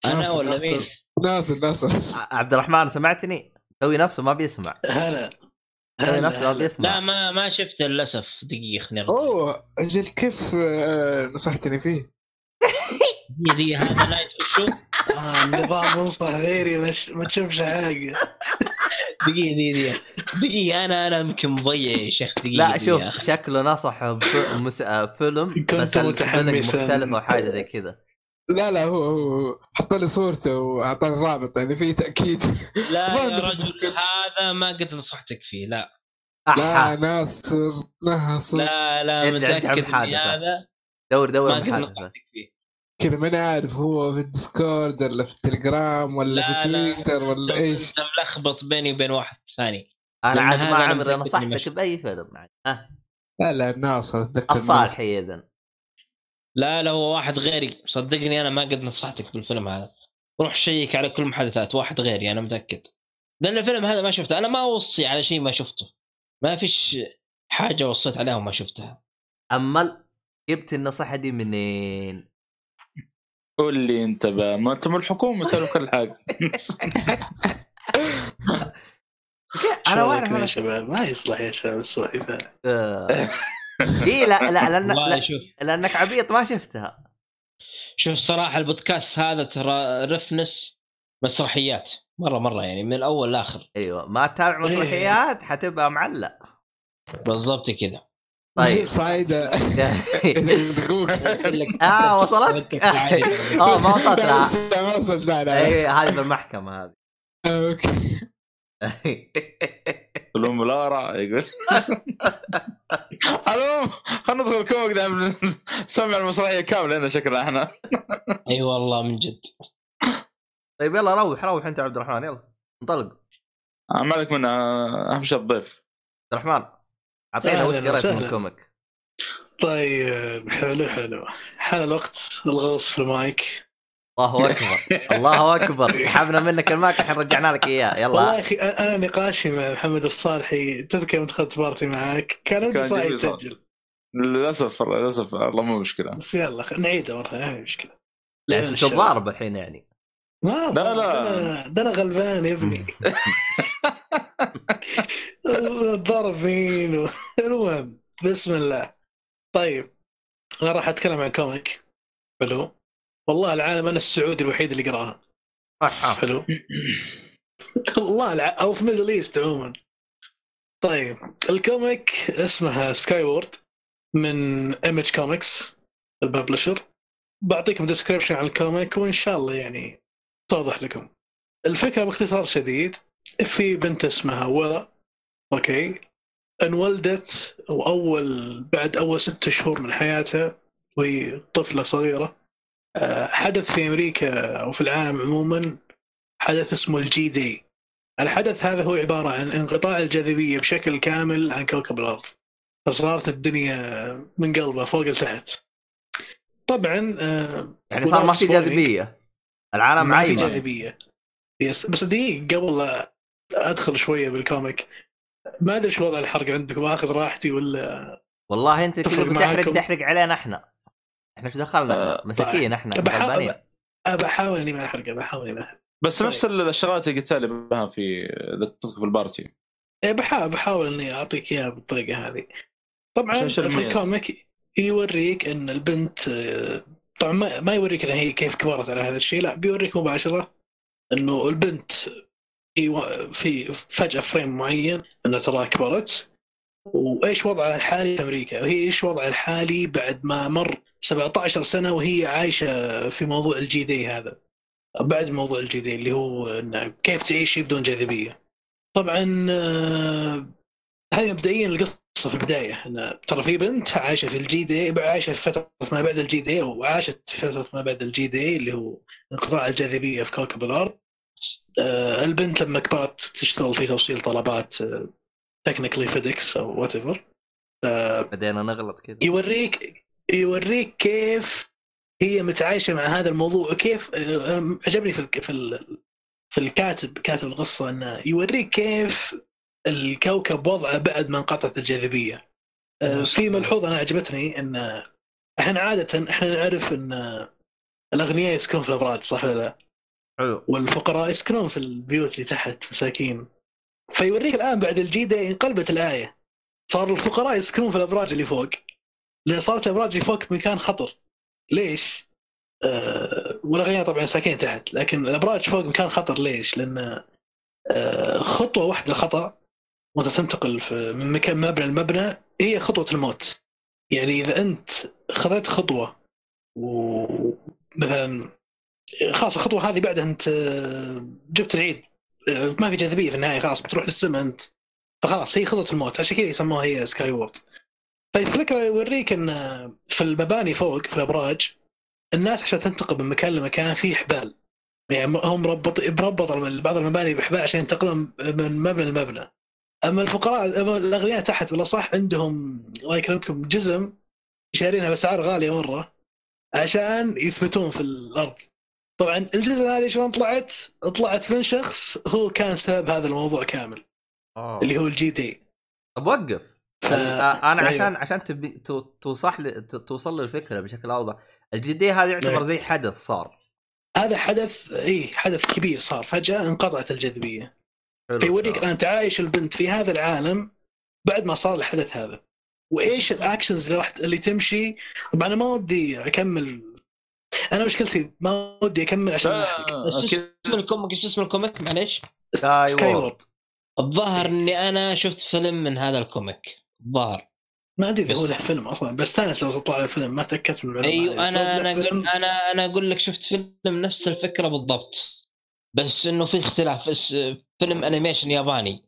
أنا ولا ناصر. مين؟ ناصر ناصر. عبد الرحمن سمعتني؟ سوي نفسه ما بيسمع. هلا. ما هلا. لا ما ما شفت للاسف دقيقه خليني. أوه أجل كيف آه نصحتني فيه دي دي هذا نايت وشو آه النظام انصح غيري مش ما تشوفش حاجة دقيقه دقيقه دقيقه أنا أنا يمكن مضيع يا شيخ دقيقه لا دقيقة. شوف شكله نصح آه، فيلم بس. مختلف أو حاجة زي كذا لا لا هو هو. حط لي صورته وأعطاني الرابط يعني في تأكيد [laughs] لا يا. رجل هذا ما قد نصحتك فيه لا لا أحا. ناصر ناصر لا لا متأكد هذا دور دور ما قد نصحتك فيه كذا ماني عارف هو في ال Discord ولا في التليجرام ولا لا، في لا. تويتر ولا إيش أنت ملخبط بيني وبين واحد ثاني أنا عاد ما عمري نصحتك. بأي فيلم عاد. ها لا لا ناصر أتذكر ناصر. الصالحي اذا لا لا هو واحد غيري. صدقني أنا ما قد نصحتك بالفيلم هذا. روح شيك على كل المحادثات واحد غيري أنا متأكد. لأن الفيلم هذا ما شفته. أنا ما اوصي على شيء ما شفته. ما فيش حاجة وصيت عليها وما شفتها. أما جبت النصيحة دي منين؟ قول لي أنت بقى. ما أنت من الحكومة تعرف كل حاجة. [laughs] أنا واعرف يا شباب؟ ما يصلح يا شباب السوالف آه. إي لا لا لأن والله لا شوف. لأنك عبيط ما شفتها. شوف صراحة البودكاست هذا ترى رفنس مسرحيات مرة مرة يعني من الأول لآخر. أيوه ما تتابع مسرحيات حتبقى معلق. بالضبط كذا. طيب. [laughs] صعيدة. [laughs] يدغوك. [laughs] آه وصلتك. آه ما وصلت لها لا ما وصلت لا لا. أي هذه بالمحكمة هذه. أوكي. الام لارا يقول [laughs] ألو خلينا ندخل ال comic دام نسمع المسرحية كاملة هنا شكلنا إحنا. اي والله من جد. طيب يلا روح روح انت يا عبد الرحمن يلا. انطلق. آه، ما عليك منها اهم شيء الضيف. عبد الرحمن اعطينا وش قريت من. ال comic؟ طيب حلو حلو. حان الوقت الغوص في المايك. الله [laughs] أكبر. الله أكبر. [laughs] سحبنا منك المايك الحين رجعنا لك إياه. والله يلا يا أخي أنا نقاشي مع محمد الصالحي. تذكر يوم دخلت party معاك كان ودي صاحي. يسجل. للأسف للأسف. الله مو مشكلة. بس يلا نعيده مرة ما مشكلة. لعبة أنت. تضارب الحين يعني. ما لا، لا. ده أنا غلبان يا ابني. [laughs] ضرب مين؟ المهم بسم الله. طيب أنا راح أتكلم عن comic. حلو. والله العالم أنا السعودي الوحيد اللي قراها. حلو. [coughs] والله الع... أو في Middle East عموما. طيب ال comic اسمها Skyward من Image Comics ال publisher. بعطيكم description عن ال comic وإن شاء الله يعني توضح لكم. الفكرة باختصار شديد في بنت اسمها Willa أوكي؟ انولدت واول بعد أول ست شهور من حياتها وهي طفلة صغيرة. حدث في أمريكا أو في العالم عموما حدث اسمه ال G-Day الحدث هذا هو عبارة عن انقطاع الجاذبية بشكل كامل عن كوكب الأرض. فصارت الدنيا من قلبها فوق لتحت. طبعا آه، يعني صار ما في جاذبية. العالم ما في جاذبية. yes بس دقيقة قبل لا أدخل شوية بال comic ما أدري شو وضع الحرق عندكم آخذ راحتي ولا والله أنت كذا تفرق بتحرق معاكم. تحرق علينا إحنا. إحنا إيش دخلنا آه، إحنا مساكين إحنا بحاول غلبانين. ابى أحاول إني ما احرق ابى أحاول إني ما احرق بس طيب. نفس الشغلات اللي قلتها لي بها في إذا تذكر في ال party إيه بحاول بحاول إني أعطيك إياها بالطريقة هذه طبعا في؟ ال comic يوريك إن البنت طبعا ما, ما يوريك ان هي كيف كبرت على هذا الشيء لا بيوريك مباشرة إنه البنت في فجأة frame معين انها ترى كبرت وإيش وضعها الحالي في أمريكا؟ وهي إيش وضعها الحالي بعد ما مر 17 سنة وهي عايشة في موضوع ال G-Day هذا. بعد موضوع ال G-Day اللي هو كيف تعيشي بدون جاذبية. طبعا آه، هذه مبدئيا القصة في البداية. إن ترى في بنت عايشة في ال G-Day عايشة في فترة ما بعد ال G-Day أو عاشت في فترة ما بعد ال G-Day اللي هو انقطاع الجاذبية في كوكب الأرض. آه، البنت لما كبرت تشتغل في توصيل طلبات technically FedEx أو whatever بدينا نغلط كذا. يوريك يوريك كيف هي متعايشة مع هذا الموضوع وكيف عجبني في في ال- في الكاتب كاتب القصة إنه يوريك كيف الكوكب وضعه بعد ما انقطعت الجاذبية. آه، في ملحوظة أنا عجبتني ان إحنا عادة إحنا نعرف إن الأغنياء يسكنون في الأبراج صح ولا لا؟ حلو. والفقراء يسكنون في البيوت اللي تحت مساكين. فيوريك الآن بعد ال G-Day انقلبت الآية. صار الفقراء يسكنون في الأبراج اللي فوق. لأن صارت الأبراج اللي فوق مكان خطر. ليش؟ آه والاغنياء طبعا ساكنين تحت. لكن الأبراج فوق مكان خطر. ليش؟ لأن آه خطوة واحدة خطأ وأنت تنتقل من مكان مبنى لمبنى هي خطوة الموت. يعني إذا أنت خذيت خطوة ومثلا خلاص الخطوة هذه بعدها أنت آه، جبت العيد. ما في جاذبيه في النهاية خلاص بتروح للسماء أنت. فخلاص هي خطوه الموت. عشان كذا يسموها هي سكاي وورد فالفكرة يوريك إن في المباني فوق في الأبراج الناس عشان تنتقل من مكان لمكان في حبال يعني هم مربط مربط بعض المباني بحبال عشان ينتقلون من مبنى لمبنى. أما الفقراء أما الأغنياء تحت ولا صح عندهم الله يكرمكم جزم شارينها بأسعار غالية مرة عشان يثبتون في الأرض. طبعا الجزم هذه شلون طلعت؟ طلعت من شخص هو كان سبب هذا الموضوع كامل أوه. اللي هو ال G Day طب وقف ف... ال- آه، أنا أيوه. عشان عشان تبي تو- توصح لي توصل لي الفكرة بشكل أوضح ال G-Day هذه يعتبر إيه. زي حدث صار هذا حدث اي حدث كبير صار فجأة انقطعت الجاذبية فيوريك. أنت عايش البنت في هذا العالم بعد ما صار الحدث هذا وإيش ال actions اللي راح اللي تمشي طبعا أنا ما ودي أكمل أنا مشكلتي ما ودي أكمل عشان. اسم ال comic إيش اسم الكوميك معليش؟ Skyward. الظاهر إني أنا شفت فيلم من هذا ال comic. الظاهر. ما أدري إذا هو له فيلم أصلا بس استانس لو طلع له فيلم ما تأكدت من المعلومه أيوه هذه. أنا أنا فيلم- أنا أنا أقول لك شفت فيلم نفس الفكرة بالضبط. بس إنه في اختلاف فيلم animation ياباني.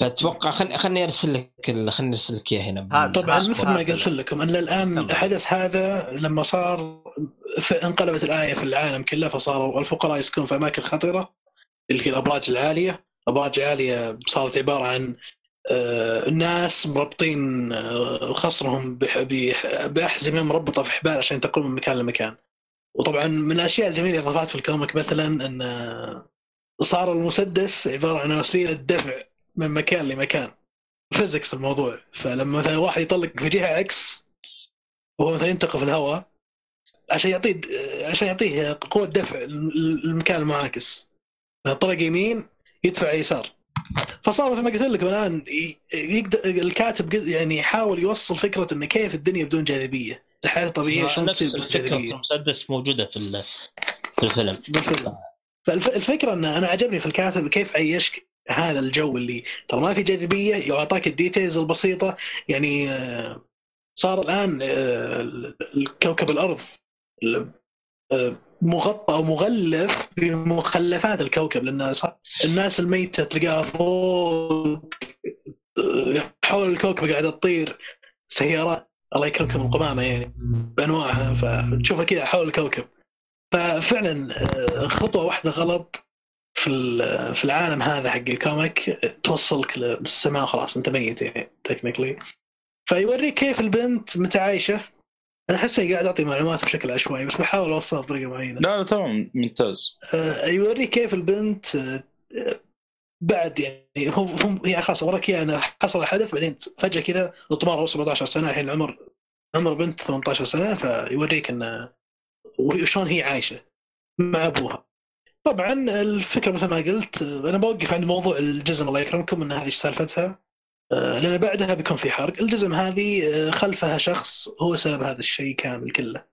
فأتوقع خلني خلني أرسل لك ال- خلني أرسل لك اياه هنا طبعا مثل ما قلت لكم أن الآن. الحدث هذا لما صار انقلبت الآية في العالم كله فصاروا الفقراء يسكنون في أماكن خطيرة اللي هي الأبراج العالية. أبراج عالية صارت عبارة عن آه، ناس مربطين آه، خصرهم باحزمه مربطه في حبال عشان ينتقلون من مكان لمكان. وطبعا من الاشياء الجميله اللي في ال comic مثلا أن آه، صار المسدس عبارة عن وسيله دفع من مكان لمكان. physics الموضوع. فلما مثلا واحد يطلق في جهة عكس وهو مثلا ينتقل في الهواء عشان يعطيه عشان يعطيه قوة دفع المكان المعاكس. طلق يمين يدفع يسار. فصار مثل ما قلت لكم الآن يقدر الكاتب يعني يحاول يوصل فكرة انه كيف الدنيا بدون جاذبية. الحياة الطبيعيه شلون تصير بدون جاذبية. المسدس موجودة في في الفيلم. بالفيلم فالفكرة إن أنا عجبني في الكاتب كيف عيشك. هذا الجو اللي ترى ما في جاذبية يعطاك الديتيلز البسيطة. يعني آه، صار الآن آه، الكوكب الأرض ال- آه، مغطى أو مغلف بمخلفات الكوكب لأن الناس الميتة تلقاها فوق حول الكوكب قاعدة تطير سيارات. الله يكرمكم القمامة يعني بأنواعها فتشوفها كذا حول الكوكب. ففعلا خطوة واحدة غلط. في في العالم هذا حق ال comic توصلك للسماء خلاص أنت ميت يعني technically فيوريك كيف البنت متعايشة. أنا أحس إني قاعد أعطي معلومات بشكل عشوائي بس بحاول اوصلها بطريقة معينة. لا لا تمام ممتاز. آه، يوريك كيف البنت آه، بعد يعني هم هم يعني خلاص وراك انه حصل حدث بعدين فجأة كذا اطمار 17 سنة الحين العمر عمر بنت 18 سنة فيوريك انه وشلون هي عايشة مع أبوها. طبعا الفكرة مثل ما قلت أنا بوقف عند موضوع الجزم الله يكرمكم إن هذه سالفتها آه، لأن بعدها بيكون في حرق، الجزم هذه آه، خلفها شخص هو سبب هذا الشيء كامل كله.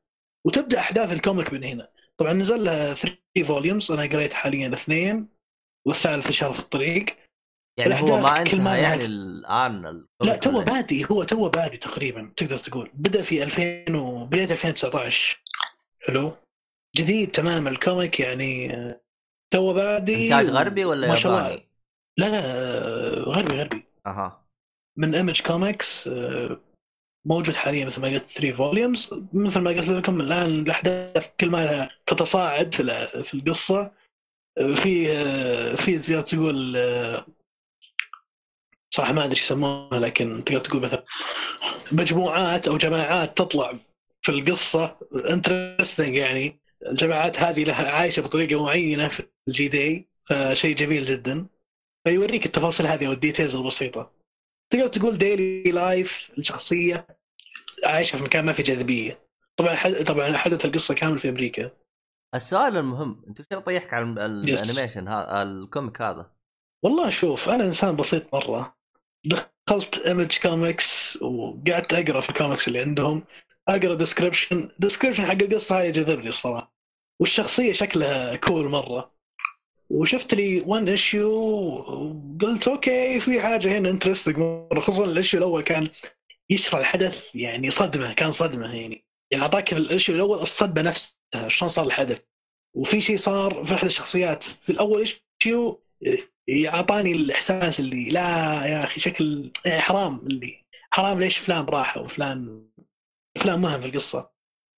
وتبدأ أحداث ال comic من هنا. طبعا نزل لها 3 volumes أنا قريت حاليا اثنين والثالث ان شاء الله في الطريق. يعني هو ما انتهى يعني. الآن لا تو؟ بادي هو تو بادي تقريبا تقدر تقول بدأ في 2000 و... بداية 2019 حلو جديد تماما. ال comic يعني آه، تو بادي إنتاج غربي ولا ما شاء الله. لا لا آه، غربي غربي. أها. من Image Comics آه، موجود حاليا مثل ما قلت 3 volumes مثل ما قلت لكم الآن الأحداث كل ما تتصاعد في ال- في القصة في في تقدر تقول صراحة ما أدري إيش يسمونها لكن تقدر تقول مثلا مجموعات أو جماعات تطلع في القصة. interesting يعني. الجماعات هذه لها عايشة بطريقة معينة في ال G-Day فشيء جميل جدا. فيوريك التفاصيل هذه وال details البسيطة. تقدر تقول daily life الشخصية عايشة في مكان ما في جاذبية. طبعا حد... طبعا حدث القصة كامل في أمريكا. السؤال المهم أنت وش طيحك على. ال animation هذا ال comic هذا؟ والله شوف أنا إنسان بسيط مرة. دخلت Image Comics وقعدت أقرأ في الكوميكس اللي عندهم. أقرأ description description حق القصة هاي جذبني الصراحة. والشخصية شكلها cool مرة. وشفت لي one issue وقلت أوكي في حاجة هنا interesting مره خصوصا ال issue الأول كان يشرح الحدث يعني صدمة كان صدمة يعني. يعني أعطاك ال issue الأول الصدمة نفسها شلون صار الحدث. وفي شيء صار في احد الشخصيات. في الأول issue اعطاني الإحساس اللي لا يا أخي شكل يعني حرام اللي حرام ليش فلان راح وفلان فلان مهم في القصة.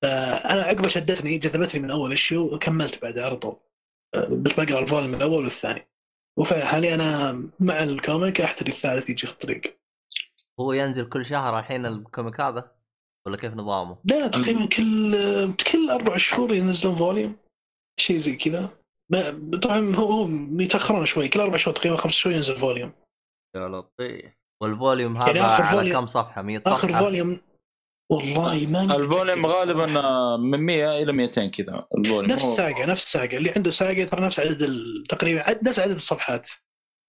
أنا عقبه شدتني جذبتني من أول issue وكملت بعدها على طول. بس بقرأ ال volume الأول والثاني. وفعلا حاليا أنا مع ال comic احتري الثالث يجي في الطريق. هو ينزل كل شهر الحين ال comic هذا؟ ولا كيف نظامه؟ لا تقريبا كل كل أربع شهور ينزلون volume. شيء زي كذا. طبعا هو يتاخرون شوي. كل أربع شهور تقريبا خمس شهور ينزل volume. يا لطيف. وال volume يعني هذا آخر على volume- كم صفحة؟ 100 صفحة؟ اخر volume والله ما ال volume غالبا آه، من 100 إلى 200 كذا ال volume. نفس مو- Saga نفس Saga اللي عنده Saga ترى نفس عدد تقريبا عد- نفس عدد الصفحات.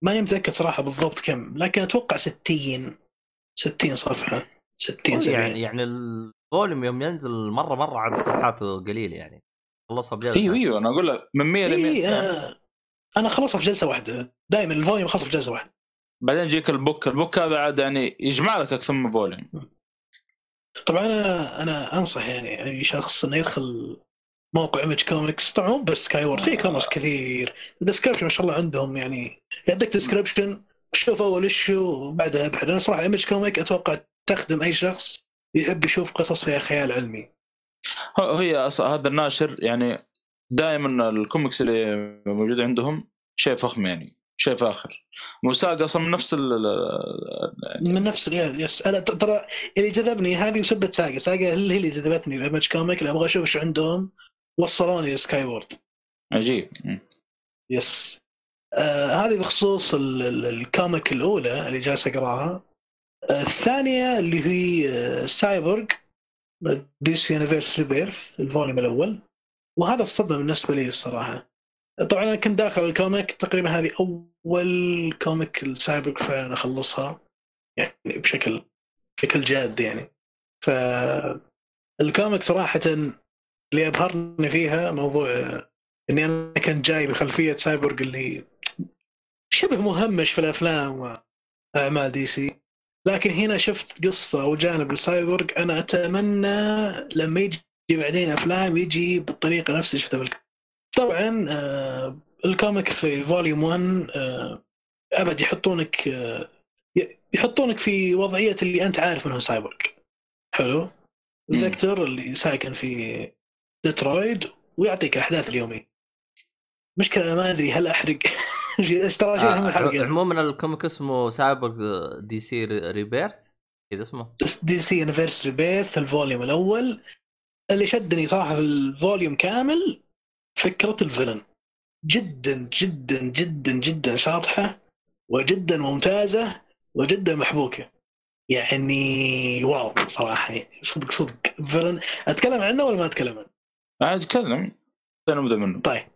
ماني متاكد صراحة بالضبط كم لكن أتوقع 60 60 صفحة 60 70 يعني يعني ال volume يوم ينزل مرة مرة عدد صفحاته قليل يعني. خلصها بجلسة. إيوه إيوه أنا أقول لك من 100 ل اي 200 أنا أنا خلصها في جلسة واحدة. دائما ال volume خلصه في جلسة واحدة. بعدين يجيك ال book. ال book هذا عاد يعني يجمع لك أكثر من volume. طبعا أنا أنا أنصح يعني أي شخص إنه يدخل موقع Image Comics طبعا مو بس Skyward في كوميكس كثير. ال description ما شاء الله عندهم يعني. يعطيك description شوف أول issue وبعدها أبحث. أنا صراحة Image Comic أتوقع تخدم أي شخص يحب يشوف قصص فيها خيال علمي. هي هذا الناشر يعني دائما الكوميكس اللي موجودة عندهم شيء فخم يعني. شيء فاخر مو ساقا أصلا من نفس ال ال- من نفس ال- yes أنا ترى اللي جذبني هذه بسبة ساقا. ساقا هي اللي جذبتني ال Image Comic أبغى أشوف إيش عندهم. وصلوني ل Skyward عجيب. yes. آه هذه بخصوص ال- ال- ال comic الأولى اللي جالس أقراها. آه الثانية اللي هي آه Cyborg DC Universe Rebirth ال volume الأول. وهذا الصدمة بالنسبة لي الصراحة. طبعا أنا كنت داخل ال comic تقريبا هذه أول comic ال Cyborg فعلا أخلصها يعني بشكل بشكل جاد يعني. ف ال comic صراحة اللي أبهرني فيها موضوع إني أنا كنت جاي بخلفية سايبورغ اللي شبه مهمش في الأفلام واعمال DC. لكن هنا شفت قصة وجانب السايبورغ أنا أتمنى لما يجي بعدين أفلام يجي بالطريقة نفس اللي شفتها طبعا آه ال comic في volume 1 آه أبد يحطونك آه يحطونك في وضعية اللي أنت عارف انه سايبورغ حلو؟ مم. فيكتور اللي ساكن في ديترويت ويعطيك الاحداث اليومية. مشكلة ما أدري هل أحرق. [laughs] ترى آه عموما ال comic اسمه Cyborg DC Rebirth؟ كذا اسمه. DC Universe Rebirth ال volume الأول. اللي شدني صراحة في ال volume كامل فكرة ال villain. جدا جدا جدا جدا شاطحة وجدا ممتازة وجدا محبوكة. يعني wow صراحة يعني صدق صدق. villain أتكلم عنه ولا ما أتكلم عنه؟ عاد تكلم أنا نبدا منه. طيب.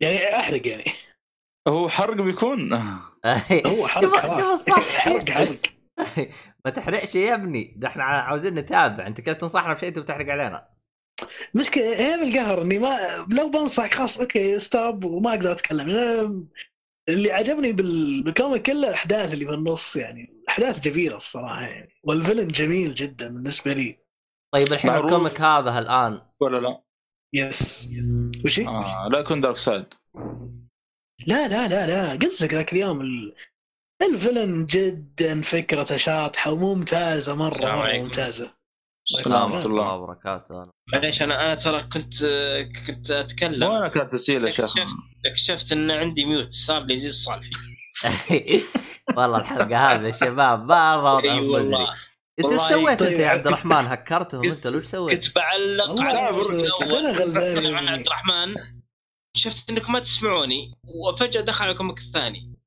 يعني أحرق يعني. هو حرق بيكون. [laughs] هو حرق خلاص. حرق حرق. [laughs] ما تحرقش يا ابني. ده إحنا عاوزين نتابع. أنت كيف تنصحنا بشيء أنت بتحرق علينا؟ مشكلة هذا القهر إني ما لو بنصح خلاص okay stop وما أقدر أتكلم أنا اللي عجبني بال... بال comic كله الأحداث اللي في النص يعني احداث جميلة الصراحة يعني وال villain جميل جدا بالنسبة لي طيب الحين. ال comic هذا الآن ولا لا؟ yes وش هي؟ آه لا يكون Darkseid لا لا لا لا قلت لك ذاك اليوم ال... ال villain جدا فكرته شاطحة وممتازة مرة مرة. ممتازة السلام ورحمه الله الله وبركاته. معليش أنا أنا ترى كنت كنت أتكلم. كانت تسجيل يا شيخ؟ اكتشفت إن عندي mute صار لي زي الصالحي [laughs] والله الحلقة هذه يا شباب ما أي مزري. إنت إيش سويت أنت طيب. يا عبد الرحمن؟ هكرتهم أنت وش سويت؟ كنت بعلق على. عبد الرحمن شفت إنكم ما تسمعوني وفجأة دخل على ال comic الثاني.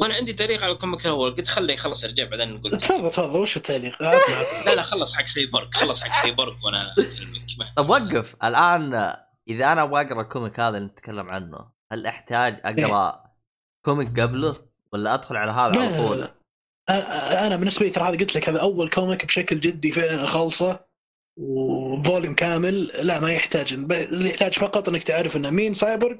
وأنا عندي تعليق على ال comic الأول قلت خليه يخلص رجع بعدين نقول تفضل تفضل. وش التعليق؟ عطنا. لا لا. خلص حق سايبورغ خلص حق سايبورغ وأنا طب وقف. الآن إذا أنا أبغى أقرأ ال comic هذا اللي نتكلم عنه هل أحتاج أقرأ comic قبله ولا أدخل على هذا على طول؟ أنا بالنسبة لي ترى هذا قلت لك هذا أول comic بشكل جدي فعلا أخلصه و volume كامل لا ما يحتاج. اللي يحتاج فقط إنك تعرف إنه مين سايبورغ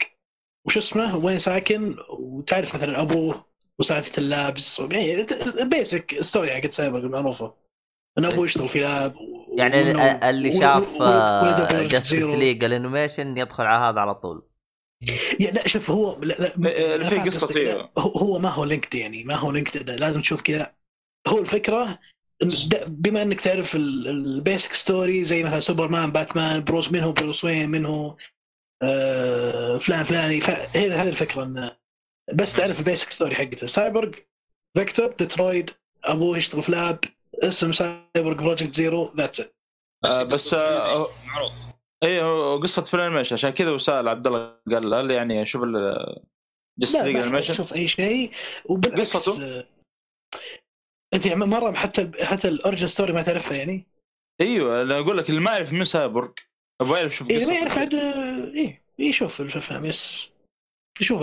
وش اسمه وين ساكن وتعرف مثلا أبوه. وسالفة ال labs يعني ال basic story حقت سايبورغ المعروفه ان أبوه يشتغل في lab و- يعني اللي شاف و- جاستس. ليج الانيميشن يدخل على هذا على طول يعني لا شوف هو لا لا في فاهم قصة قصدك، فيه. لا، هو ما هو linked يعني ما هو linked لازم تشوف كذا هو الفكرة بما إنك تعرف ال basic story زي مثلا سوبرمان باتمان بروس من هو بروس وين من هو آه فلان فلاني فهذه هذه الفكرة انه بس تعرف ال basic story حقته. سايبورغ فيكتور ديترويت أبوه يشتغل في lab اسم Cyborg project zero that's it آه، بس آه، معروف اي هو قصة في ال animation. عشان كذا وسأل عبد الله قال هل يعني شوف animation تشوف أي شيء. وبالعكس قصته؟ آه، أنت يعني مرة حتى حتى ال origin story ما تعرفها يعني؟ إيوه أنا أقول لك اللي ما يعرف من سايبورغ أبغى يعرف شوف اي ما قصته. يعرف عاد إيه يشوف الافلام yes.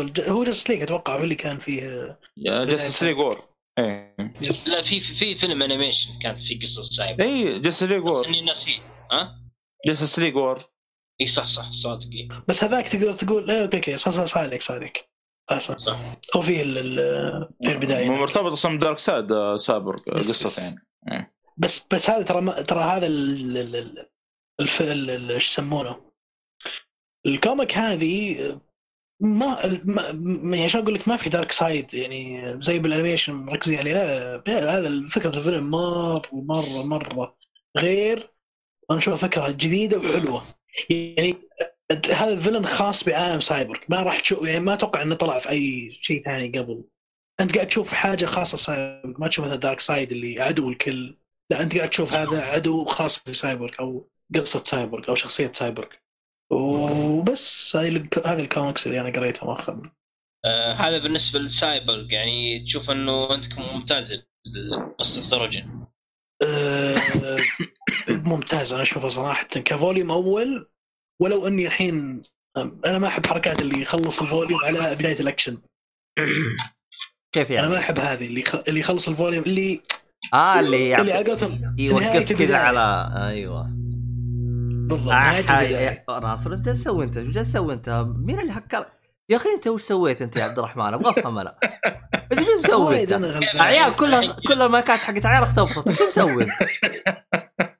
الج... هو Justice League أتوقع هو اللي كان فيه يا Justice League War. إيه. yes لا في في فيلم animation كانت في قصص سايبر اي Justice League بس War إني نسيت ها؟ Justice League War. إي صح صح صادق. إيه. بس هذاك تقدر تقول إيه okay okay صح صح صح عليك صح عليك. صح صح. هو في ال- ال- في البداية. مرتبط أصلا ب Darkseid آه، Cyborg yes، قصته. يعني. بس بس هذا ترى ما- ترى هذا ال- ال- ال- الف ال- ال- إيش يسمونه؟ ال comic هذه ما ما يعني شلون أقول لك ما في Darkseid يعني زي بال animation مركزين عليه. لا هذا فكره ال villain مرة مرة مرة. غير أنا اشوفها فكرة جديدة وحلوة. يعني هذا ال villain خاص بعالم سايبورغ ما راح تشوف يعني ما أتوقع إنه طلع في أي شيء ثاني قبل. أنت قاعد تشوف حاجة خاصة بسايبورغ ما تشوف مثلا دارك سايد اللي عدو الكل. لا أنت قاعد تشوف هذا عدو خاص بسايبورغ أو قصة سايبورغ أو شخصية سايبورغ وبس هذه الك- هذه الكوميكس اللي أنا قريتها مؤخرا. آه هذا بالنسبة للسايبر يعني تشوف إنه عندكم ممتاز قصه الدرجه أه، [coughs] ممتاز أنا أشوفه صراحة. ك volume أول ولو إني الحين أنا ما أحب حركات اللي يخلص ال volume على بداية الأكشن. [coughs] كيف أنا ما يعني؟ أحب هذه اللي يخ- اللي يخلص ال volume اللي آه اللي اللي قولتهم نهاية يوقف كذا. على أيوه. بالضبط. ناصر جالس تسوي أنت؟ جالس تسوي أنت؟ مين اللي هكر؟ يا أخي أنت وش سويت أنت يا عبد الرحمن؟ أبغى أفهم أنا. انت شو مسوي أنت؟ عيال كلها كل المايكات حقت عيال اختبطت وش مسوي أنت؟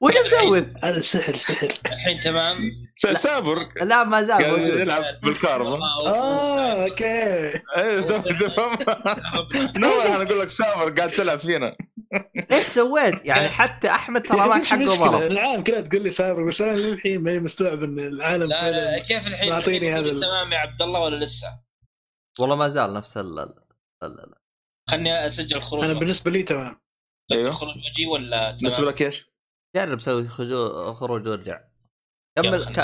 وش مسوي أنت؟ هذا سحر سحر الحين تمام س- سايبورغ لا ما زال. يلعب بالكهرباء آه أوكي تفهم نور أنا أقول لك سايبورغ قاعد تلعب فينا إيش سويت؟ يعني حتى أحمد ترى إيش حقه؟ ضرب العالم كلها تقول لي سايبر بس أنا للحين ماني مستوعب إن العالم لا لا كيف الحين معطيني هذا تمام يا عبد الله ولا لسه؟ والله ما زال نفس ال ال- ال- خلني أسجل خروج أنا بالنسبة لي تمام أيوه خروج وجهي ولا بالنسبة؟ لك إيش؟ جرب سوي خروج وارجع كمل.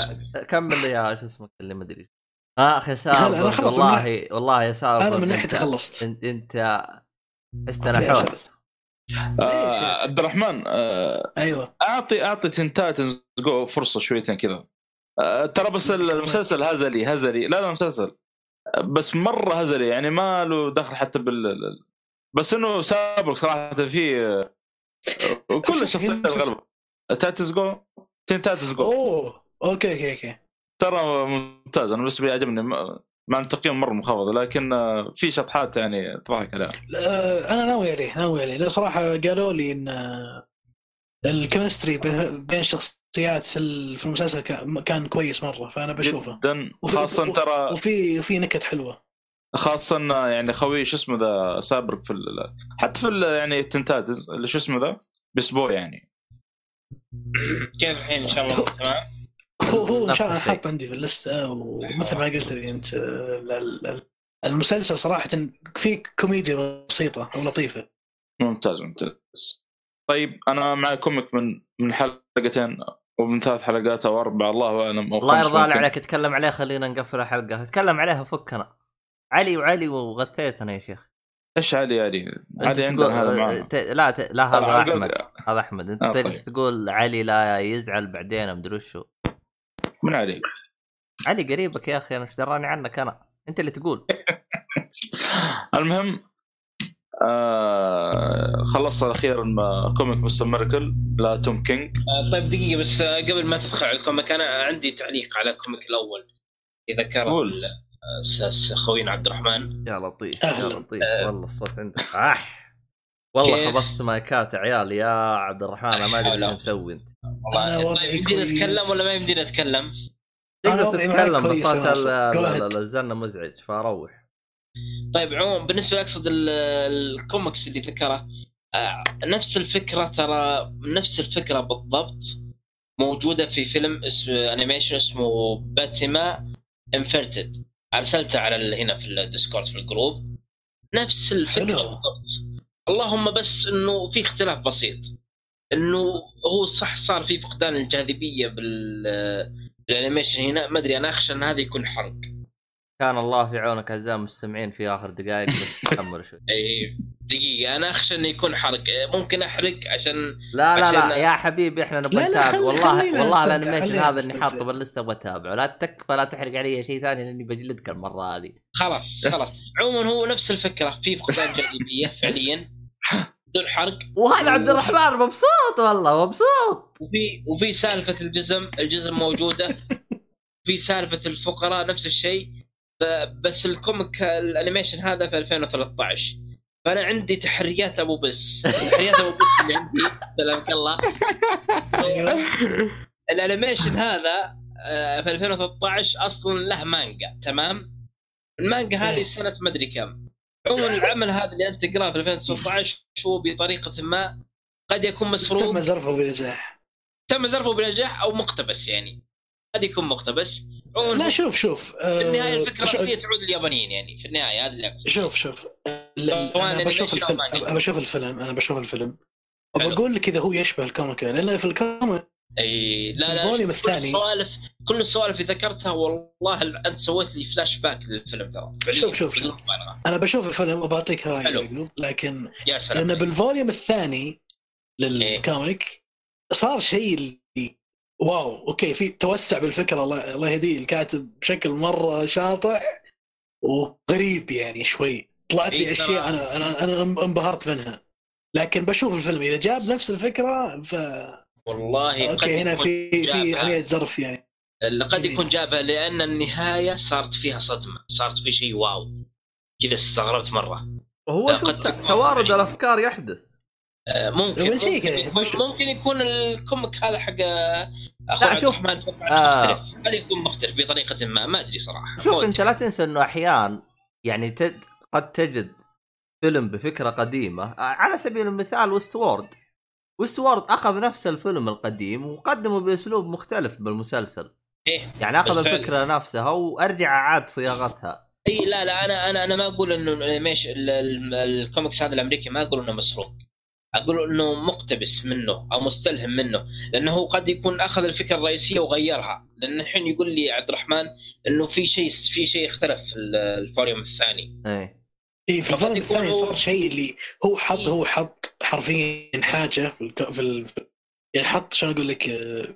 كمل يا شو اسمك اللي ما أدري اخ يا لا، سابق أنا خلاص والله والله يا أنا من ناحية أنت- خلصت انت أنت استنحوس آه عبد الرحمن آه أيوه. أعطي أعطي تين تايتنز جو فرصة شويتين كذا. آه ترى بس المسلسل هزلي هزلي. لا لا مسلسل. بس مرة هزلي يعني ما له دخل حتى بال ال- بس إنه سايبورغ صراحة فيه آه، كل [laughs] الشخصيات الغلبة. Titans Go Teen Titans Go أوه. okay okay okay. ترى ممتاز. أنا بالنسبة لي عجبني مع إن التقييم مرة منخفض لكن آه، في شطحات يعني تضحك عليها. آه، أنا ناوي عليه ناوي عليه. لأن صراحة قالوا لي إن آه، ال chemistry بين بين الشخصيات في ال- في المسلسل كان كان كويس مرة فأنا بشوفه. جدا وفي- خاصه ترى وفي وفي نكت حلوة. خاصة إنه يعني خوي شو اسمه ذا سايبورغ في ال... حتى في ال... يعني التايتنز اللي شو اسمه ذا؟ بيست بوي يعني. كيف الحين إن شاء الله؟ تمام؟ هو هو ان شاء الله. حاط عندي في اللستة ومثل ما قلت لي أنت آه، ال- ال- ال- المسلسل صراحة فيه كوميديا بسيطة ولطيفه ممتاز ممتاز. طيب أنا معي كوميك من من حلقتين ومن ثلاث حلقات أو أربع الله أعلم أو الله يرضى. عليك اتكلم عليه خلينا نقفل الحلقة. اتكلم عليها فكنا علي وعلي وغثيتنا يا شيخ. إيش علي علي؟ علي تقول عندنا هذا معنا. ت... لا ت... لا هذا أحمد. هذا أحمد. أنت آه، طيب. تقول علي لا يزعل بعدين مدري وشو. من علي علي قريبك يا أخي أنا إيش دراني عنك أنا؟ أنت اللي تقول. [laughs] المهم آه خلصت أخيرا ما- comic Mister Miracle ل Tom King. آه، طيب دقيقة بس آه، قبل ما تدخل على ال comic أنا عندي تعليق على ال comic الأول. إذا كان قول. أساس خوينا عبد الرحمن. يا لطيف يا. لطيف والله الصوت عندك. اح والله؟ خبصت مايكات يا عيال يا عبد الرحمن أنا ما أدري. إيش مسوي أنت والله كويس. نتكلم ولا ما يمدينا نتكلم؟ أنا تقدر تتكلم بس صوت ناصر. ال- Go ال- ahead. ال- الزنه مزعج فاروح طيب عموما بالنسبة أقصد ال- الكوميكس اللي ذكره آه، نفس الفكرة ترى نفس الفكرة بالضبط موجودة في فيلم اسمه animation اسمه Patema Inverted أرسلته على هنا في الديسكورد في ال group نفس الفكرة حلو. بالضبط اللهم بس إنه في اختلاف بسيط. إنه هو صح صار في فقدان الجاذبية بال بال animation هنا. ما أدري أنا أخشى إن هذا يكون حرق. كان الله في عونك اعزائي المستمعين في آخر دقائق بس [laughs] كمل شوي. إي دقيقة. أنا أخشى إنه يكون حرق. ممكن أحرق عشان لا لا لا. يا حبيبي إحنا نبغى نتابع. والله والله ال animation هذا إني. حاطه باللسته بتابعه لا تكفى لا تحرق علي شيء ثاني لأني بجلدك المره هذه. خلاص خلاص. عموما هو نفس الفكرة. في فقدان جاذبية فعليا. بدون حرق. وهذا عبد الرحمن مبسوط والله مبسوط. وفي وفي سالفة الجزم الجزم موجودة. [laughs] في سالفة الفقراء نفس الشيء. بس ال comic ال animation هذا في 2013 فأنا عندي تحريات أبو بس. تحريات أبو بس اللي عندي سلامك الله. [laughs] ال animation هذا آه، في 2013 أصلا له مانجا تمام؟ المانجا هذه سنة ما أدري كم. عموما العمل هذا اللي أنت تقرأه في 2019 هو بطريقة ما قد يكون مسروق. تم زرفه بنجاح. تم زرفه بنجاح أو مقتبس يعني. قد يكون مقتبس لا شوف شوف في النهاية آه، الفكرة شوف- الرئيسيه تعود لليابانيين يعني في النهاية هذا اللي أقصده شوف شوف أنا بشوف الفيلم بشوف الفيلم أنا بشوف الفيلم. وبقول لك إذا هو يشبه ال comic لأن في ال comic إي لا لا ال volume كل الثاني. السوالف كل السوالف اللي ذكرتها والله أنت سويت لي فلاش باك للفيلم ترى. شوف- شوف- شوف. أنا بشوف الفيلم وبعطيك رايي يعقوب، لكن يا سلام لأن بال volume الثاني. لل comic صار شيء wow okay في توسع بالفكرة. الله الله يهديه الكاتب بشكل مرة شاطح وغريب يعني شوي. طلعت إيه لي أشياء. أنا أنا أنا انبهرت منها. لكن بشوف الفيلم إذا جاب نفس الفكرة ف والله قد okay هنا يكون في في عمليه زرف يعني. قد يكون جابها لأن النهاية صارت فيها صدمة. صارت في شيء wow. كذا استغربت مرة. وهو لا، شوف توارد. الأفكار يحدث. ممكن من شيء ممكن بش- ممكن يكون ال comic هذا حق آه، اخو لا، عبد شوف. الرحمن طبعاً آه. قد يكون مختلف بطريقة ما ما أدري صراحة شوف أنت. لا تنسى إنه أحيان يعني تد... قد تجد فيلم بفكرة قديمة آه، على سبيل المثال Westworld Westworld أخذ نفس الفيلم القديم وقدمه بأسلوب مختلف بالمسلسل إيه. يعني أخذ بالفعل. الفكرة نفسها وأرجع أعاد صياغتها إي لا لا أنا أنا أنا ما أقول إنه ال animation ال- ال- الكوميكس هذا الأمريكي ما أقول إنه مسروق أقول إنه مقتبس منه أو مستلهم منه لأنه قد يكون أخذ الفكرة الرئيسية وغيرها لأن الحين يقول لي عبد الرحمن إنه في شيء في شيء اختلف في ال- ال volume الثاني اي في فقد ال volume الثاني صار شيء اللي هو حط إيه. هو حط حرفيا حاجة في الك... في ال... يعني حط شلون أقول لك آه،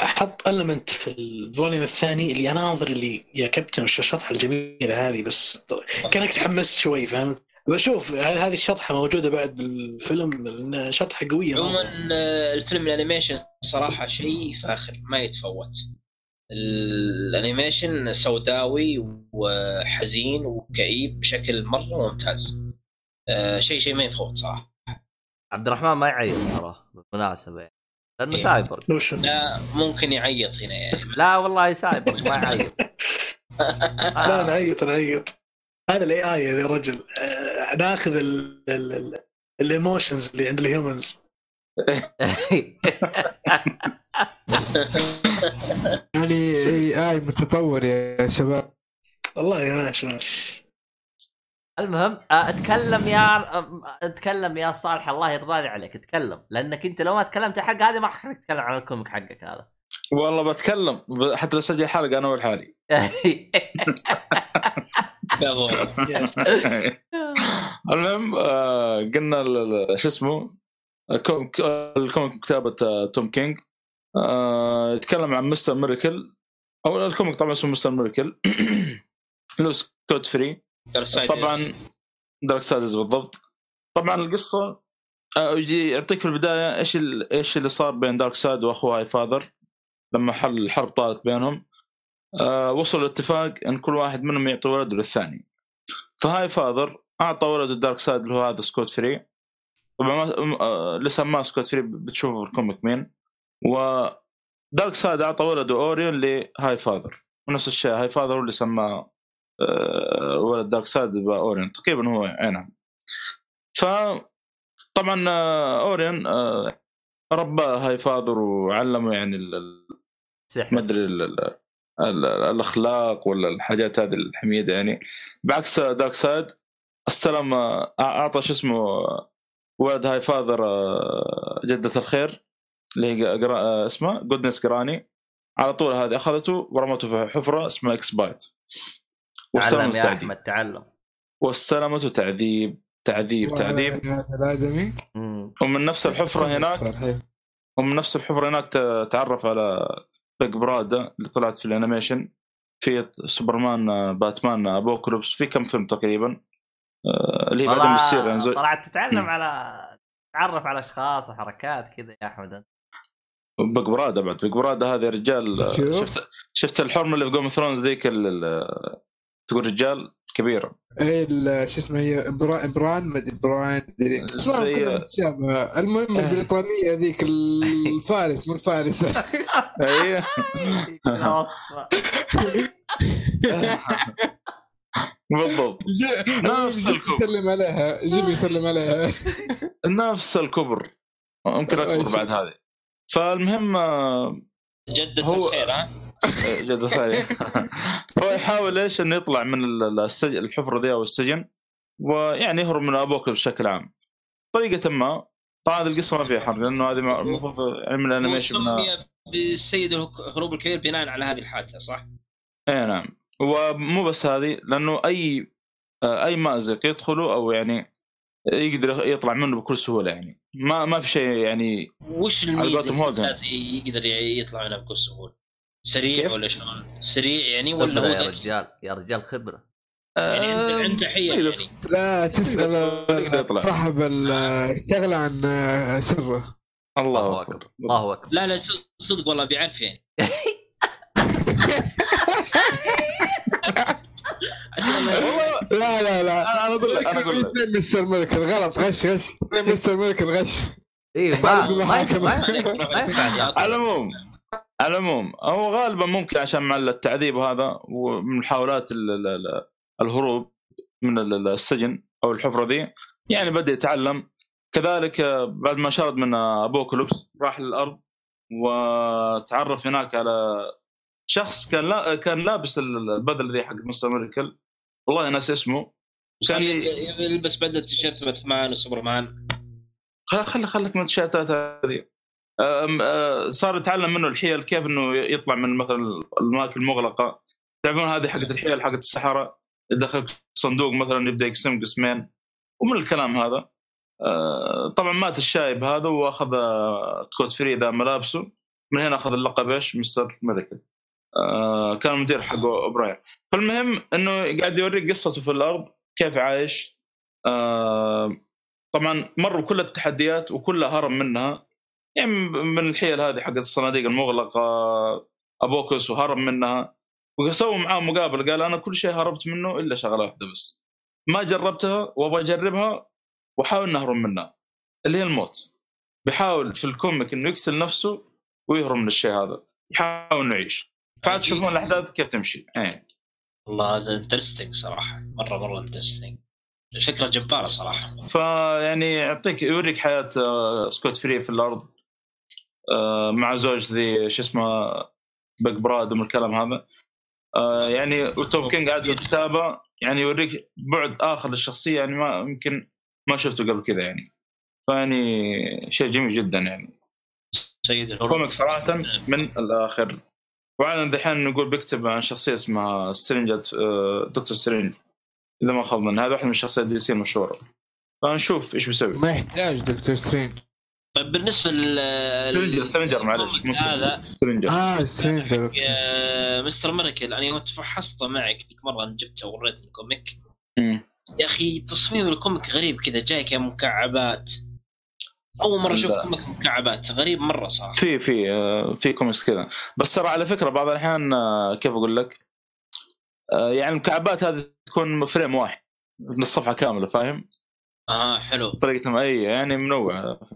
حط element في ال volume الثاني اللي اناظر اللي يا كابتن وش الشطحه الجميلة هذه بس كأنك تحمست شوي فهمت؟ بشوف يعني هذه الشطحة موجودة بعد بالفيلم شطحة قوية عموما. آه، الفيلم ال animation صراحة شيء فاخر ما يتفوت. ال animation سوداوي وحزين وكئيب بشكل مرة ممتاز. آه، شيء شيء ما يتفوت صراحة. عبد الرحمن ما يعيط ترى بالمناسبة يعني. لأنه إيه. سايبر. لا ممكن يعيط هنا يعني. لا والله سايبر ما يعيط. [laughs] لا نعيط نعيط هذا ال AI يا رجل آه، ناخذ ال emotions اللي عند ال humans [laughs] يعني AI متطور يا شباب. والله ماشي ماشي المهم آه، اتكلم يا آه، اتكلم يا صالح الله يرضى عليك اتكلم. لأنك أنت لو ما تكلمت الحلقة هذه ما راح تتكلم عن ال comic حقك هذا. والله بتكلم حتى لو اسجل حلقة أنا لحالي. [laughs] [laughs] المهم آه، قلنا ال- ال- شو اسمه؟ ال comic كتابة آه، Tom King آه، يتكلم عن Mister Miracle أو ال comic طبعا اسمه Mister Miracle اللي هو Scott Free. طبعا Darkseid بالضبط. طبعا القصة يجي يعطيك في البداية إيش ال- إيش اللي صار بين Darkseid وأخوه Highfather لما حل الحرب طالت بينهم. وصلوا لاتفاق أن كل واحد منهم يعطي ولده للثاني. ف Highfather أعطى ولده Darkseid اللي هو هذا Scott Free. طبعا آه لسه ما Scott Free بتشوفوا في ال comic مين. و Darkseid أعطى ولده Orion ل Highfather ونفس الشيء Highfather هو اللي سماه آه، ولد Darkseid ب Orion تقريبا هو عينها ف طبعا آه، Orion آه، رباه Highfather وعلمه يعني ال- ال- ما أدري الأخلاق ولا الحاجات هذه الحميدة يعني. بعكس Darkseid استلم أعطى شو اسمه ولد Highfather آه، جدة الخير اللي هي آه، اسمها Goodness Granny على طول هذه أخذته ورمته في حفرة اسمها X-Pit تعلم يا تعذيب أحمد تعلم. واستلمته تعذيب تعذيب تعذيب. هذا الأدمي. ومن نفس الحفرة هناك. ومن نفس الحفرة هناك تعرف على Big Barda اللي طلعت في ال animation في Superman Batman Apocalypse في كم فيلم تقريبا آه، اللي هي بعدين بتصير يعني زي طلعت تتعلم. على تعرف على أشخاص وحركات كذا يا أحمد انت Big Barda بعد Big Barda هذا رجال. شفت شفت الحرمة اللي في Game of Thrones ذيك ال- تقول رجال كبيره شو اسمه هي برا- Brienne ما أدري بران مدري زي- متشابهه المهم آه. البريطانية ذيك الفارس مو الفارس. اي بالضبط. نفس الكوب. يسلم عليها. جيب يسلم عليها. نفس الكبر. ممكن أكبر بعد هذه. فالمهم آه، جدة هو- الخير ها؟ [laughs] جد ثاني [laughs] هو يحاول إيش إنه يطلع من ال- السجن الحفرة دي أو السجن ويعني يهرب من أبوك بشكل عام. طريقة ما طبعا هذه القصة ما فيها حرب لأنه هذه المفروض علم الأنيميشن من- سمي بالسيد الهروب الكبير بناء على هذه الحادثة صح؟ اي نعم. ومو بس هذه لأنه أي أي مأزق يدخله أو يعني يقدر يطلع منه بكل سهولة يعني. ما ما في شيء يعني وش على الميزه يقدر يطلع منها بكل سهولة؟ سريع كيف؟ ولا شلون؟ سريع يعني ولا هو يا؟ رجال يا رجال خبرة. يعني عنده آه، عنده حيل يقدر- يعني. لا تسأل. [laughs] صاحب الشغله عن سره. الله أكبر. الله أكبر. لا لا صدق والله بيعرف يعني. لا لا لا. أنا أنا أقول لك أنا أقول لك. اثنين مستر ملك غلط غش غش. اثنين [laughs] مستر ملك الغش. إيه ما [laughs] ما ينفع- على العموم. على العموم هو غالبا ممكن عشان مع التعذيب هذا ومن محاولات ال- ال- ال- الهروب من ال- ال- السجن أو الحفرة دي يعني بدأ يتعلم. كذلك آه، بعد ما شرد من ابوكلوبس راح للأرض وتعرف هناك على شخص كان لا كان لابس ال- البدلة ذي حق مستر ميركل والله ناس اسمه. كان يلبس بدلة تيشيرت باتمان وسوبرمان خل خل خليك من الشاتات هذه. صار يتعلم منه الحيل كيف إنه يطلع من مثلا الأماكن المغلقة. تعرفون هذه حقت الحيل حقت الصحراء يدخل صندوق مثلا يبدأ يقسم قسمين ومن الكلام هذا أه، طبعا مات الشايب هذا وأخذ أه، Scott Free ذا ملابسه. من هنا أخذ اللقب إيش؟ مستر أه، كان المدير حقه Oberon فالمهم إنه قاعد يوريك قصته في الأرض كيف عايش. أه، طبعا مر بكل التحديات وكلها هرب منها. يعني من الحيل هذه حقت الصناديق المغلقة box وهرب منها. وسووا معاه مقابله قال أنا كل شيء هربت منه إلا شغلة واحدة بس. ما جربتها وأبغى أجربها وأحاول نهرب منها. اللي هي الموت. بيحاول في ال comic إنه يقتل نفسه ويهرب من الشيء هذا. يحاول إنه يعيش. فعاد تشوفون الأحداث كيف تمشي. إيه. والله هذا interesting صراحة. مرة مرة interesting فكره جباره صراحة. فيعني يعطيك يوريك حياة آه، Scott Free في الأرض. مع زوجته ذي شو اسمه Big Barda ومن الكلام هذا. آه، يعني و Tom King قاعد في الكتابه يعني يوريك بعد آخر للشخصية يعني ما يمكن ما شفته قبل كذا يعني. فيعني شيء جميل جدا يعني. سيد الهروب comic صراحة من الآخر. وعلى دحين نقول بيكتب عن شخصية اسمها Strange آه، دكتور Strange إذا ما خاب هذا واحد من الشخصيات DC المشهورة. فنشوف إيش بيسوي. ما يحتاج Doctor Strange بالنسبة لل Stranger Stranger معلش هذا. Stranger آه Stranger آه، Mister Miracle أنا يوم فحصته معك ذيك مرة أنا جبته ووريت ال comic. يا أخي تصميم ال comic غريب كذا جاي كمكعبات أول مرة أشوف. comic مكعبات غريب مرة صراحة. في في آه، في كوميكس كذا. بس ترى على فكرة بعض الأحيان آه، كيف أقول لك؟ يعني المكعبات هذه تكون frame واحد من الصفحه كاملة فاهم؟ آه حلو. طريقة إي يعني منوعة ف...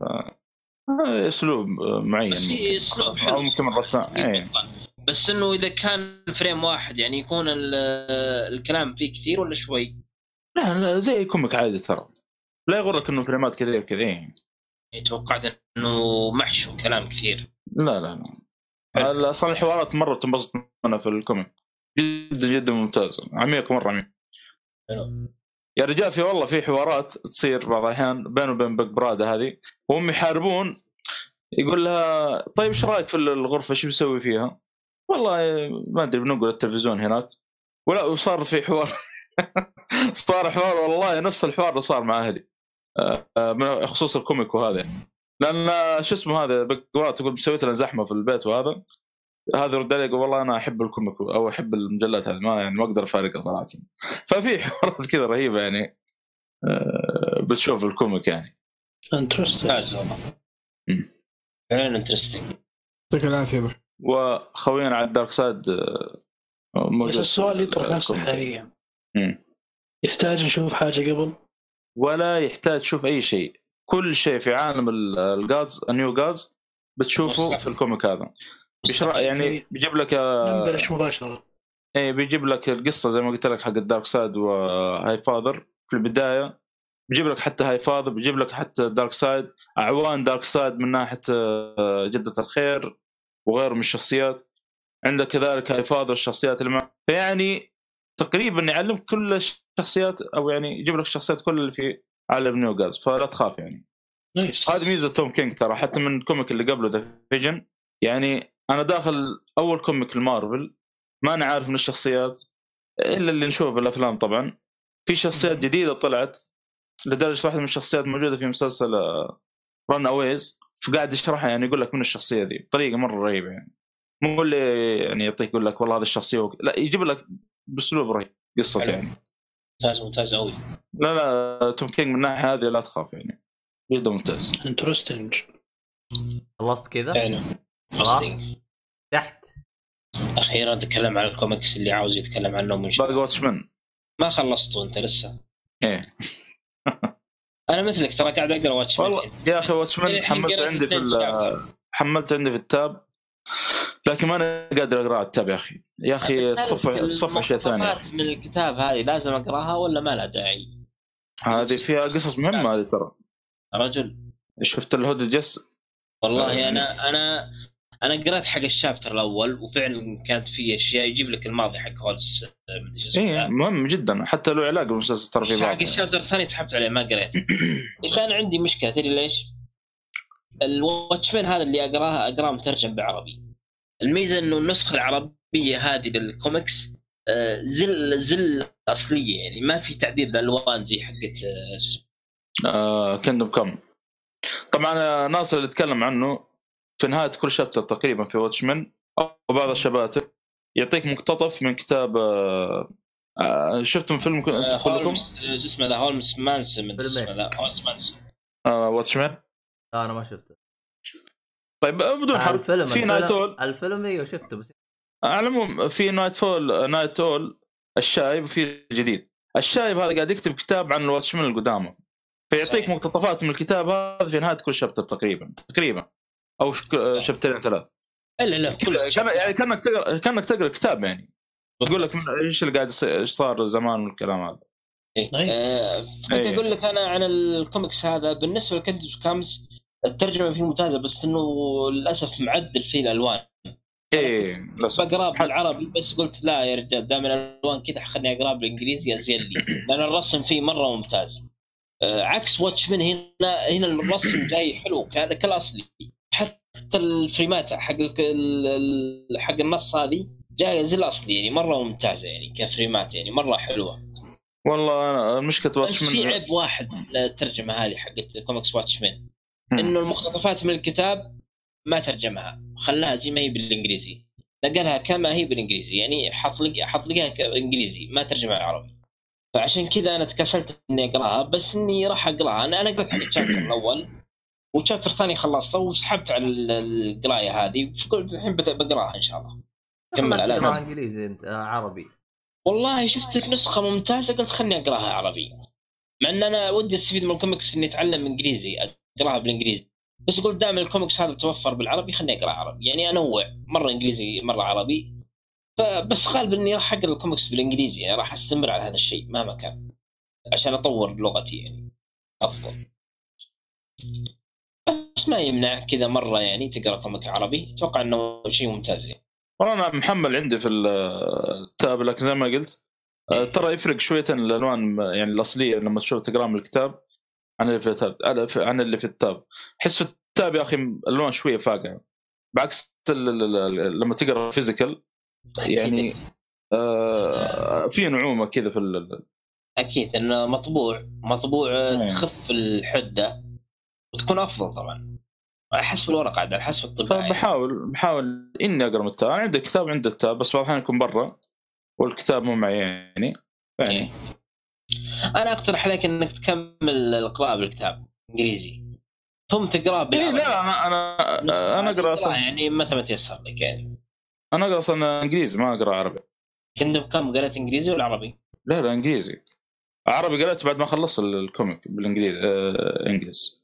هذا اسلوب معين اسلوب حلو. أو ممكن الرسام. اي بس إنه إذا كان frame واحد يعني يكون ال- الكلام فيه كثير ولا شوي؟ لا لا زي comic عادي ترى. لا يغرك إنه فريمات كذا كذا يعني. يعني توقعت إنه محشو كلام كثير. لا لا لا. أصلا الحوارات مرة تنبسط منها في ال comic. جدا جدا ممتاز. عميق مرة عميق. حلو. يا رجال في والله في حوارات تصير بعض الأحيان بينه وبين Big Barda هذه وهم يحاربون يقول لها طيب إيش رأيك في الغرفة إيش بيسوي فيها؟ والله ما أدري بنقول التلفزيون هناك ولا وصار في حوار [laughs] صار حوار والله نفس الحوار اللي صار مع أهلي آه، آه، من خصوص ال comic وهذا يعني. لأن شو اسمه هذا تقول سويت لنا زحمة في البيت وهذا هذا رد علي يقول والله أنا أحب ال comic أو أحب المجلات هذه ما يعني ما أقدر أفارقها صراحة. ففي [laughs] حوارات كذا رهيبة يعني آه، بتشوف ال comic يعني. interesting. فعلا interesting يعطيك العافية. وخوينا على ال Darkseid آه، موجود بس السؤال يطرح نفسه. حاليا. يحتاج نشوف حاجة قبل؟ ولا يحتاج تشوف أي شيء. كل شيء في عالم ال Gods ال New Gods بتشوفه في ال comic هذا. بيشرح يعني بيجيب لك نبلش مباشرة. إيه بيجيب لك القصة زي ما قلت لك حق ال Darkseid و Highfather في البداية بيجيب لك حتى Highfather بيجيب لك حتى Darkseid أعوان Darkseid من ناحية آه، جدة الخير وغيره من الشخصيات. عندك كذلك Highfather الشخصيات اللي معه فيعني تقريبا يعلمك كل الشخصيات أو يعني يجيب لك الشخصيات كل اللي في عالم New Gods فلا تخاف يعني. nice. هذه ميزة Tom King ترى حتى من ال comic اللي قبله The Vision يعني أنا داخل أول comic ال Marvel ما أنا عارف من الشخصيات إلا اللي نشوفه بالافلام طبعا. في شخصيات جديدة طلعت لدرجة واحدة من الشخصيات موجودة في مسلسل Runaways فقاعد يشرحها يعني يقول لك من الشخصية ذي بطريقة مرة رهيبة يعني. مو اللي يعني يعطيك يقول لك والله هذه الشخصية وك... لا يجيب لك بأسلوب رهيب حلو. يعني. ممتاز ممتاز قوي لا لا Tom King من الناحية هذه لا تخاف يعني. جدا ممتاز. interesting خلصت كذا؟ فعلا خلاص؟ تحت. أخيرا تكلم عن الكوميكس اللي عاوز يتكلم عنه من باقي شوي Watchmen ما خلصته أنت لسه. إيه. [laughs] أنا مثلك ترى قاعد أقرأ Watch والله يا أخي Watchmen الحين حملت قرأت عندي في اثنين ال- حملت عندي في التاب لكن ما أنا قادر أقرأ على التاب يا أخي. يا أخي تصف تصف اشياء ثانية يا أخي. من الكتاب هذه لازم أقرأها ولا ما لها داعي؟ هذه فيها قصص مهمة هذه ترى. رجل. شفت الهود جس والله أنا أنا أنا قرأت حق الشابتر الأول وفعلا كانت في أشياء يجيب لك الماضي حق هولس آه، ذا. مهم جدا حتى له علاقة بالمسلسل ترى في حق الشابتر الثاني سحبت عليه ما قريت [coughs] كان عندي مشكلة تدري ليش؟ الواتشمان هذا اللي اقراه أقرأه مترجم بالعربي الميزة إنه النسخة العربية هذه للكوميكس آه، زل زل أصلية يعني ما في تعديل بالالوان زي حقت آه، اسمه. آه كندم كم طبعا ناصر اللي تكلم عنه في نهاية كل شابتر تقريبا في واتشمان أو بعض الشباتر يعطيك مقتطف من كتاب آه آه شفتم فيلم آه، كلكم؟ هولمز شو اسمه ذا Hollis Mason Hollis Mason. آه Watchmen لا أنا ما شفته. طيب بدون حرق الفيلم في Nite الفيلم, Owl الفيلم إيوه شفته بس على العموم في Nite Owl Nite Owl الشايب وفي الجديد الشايب هذا قاعد يكتب كتاب عن ال Watchmen القدامى. فيعطيك. مقتطفات من الكتاب هذا في نهاية كل chapter تقريبا تقريبا. أو ش- شابترين ثلاث الا لا كل كان يعني كأنك تقرا كأنك تقرأ كتاب يعني. يقول لك من- إيش اللي قاعد يصير إيش صار زمان والكلام هذا. nice. آه، كنت إيه. أقول لك أنا عن الكوميكس هذا. بالنسبة ل Kingdom Come الترجمة فيه ممتازة بس إنه للأسف معدل فيه الألوان. إيه بقراه بالعربي بس قلت لا يا رجال دام الألوان كذا خليني اقراه بالإنجليزي أزين لي. لأن الرسم فيه مرة ممتاز. آه، عكس Watchmen هنا هنا الرسم جاي حلو كان كالاصلي حتى الفريمات حق حق النص هذه جاية زي الاصلي يعني مرة ممتازة يعني كفريمات يعني مرة حلوة. والله أنا مشكله Watchmen في عيب واحد للترجمة هذه حقت comics Watchmen مم. إنه المقتطفات من الكتاب ما ترجمها خلاها زي ما هي بالإنجليزي. نقلها كما هي بالإنجليزي يعني حط لي إنجليزي ما ترجمها عربي فعشان كذا أنا تكاسلت إني أقراها بس إني راح أقراها. أنا أنا حق ال chapter الأول وال chapter الثاني خلصته وسحبت على ال- القراية هذه. فقلت الحين بقراها إن شاء الله. كمل. على. إنجليزي أنت آه عربي. والله شفت نسخة ممتازة قلت خلني أقراها عربي. مع إن أنا ودي أستفيد من الكوميكس إني أتعلم إنجليزي أقراها بالإنجليزي. بس قلت دائما الكوميكس هذا توفر بالعربي خلني أقرأ عربي. يعني أنوع مرة إنجليزي مرة عربي. فبس غالبا إني راح أقرأ الكوميكس بالإنجليزي. يعني راح أستمر على هذا الشيء مهما كان عشان أطور لغتي يعني. أفضل. بس ما يمنع كذا مرة يعني تقرأ comic عربي. أتوقع إنه شيء ممتاز يعني. والله أنا محمل عندي في ال tab لكن زي ما قلت. آه، ترى يفرق شوية الألوان يعني الأصلية لما تشوف تقرأ من الكتاب عن اللي في ال tab عن اللي في ال tab. حس في ال tab يا أخي الألوان شوية فاقعة. بعكس لما تقرأ physical يعني آه في نعومة كذا في ال- أكيد إنه مطبوع. مطبوع مم. تخف الحدة. وتكون أفضل طبعا. على حسب الورقة عاد على حسب الطباعة. فبحاول بحاول إني أقرأ من التاب عندي كتاب عندي التاب بس بعض الأحيان يكون برا والكتاب مو معي يعني. يعني. أنا أقترح عليك إنك تكمل القراءة بالكتاب انجليزي ثم تقراه إيه بالعربي. لا أنا أنا أنا أقرأ أصلا. يعني متى ما تيسر لك يعني. أنا أقرأ أصلا إنجليزي ما أقرأ عربي. كنت كم قريت إنجليزي ولا عربي؟ لا لا إنجليزي. عربي قريت بعد ما خلصت ال comic بالإنجليزي آه انجليز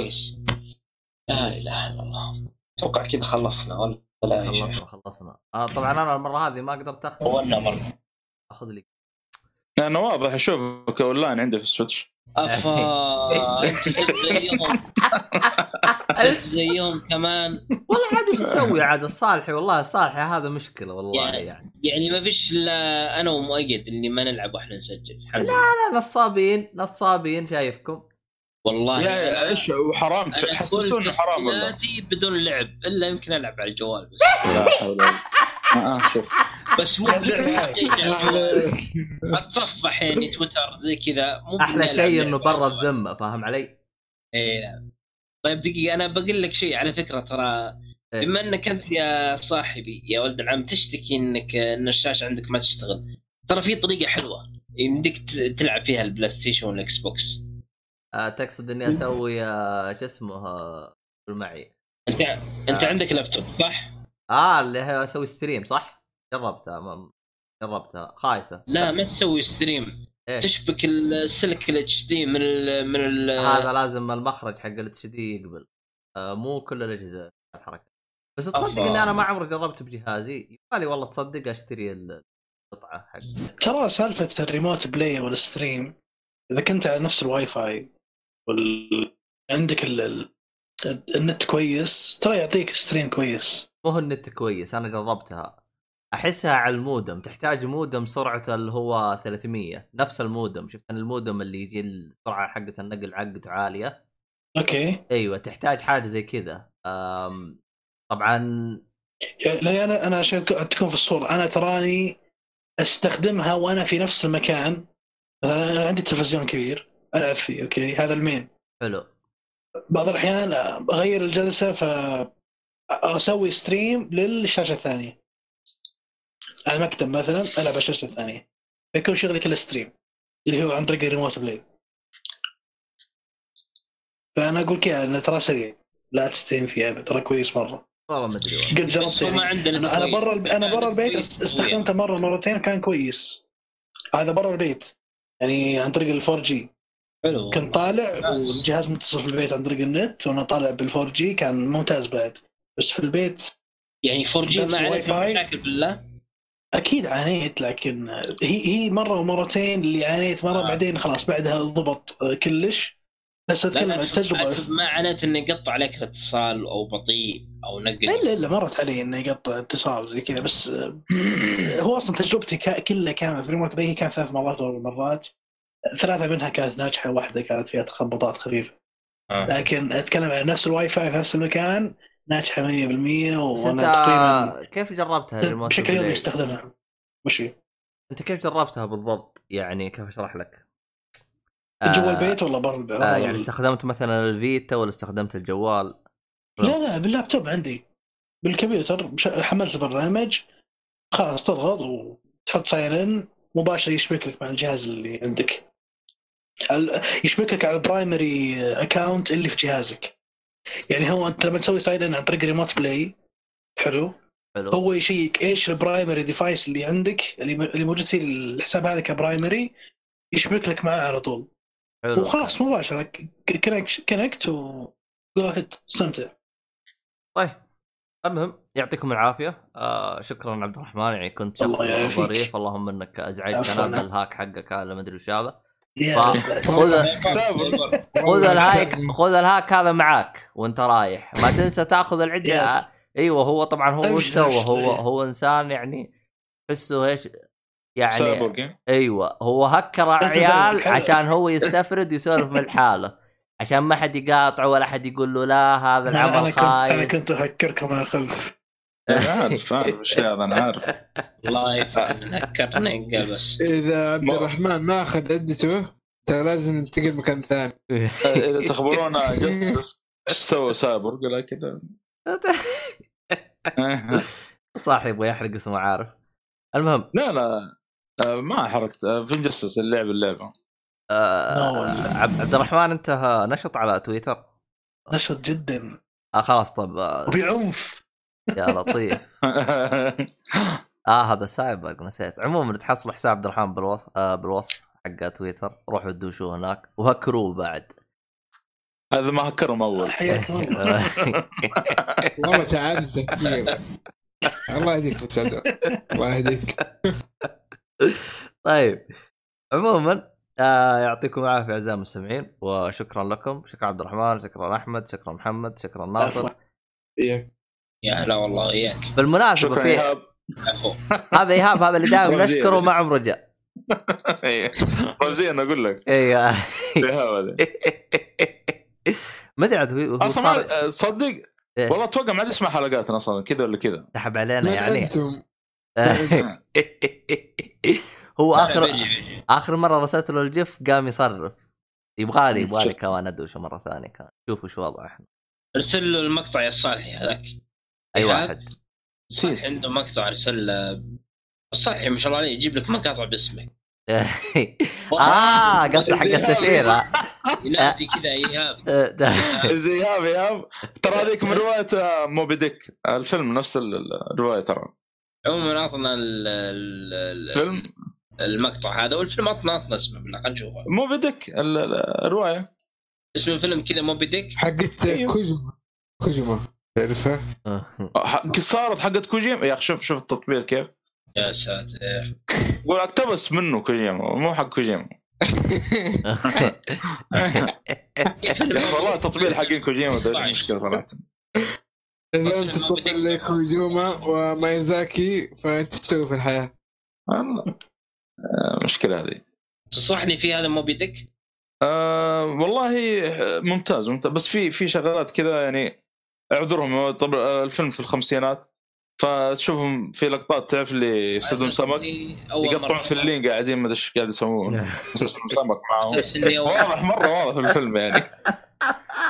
كويس. لا إله إلا الله. أتوقع كذا خلصنا ولا. خلصنا خلصنا. آه طبعا أنا المرة هذه ما قدرت أخذ طولنا مرة. أخذ لي. أنا واضح اشوفك اونلاين عندي في ال Switch. أفا أنت زيهم كمان. والله عاد وش أسوي عاد؟ الصالحي والله الصالحي هذا مشكلة والله يعني- يعني. يعني ما فيش إلا أنا ومؤيد اللي ما نلعب وإحنا نسجل. لله. لا نصابين نصابين شايفكم. والله. يعني إيش وحرام أقول تحسسوني حرام والله. بدون لعب إلا يمكن ألعب على الجوال بس. لا حول ولا قوة. آه شوف. بس مو أتصفح يعني تويتر زي كذا مو أحلى شيء إنه برا. الذمة فاهم علي؟ إيه نعم. طيب دقيقة أنا بقول لك شيء على فكرة ترى. إيه. بما إنك أنت يا صاحبي يا ولد العم تشتكي إنك ان الشاشة عندك ما تشتغل. ترى في طريقة حلوة يمديك تلعب فيها ال PlayStation وال Xbox. آه تقصد إني أسوي آه شو اسمه آه، معي أنت أنت آه. عندك لابتوب صح؟ آه اللي هي أسوي stream صح؟ جربتها ما جربتها خايسة لا ما تسوي stream إيه؟ تشبك السلك ال HD من ال من ال هذا لازم المخرج حق ال HD يقبل آه مو كل الأجهزة الحركة بس تصدق. إني أنا ما عمري جربت بجهازي يبالي والله تصدق أشتري القطعة حق ترى سالفة ال remote play وال stream إذا كنت على نفس الواي فاي وال... عندك ال... ال- النت كويس؟ ترى يعطيك stream كويس. مو هو النت كويس أنا جربتها. أحسها على المودم تحتاج مودم سرعته اللي هو 300 نفس المودم. شفت المودم اللي يجي السرعة حقه النقل حقته عالية؟ okay. أيوه تحتاج حاجة زي كذا. أم، طبعا يعني لاني أنا أنا عشان تك- تكون في الصورة أنا تراني أستخدمها وأنا في نفس المكان. مثلا أنا عندي تلفزيون كبير. العب فيه okay؟ هذا ال main حلو. بعض الأحيان أغير الجلسة ف أسوي stream للشاشة الثانية. على المكتب مثلا ألعب على الشاشة الثانية. يكون شغلي كله stream اللي هو عن طريق ال remote play فأنا أقول كذا انه ترى سريع. لا تستهين فيه أبد ترى كويس مرة. والله ما أدري والله. قد جربت ما يعني. عندنا أنا. برا الب- أنا برا البيت استخدمته مرة مرتين كان كويس. هذا برا البيت. يعني عن طريق ال 4G حلو كنت طالع والجهاز متصل في البيت عن طريق النت وأنا طالع بال 4G كان ممتاز بعد. بس في البيت يعني 4G ما في. مشاكل بالله؟ أكيد عانيت لكن هي هي مرة ومرتين اللي عانيت مرة آه. بعدين خلاص بعدها ضبط كلش. بس اتكلم عن التجربة. ما عنيت انه يقطع عليك الاتصال أو بطيء أو نقل. الا الا مرت علي انه يقطع اتصال زي كذا بس [coughs] هو أصلا تجربتي كلها كانت في remote play كانت ثلاث مرات أو مرات. ثلاثة منها كانت ناجحة واحدة كانت فيها تخبطات خفيفة آه. لكن أتكلم عن نفس الواي فاي في نفس المكان ناجحة 100% بس وأنا تقريبا كيف جربتها بشكل يومي؟ استخدمها وش هي؟ أنت كيف جربتها بالضبط؟ يعني كيف أشرح لك؟ جوا آه، البيت ولا برا البيت؟ آه يعني استخدمت مثلا ال Vita ولا استخدمت الجوال؟ لا لا باللابتوب عندي بالكمبيوتر حملت البرنامج خلاص تضغط وتحط sign in مباشر يشبك لك مع الجهاز اللي عندك ال- يشبك لك على ال primary account اللي في جهازك. يعني هو أنت لما تسوي sign in عن طريق remote play حلو؟ حلو. هو يشيك إيش ال primary device اللي عندك اللي موجود فيه الحساب هذا ك primary يشبك لك معاه على طول. حلو. وخلاص مباشرة. connect و go ahead استمتع طيب. المهم يعطيكم العافية. آه شكرا عبد الرحمن. يعني كنت شخص الله. ظريف. اللهم إنك أزعجتنا عفواً. بال hack حقك هذا ما أدري وش هذا. خذ خذ الهاك خذ الهاك هذا معاك وانت رايح. ما تنسى تاخذ العدة. أيوه هو طبعا هو وش سوى؟ هو. هو إنسان يعني تحسه إيش؟ يعني أيوه هو هكر عيال عشان هو يستفرد ويسولف من حاله. عشان ما حد يقاطعه ولا حد يقول له لا هذا العمل كنت أنا كنت افكركم من الخلف عارف عارف الشيء هذا أنا [laughs] عارف. والله تذكرنا بس إذا عبد الرحمن ما أخذ عدته ترى لازم ننتقل مكان ثاني. إذا تخبرونا جستس إيش سوى سايبورغ كذا [laughs] صح يبغى يحرق اسمه عارف. المهم. لا لا آه، ما حركت آه، في جستس اللعب اللعبة. آه. عبد الرحمن انت نشط على تويتر؟ نشط جدا. آه خلاص طب وبعنف يا لطيف. [laughs] آه هذا سايبر نسيت. عموما تحصلوا حساب عبد الرحمن بالوصف آه بالوصف حق تويتر. روحوا دوشوه هناك. وهكروه بعد. هذا ما هكرهم أول. حياك الله [laughs] والله تعال تكبير الله يهديك ابو الله يهديك. طيب. عموما آه يعطيكم العافية أعزائي المستمعين وشكرا لكم. شكرا عبد الرحمن شكرا أحمد شكرا محمد شكرا ناصر. يا هلا والله وياك بالمناسبة في [laughs] هذا إيهاب هذا اللي دائما. [laughs] نشكره ما عمره جاء. رمزيا أقول لك. أيوه [laughs] إيهاب ما أدري عاد أصلا ما- صدق؟ والله أتوقع ما عاد يسمع حلقاتنا أصلا كذا ولا كذا. سحب علينا يعني. أنتم هو اخر. آخر مرة رسلت له الجف قام يصرف. يبغالي يبغالي شفت. كمان ادوشه مرة ثانية كان. شوفوا شو وضعه. إحنا ارسل له المقطع يا صالحي هذاك أي؟ واحد. صالح عنده مقطع أرسل الصالحي ما شاء الله عليه يجيب لك مقاطع باسمك. [laughs] آه قصدي حق السفير. آه. ينادي كذا ايهاب [laughs] آه، زي ايهاب ايهاب ترى هذيك من رواية آه، موبي ديك. الفيلم نفس ال- الرواية ترى. عموما اعطنا ال- ال- ال- فيلم؟ المقطع هذا والفيلم اعطنا اعطنا اسمه خلينا نشوفه. موبي ديك ال- ال- الرواية. اسم الفيلم كذا موبي ديك؟ حقت أيوه. كوزما كوزما تعرفها؟ ح- صارت حقت كوجيما؟ يا أخي شوف شوف التطبيق كيف. يا ساتر. يقول اقتبس منه كوجيما مو حق كوجيما. والله التطبيق حقين كوجيما مشكله صراحة. إذا أنت تطبق لك كوزوما ومايزاكي فأنت تسوي في الحياة. والله. آه، مشكلة هذه. تنصحني في هذا موبي ديك؟ آه والله ممتاز ممتاز. بس في في شغلات كذا يعني اعذرهم طبعا الفيلم في الخمسينات فتشوفهم في لقطات تعرف اللي يصيدون سمك؟ يقطعون في اللين قاعدين ما أدري إيش قاعد يسوون. يصيدون سمك معاهم. واضح مرة واضح في الفيلم يعني.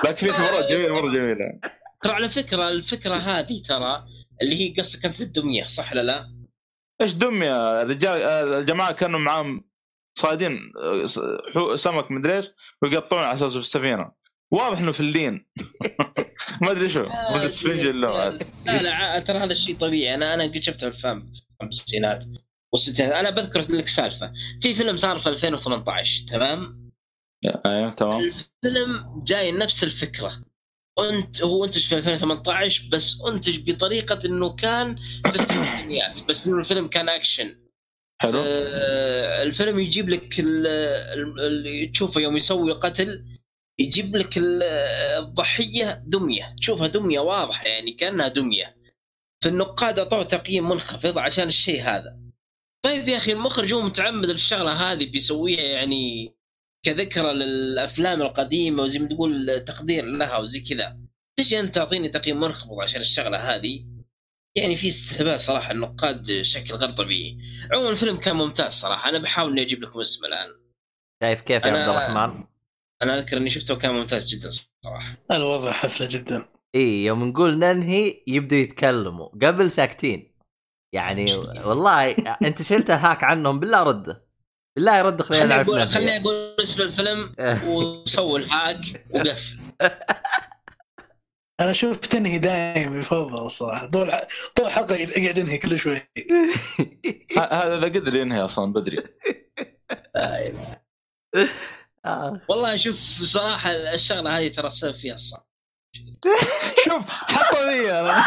لكن في حوارات جميلة [laughs] مرة جميلة. ترى على فكرة الفكرة هذه ترى اللي هي قصدك انت الدمية صح ولا لا؟ إيش دم يا رجال آه، الجماعة كانوا معاهم صايدين آه، سمك مدري إيش ويقطعون على اساسه في السفينة. واضح إنه في اللين [laughs] ما أدري شو. ما أدري اسفنج ولا لا لا ترى هذا الشيء طبيعي. أنا أنا قد شفته في الفيلم في الخمسينات والستينات. أنا بذكر لك سالفة. في فيلم صار في 2018 تمام؟ أيوه تمام. فيلم جاي نفس الفكرة. انت هو أنتج في 2018 بس أنتج بطريقة إنه كان في الستينيات بس إنه الفيلم كان أكشن. حلو. آه الفيلم يجيب لك ال- ال- اللي تشوفه يوم يسوي قتل يجيب لك ال- الضحية دمية. تشوفها دمية واضحة يعني كأنها دمية. فالنقاد اعطوه تقييم منخفض عشان الشيء هذا. طيب يا أخي المخرج هو متعمد الشغلة هذه بيسويها يعني كذكرى للأفلام القديمة وزي ما تقول تقدير لها وزي كذا. تجي أنت تعطيني تقييم منخفض عشان الشغلة هذه؟ يعني في استهبال صراحة النقاد بشكل غير طبيعي. عموما الفيلم كان ممتاز صراحة. أنا بحاول إني أجيب لكم اسمه الآن. شايف كيف يا عبد الرحمن؟ أنا أذكر إني شفته وكان ممتاز جدا صراحة. الوضع حفلة جدا. إي يوم نقول ننهي يبدوا يتكلموا. قبل ساكتين. يعني [laughs] والله أنت شلت الهاك عنهم بالله رده بالله رد خلينا خليني نعرف أقول خليني أقول اسم الفيلم [laughs] وسووا الهاك وقفل. [laughs] أنا أشوف تنهي دائما يفضل الصراحه طول طول الحلقة يقعد ينهي كل شوي. هذا ذا قدر ينهي أصلا بدري. آه. والله شوف صراحة الشغلة هذه ترى السبب فيها الصح [laughs] شوف حطوا لي أنا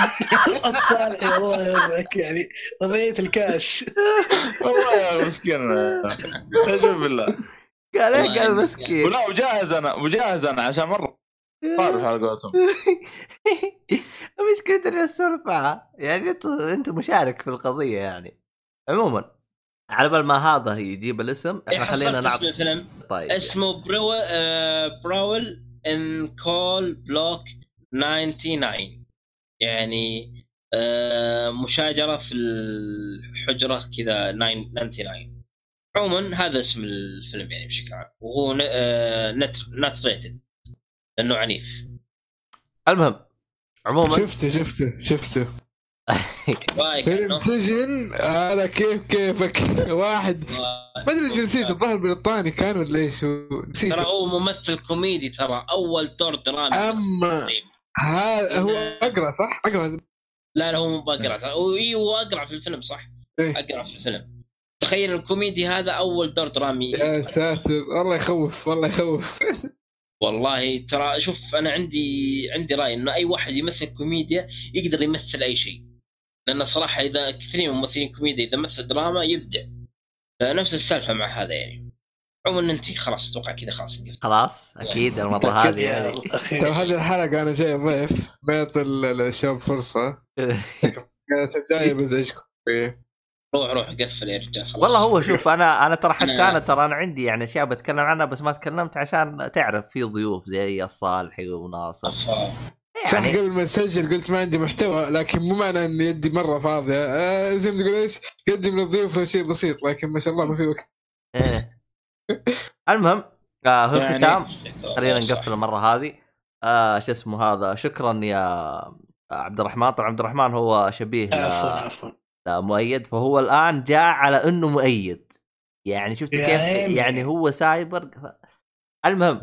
الصالح الله يرضيك يعني قضيه الكاش. والله يا مسكين. شوف بالله. قال إيه؟ والله قال مسكين. ولا وجاهز أنا وجاهز أنا عشان مرة طارف على قولتهم. [laughs] مشكلة إن السرفة يعني انت أنت مشارك في القضية يعني عموما. على بال ما هذا يجيب الاسم إحنا خلينا حصلت اسم نعطي الفيلم طيب اسمه برو آه براول إن كول بلوك 99 يعني آه، مشاجرة في الحجرة كذا 99 عموما هذا اسم الفيلم يعني بشكل عام. وهو ن- آه، نت نت ريتد لأنه عنيف. المهم عموما شفته شفته شفته. فيلم؟ سجن على كيف كيفك؟ [laughs] واحد. ما أدري جنسيته الظاهر بريطاني كان ولا إيش؟ هو ترى هو ممثل كوميدي ترى. أول دور درامي. أما هذا هو أقرع صح؟ أقرع. لا لا هو مو بقرع هو إيه، هو اقرع في الفيلم صح؟ إيه. اقرع في الفيلم. تخيل الكوميدي هذا أول دور درامي. يا ساتر. والله يخوف والله يخوف. [laughs] والله ترى شوف أنا عندي عندي رأي إنه أي واحد يمثل كوميديا يقدر يمثل أي شيء. لأن صراحة إذا كثير من ممثلين كوميديا إذا مثل دراما يبدع. نفس السالفة مع هذا يعني. عموما أنت خلاص أتوقع كذا خلاص. خلاص أكيد المره متأكد هذه يعني. ترى هذه الحلقة أنا جاي ضيف بيعطي ال- الشباب فرصة. [laughs] كانت جاي بزعجكم فيه روح روح قفل يا رجال خلاص. والله هو شوف أنا أنا ترى حتى أنا- أنا ترى أنا عندي يعني أشياء بتكلم عنها بس ما تكلمت عشان تعرف في ضيوف زي الصالحي وناصر. أفا. صح يعني قبل ما نسجل قلت ما عندي محتوى لكن مو معنى إن يدي مرة فاضية. آه زي ما تقول إيش؟ قدم للضيوف لو شيء بسيط لكن ما شاء الله ما في وقت. إيه. [laughs] المهم آه في يعني- الختام خلينا نقفل المرة هذه. آه شو اسمه هذا؟ شكرا يا عبد الرحمن. طبعا عبد الرحمن هو شبيه عفوا ل- عفوا. مؤيد. فهو الآن جاء على إنه مؤيد. يعني شفت كيف. يعني هو سايبر. المهم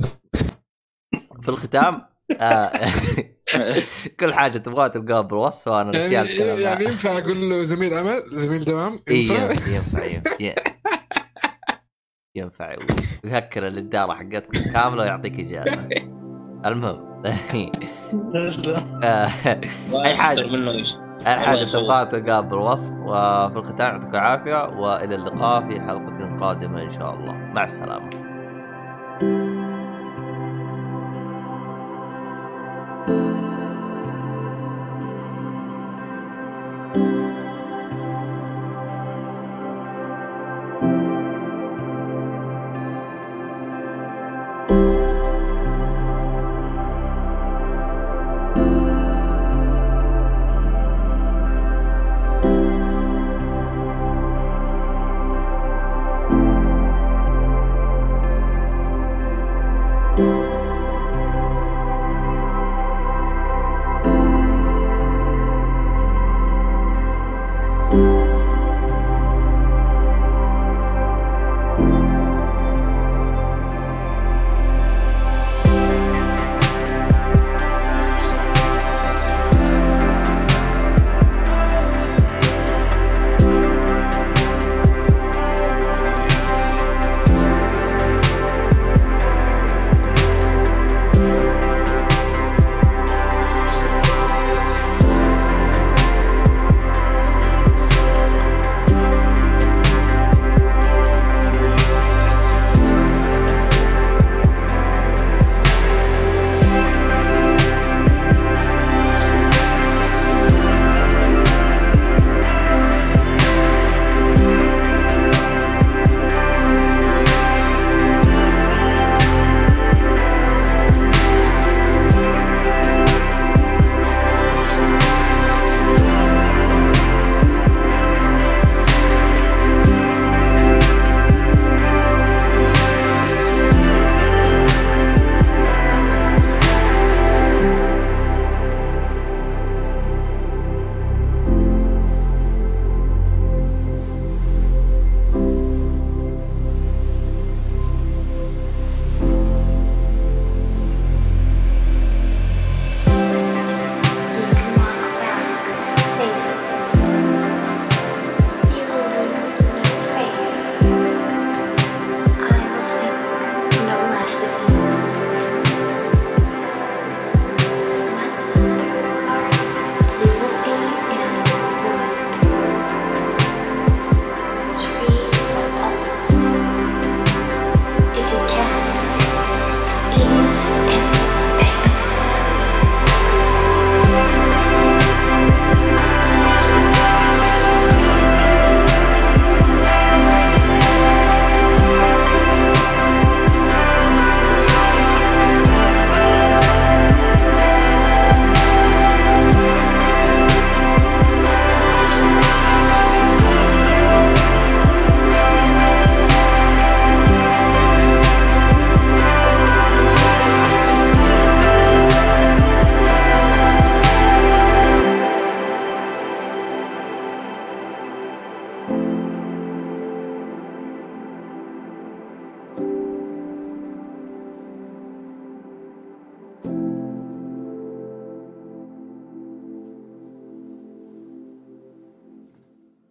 في الختام. آه [laughs] كل حاجة تبغاها تلقاها بالوصف وأنا يعني الاشياء يعني عنها. ينفع أقول له زميل عمل زميل دوام؟ ينفع ينفع؟ ينفع ويهكر الاداره حقتكم كاملة ويعطيك إجازة. المهم. تسلم [laughs] آه، أي حاجة. أي حاجة تبغاها تلقاها بالوصف. وفي الختام يعطيكم العافية وإلى اللقاء في حلقة قادمة إن شاء الله. مع السلامة.